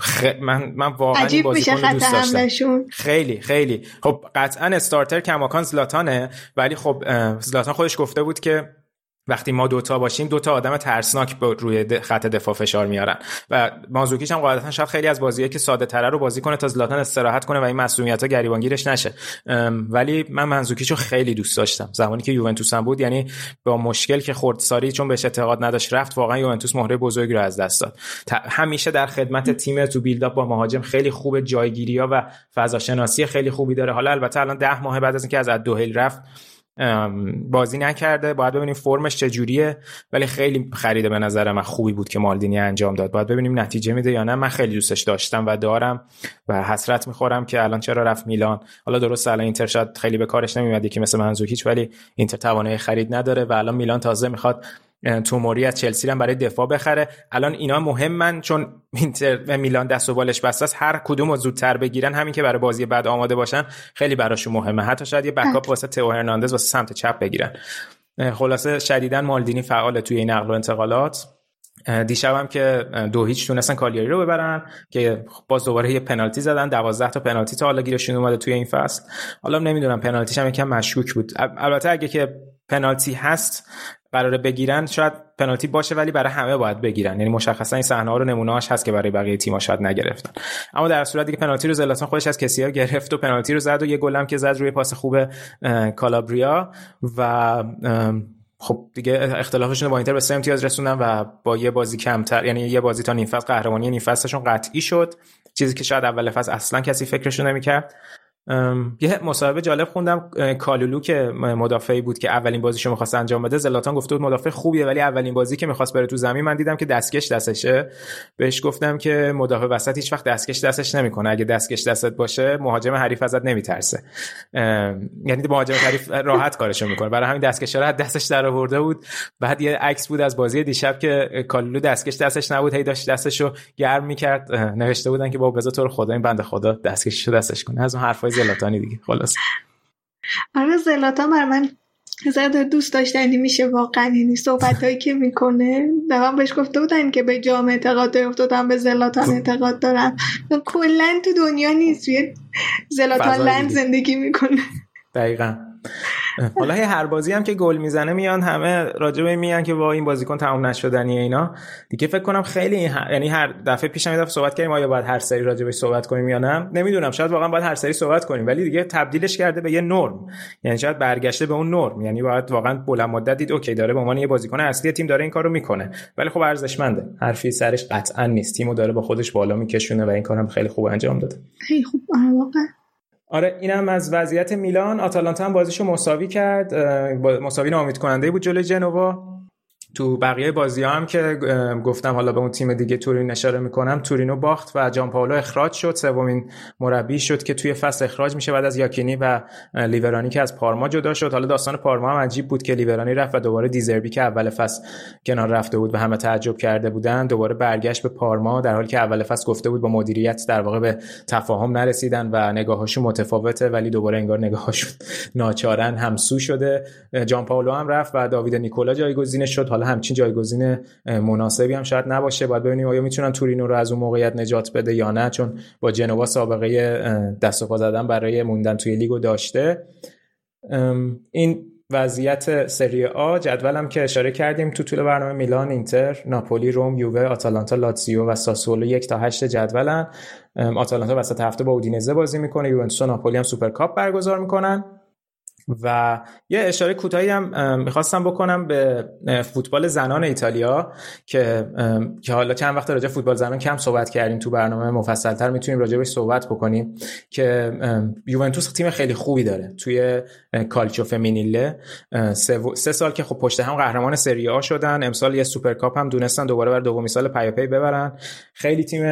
خ... من من واقعا این بازیکن رو دوست داشتم. خیلی خیلی. خب قطعا استارتر کماکان زلاتانه ولی خب زلاتان خودش گفته بود که وقتی ما دوتا باشیم دوتا آدم ترسناک به روی خط دفاع فشار میارن. و مازوکیش هم قاعدتا شاید خیلی از بازیه که ساده تره رو بازی کنه تا زلاتان استراحت کنه و این مسئولیت ها گریبانگیرش نشه. ولی من منزوکیچ رو خیلی دوست داشتم. زمانی که یوونتوس هم بود یعنی با مشکل که خورد ساری چون بهش اعتقاد نداشت رفت واقعا یوونتوس مهره بزرگی رو از دست داد. همیشه در خدمت تیم تو بیلداپ با مهاجم خیلی خوب جایگیری ها و فضا شناسی خیلی خوبی داره. حالا البته الان ده ماه بعد از اینکه از دوهیل رفت بازی نکرده. باید ببینیم فرمش چجوریه. ولی خیلی خریده به نظر من خوبی بود که مالدینی انجام داد. باید ببینیم نتیجه میده یا نه. من خیلی دوستش داشتم و دارم و حسرت می‌خورم که الان چرا رفت میلان. حالا درست الان اینتر شاید خیلی به کارش نمیاد که مثل منزوکیچ ولی اینتر توانایی خرید نداره و الان میلان تازه می‌خواد توموری از چلسی هم برای دفاع بخره. الان اینا مهمن چون اینتر و میلان دست و بالش بسته است. هر کدوم رو زودتر بگیرن همین که برای بازی بعد آماده باشن خیلی براشون مهمه. حتی شاید یه بکاپ واسه تئو هرناندز واسه سمت چپ بگیرن. خلاصه شدیدا مالدینی فعال توی این نقل و انتقالات. دیشب هم که دو هیچ تونستن کالیاری رو ببرن که باز دوباره یه پنالتی زدن. دوازده تا پنالتی تا حالا گیرشون اومده توی این فصل. حالا نمی‌دونم پنالتیش هم یکم مشکوک بود. ال- البته اگه که پنالتی هست قراره بگیرن شاید پنالتی باشه ولی برای همه باید بگیرن. یعنی مشخصا این صحنه ها رو نمونه‌هاش هست که برای بقیه تیم‌ها شاید نگرفتن. اما در صورتی که پنالتی رو زلاتان خودش از کسیا گرفت و پنالتی رو زد و یه گلم که زد روی پاس خوب کالابریا و خب دیگه اختلافشون با اینتر به سه امتیاز رسوندن و با یه بازی کمتر یعنی یه بازی تا نیم فصل قهرمانی نیم فصلشون قطعی شد. چیزی که شاید اول فصل اصلا کسی فکرشو نمی‌کرد. یه مصاحبه جالب خوندم کالولو که مدافعی بود که اولین بازیشو می‌خواست انجام بده. زلاتان گفته بود مدافع خوبیه ولی اولین بازی که می‌خواست بره تو زمین من دیدم که دستکش دستشه. بهش گفتم که مدافع وسط هیچ وقت دستکش دستش نمی‌کنه. اگه دستکش دستت باشه مهاجم حریف ازت نمیترسه. یعنی مهاجم حریف راحت کارشو می‌کنه. برای همین دستکش رو از دستش در آورده بود. بعد یه عکس بود از بازی دیشب که کالولو دستکش دستش نبود هی داشت دستشو گرم می‌کرد. نوشته بودن که با بذار تو رو خدا این بنده خدا دستکششو دستش کنه. از اون حرفای زلاتانی دیگه. خلاص. آره زلاتان بر من زیاد دوست داشتنی میشه واقعا یعنی صحبت هایی که می‌کنه. من بهش گفته بودن که به جام اعتقاد افتادم به زلاتان اعتقاد دارم. کلا تو دنیا نیست زلاتان لند. زندگی می‌کنه. دقیقا. حالا هر بازی هم که گل می‌زنه میان همه راجع به این میان که با این بازیکن تمام نشدنیه اینا. دیگه فکر کنم خیلی یعنی هر دفعه پیشم یه دفعه صحبت کردیم آیا باید هر سری راجع بهش صحبت کنیم یا نه. نمی‌دونم شاید واقعا باید هر سری صحبت کنیم. ولی دیگه تبدیلش کرده به یه نرم. یعنی شاید برگشته به اون نرم. یعنی باید واقعا بلند مدت دید اوکی داره به عنوان یه بازیکن اصلی تیم داره این کارو می‌کنه. ولی خب ارزشمنده. حرفی سرش قطعا نیست. تیمو داره با خودش بالا میکشونه و این کارم خیلی خوب انجام داده. خیلی خوب. واقعا. آره اینم از وضعیت میلان. آتالانتا هم بازیشو مساوی کرد. مساوی ناامید کننده بود جلوی جنوا. تو بقیه بازی ها هم که گفتم حالا به اون تیم دیگه تورین اشاره می‌کنم تورینو باخت و جان پاولو اخراج شد. سومین مربی شد که توی فصل اخراج میشه بعد از یاکینی و لیورانی که از پارما جدا شد. حالا داستان پارما هم عجیب بود که لیورانی رفت و دوباره دیزربی که اول فصل کنار رفته بود و همه تعجب کرده بودن دوباره برگشت به پارما در حالی که اول فصل گفته بود با مدیریت در واقع به تفاهم نرسیدن و نگاهاشون متفاوته ولی دوباره انگار نگاهاشون ناچارن همسو شده. جان پاولو هم رفت و داوید نیکولا جایگزینش شد. حالا همچین جایگزین مناسبی هم شاید نباشه. باید ببینیم آیا می‌تونن تورینو رو از اون موقعیت نجات بده یا نه چون با جنوا سابقه دست و پا زدن برای موندن توی لیگو داشته. این وضعیت سری آ جدولم که اشاره کردیم تو طول برنامه میلان اینتر ناپولی روم یووه آتالانتا لاتزیو و ساسولو یک تا هشت جدولن. آتالانتا وسط هفته با اودینزه بازی می‌کنه یوونتوس و ناپولی هم سوپرکاپ برگزار می‌کنن. و یه اشاره کوتاهی هم می‌خواستم بکنم به فوتبال زنان ایتالیا که که حالا چند وقت راجع فوتبال زنان کم صحبت کردیم تو برنامه مفصلتر می‌تونیم راجع صحبت بکنیم که یوونتوس تیم خیلی خوبی داره توی calcio femminile. سه, سال که خب پشت هم قهرمان سری آ شدن امسال یه سوپرکاپ هم تونستن دوباره برای دومین سال پیاپی ببرن. خیلی تیم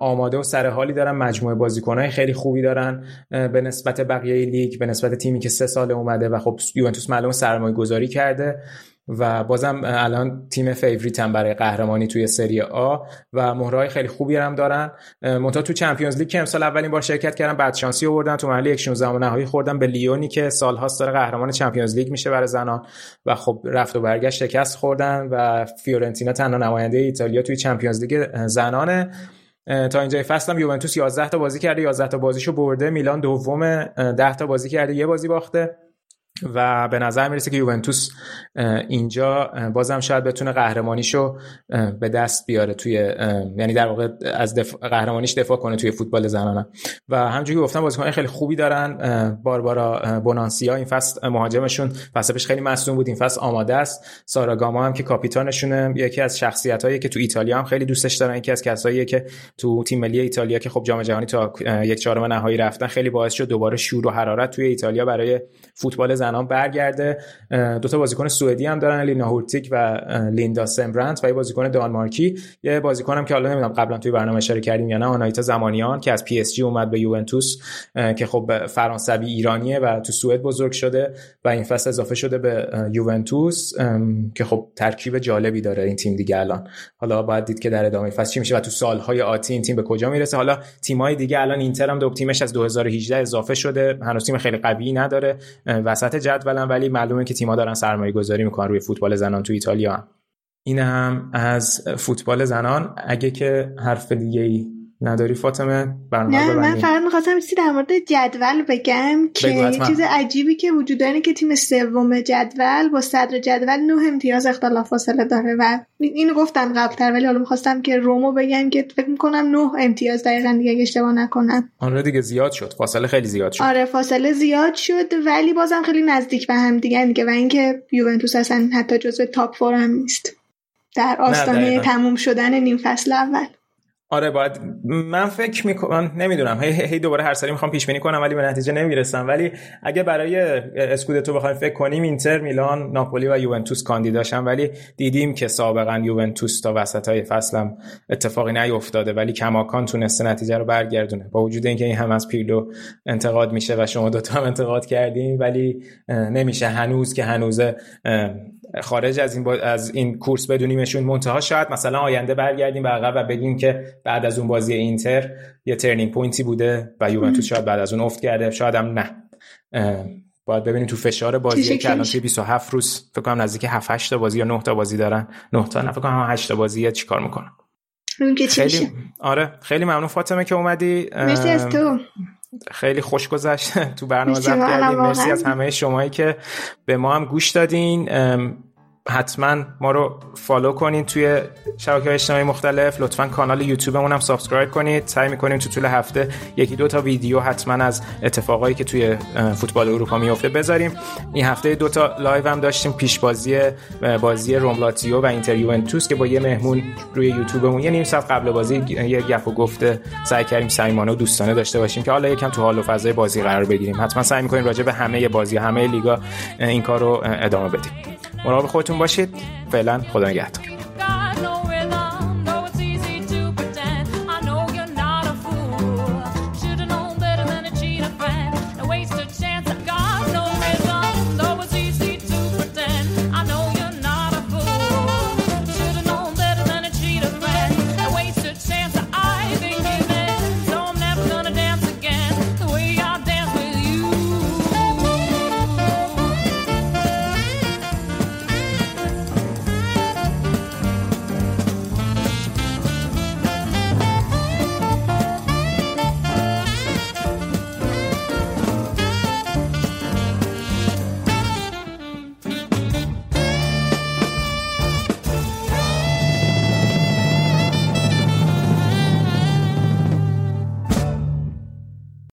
آماده و سر حالی دارن مجموعه بازیکنای خیلی خوبی دارن به نسبت بقیه لیگ به نسبت تیمی که سه سال اومده و خب یوونتوس معلوم سرمایه گذاری کرده و بازم الان تیم favorite هم برای قهرمانی توی سری آ و مهره‌های خیلی خوبی هم دارن. منتها تو Champions League که امسال اولین بار شرکت کردن بد شانسی آوردن تو مرحله 16 و نهایی خوردن به لیونی که سالهاست داره قهرمان Champions League میشه برای زنان و خب رفت و برگشت شکست خوردن و فیورنتینا تنها نماینده ایتالیا توی Champions League زنانه. تا اینجای فصل هم یوونتوس 11 تا بازی کرده 11 تا بازیشو برده. میلان دوم 10 تا بازی کرده یه بازی باخته. و به نظر می‌رسه که یوونتوس اینجا بازم شاید بتونه قهرمانیشو به دست بیاره توی یعنی در واقع از دف... قهرمانیش دفاع کنه توی فوتبال زنانه. و همونجوری گفتم بازیکن خیلی خوبی دارن باربارا بونانسیا. این فصل مهاجمشون فصل پیش خیلی مصدوم بود. این فصل آماده است. سارا گاما هم که کاپیتانشونه یکی از شخصیت هایی که تو ایتالیا هم خیلی دوستش دارن. یکی از کسایی که تو تیم ملی ایتالیا که خب جام جهانی تا یک چهارم نهایی رفتن خیلی باعث شد دوباره شور و حرارت توی ایتالیا برای فوتبال زنان برگرده. دو تا بازیکن سوئدی هم دارن لینا هورتیگ و لیندا سمبرانت و یه بازیکن دانمارکی. یه بازیکن هم که حالا نمی‌دونم قبلا توی برنامه اشاره کردیم یا نه آناهیتا زمانیان که از PSG اومد به یوونتوس که خب فرانسوی ایرانیه و تو سوئد بزرگ شده و این فصل اضافه شده به یوونتوس. که خب ترکیب جالبی داره این تیم دیگه الان. حالا باید دید که در ادامه فصل چی میشه و تو سالهای آتی این تیم به کجا می‌رسه. حالا تیمای دیگه الان اینتر هم دو تیمش از 2018 اضافه شده. هنوز تیم خیلی قوی نداره. وسط جدولن ولی معلومه که تیم‌ها دارن سرمایه گذاری می‌کنن روی فوتبال زنان تو ایتالیا هم. این هم از فوتبال زنان اگه که حرف دیگه ای نداری فاطمه برنامه نه من. فقط می‌خواستم چیزی در مورد جدول بگم که یه. چیز عجیبی که وجود داره که تیم سوم جدول با صدر جدول نه امتیاز اختلاف فاصله داره و اینو گفتم قبلتر ولی حالا می‌خواستم که رومو بگم که فکر می‌کنم نه امتیاز دقیقا دیگه اشتباه نکنم آن رو دیگه زیاد شد فاصله خیلی زیاد شد آره فاصله زیاد شد ولی بازم خیلی نزدیک به هم دیگه دیگه و اینکه یوونتوس اصلا حتی جزو تاپ فور هم نیست در آستانه. تموم شدن نیم فصل اول آره باید من فکر می‌کنم نمی‌دونم. هی, هی دوباره هر سری می‌خوام پیش بینی کنم ولی به نتیجه نمی‌رسم. ولی اگه برای اسکودتو بخوایم فکر کنیم اینتر میلان ناپولی و یوونتوس کاندیداشن ولی دیدیم که سابقا یوونتوس تا وسط های فصلم اتفاقی نیفتاده. ولی کماکان تونسته نتیجه رو برگردونه. با وجود اینکه این هم از پیرلو انتقاد میشه و شما دوتا هم انتقاد کردین ولی نمیشه. هنوز که هنوز خارج از این با... از این کورس بدونیمشون. منتها شاید مثلا آینده برگردیم به عقب و بگیم که بعد از اون بازی اینتر یه turning point ی بوده و یوونتوس شاید بعد از اون افت کرده. شاید هم نه. باید ببینیم تو فشار بازی که الان شکلی توی 27 روز فکر کنم نزدیک 7 8 تا بازی یا 9 تا بازی دارن. 9 تا نه فکر کنم 8 تا بازی چیکار می‌کنن. خیلی آره خیلی ممنون فاطمه که اومدی. مرسی از تو. خیلی خوش گذشت تو برنامه واقعا، کردیم مرسی. از همه شمایی که به ما هم گوش دادین حتما ما رو follow کنید توی شبکه اجتماعی مختلف. لطفا کانال یوتیوبمون هم subscribe کنید. سعی می‌کنیم تو طول هفته یکی دو تا ویدیو حتما از اتفاقایی که توی فوتبال اروپا میفته بذاریم. این هفته دو تا live هم داشتیم پیش بازی بازی روملاتیو و اینتر یوونتوس که با یه مهمون روی یوتیوبمون یه نیم ساعت قبل بازی یه گپ و گفته سعی کردیم صمیمانه و دوستانه داشته باشیم که حالا یکم تو حال و فضای بازی قرار بگیریم. حتما سعی می‌کنیم راجع به همه بازی همه لیگا این کار ادامه بدیم. مراقب خودتون باشید. فعلا خدا نگهدار.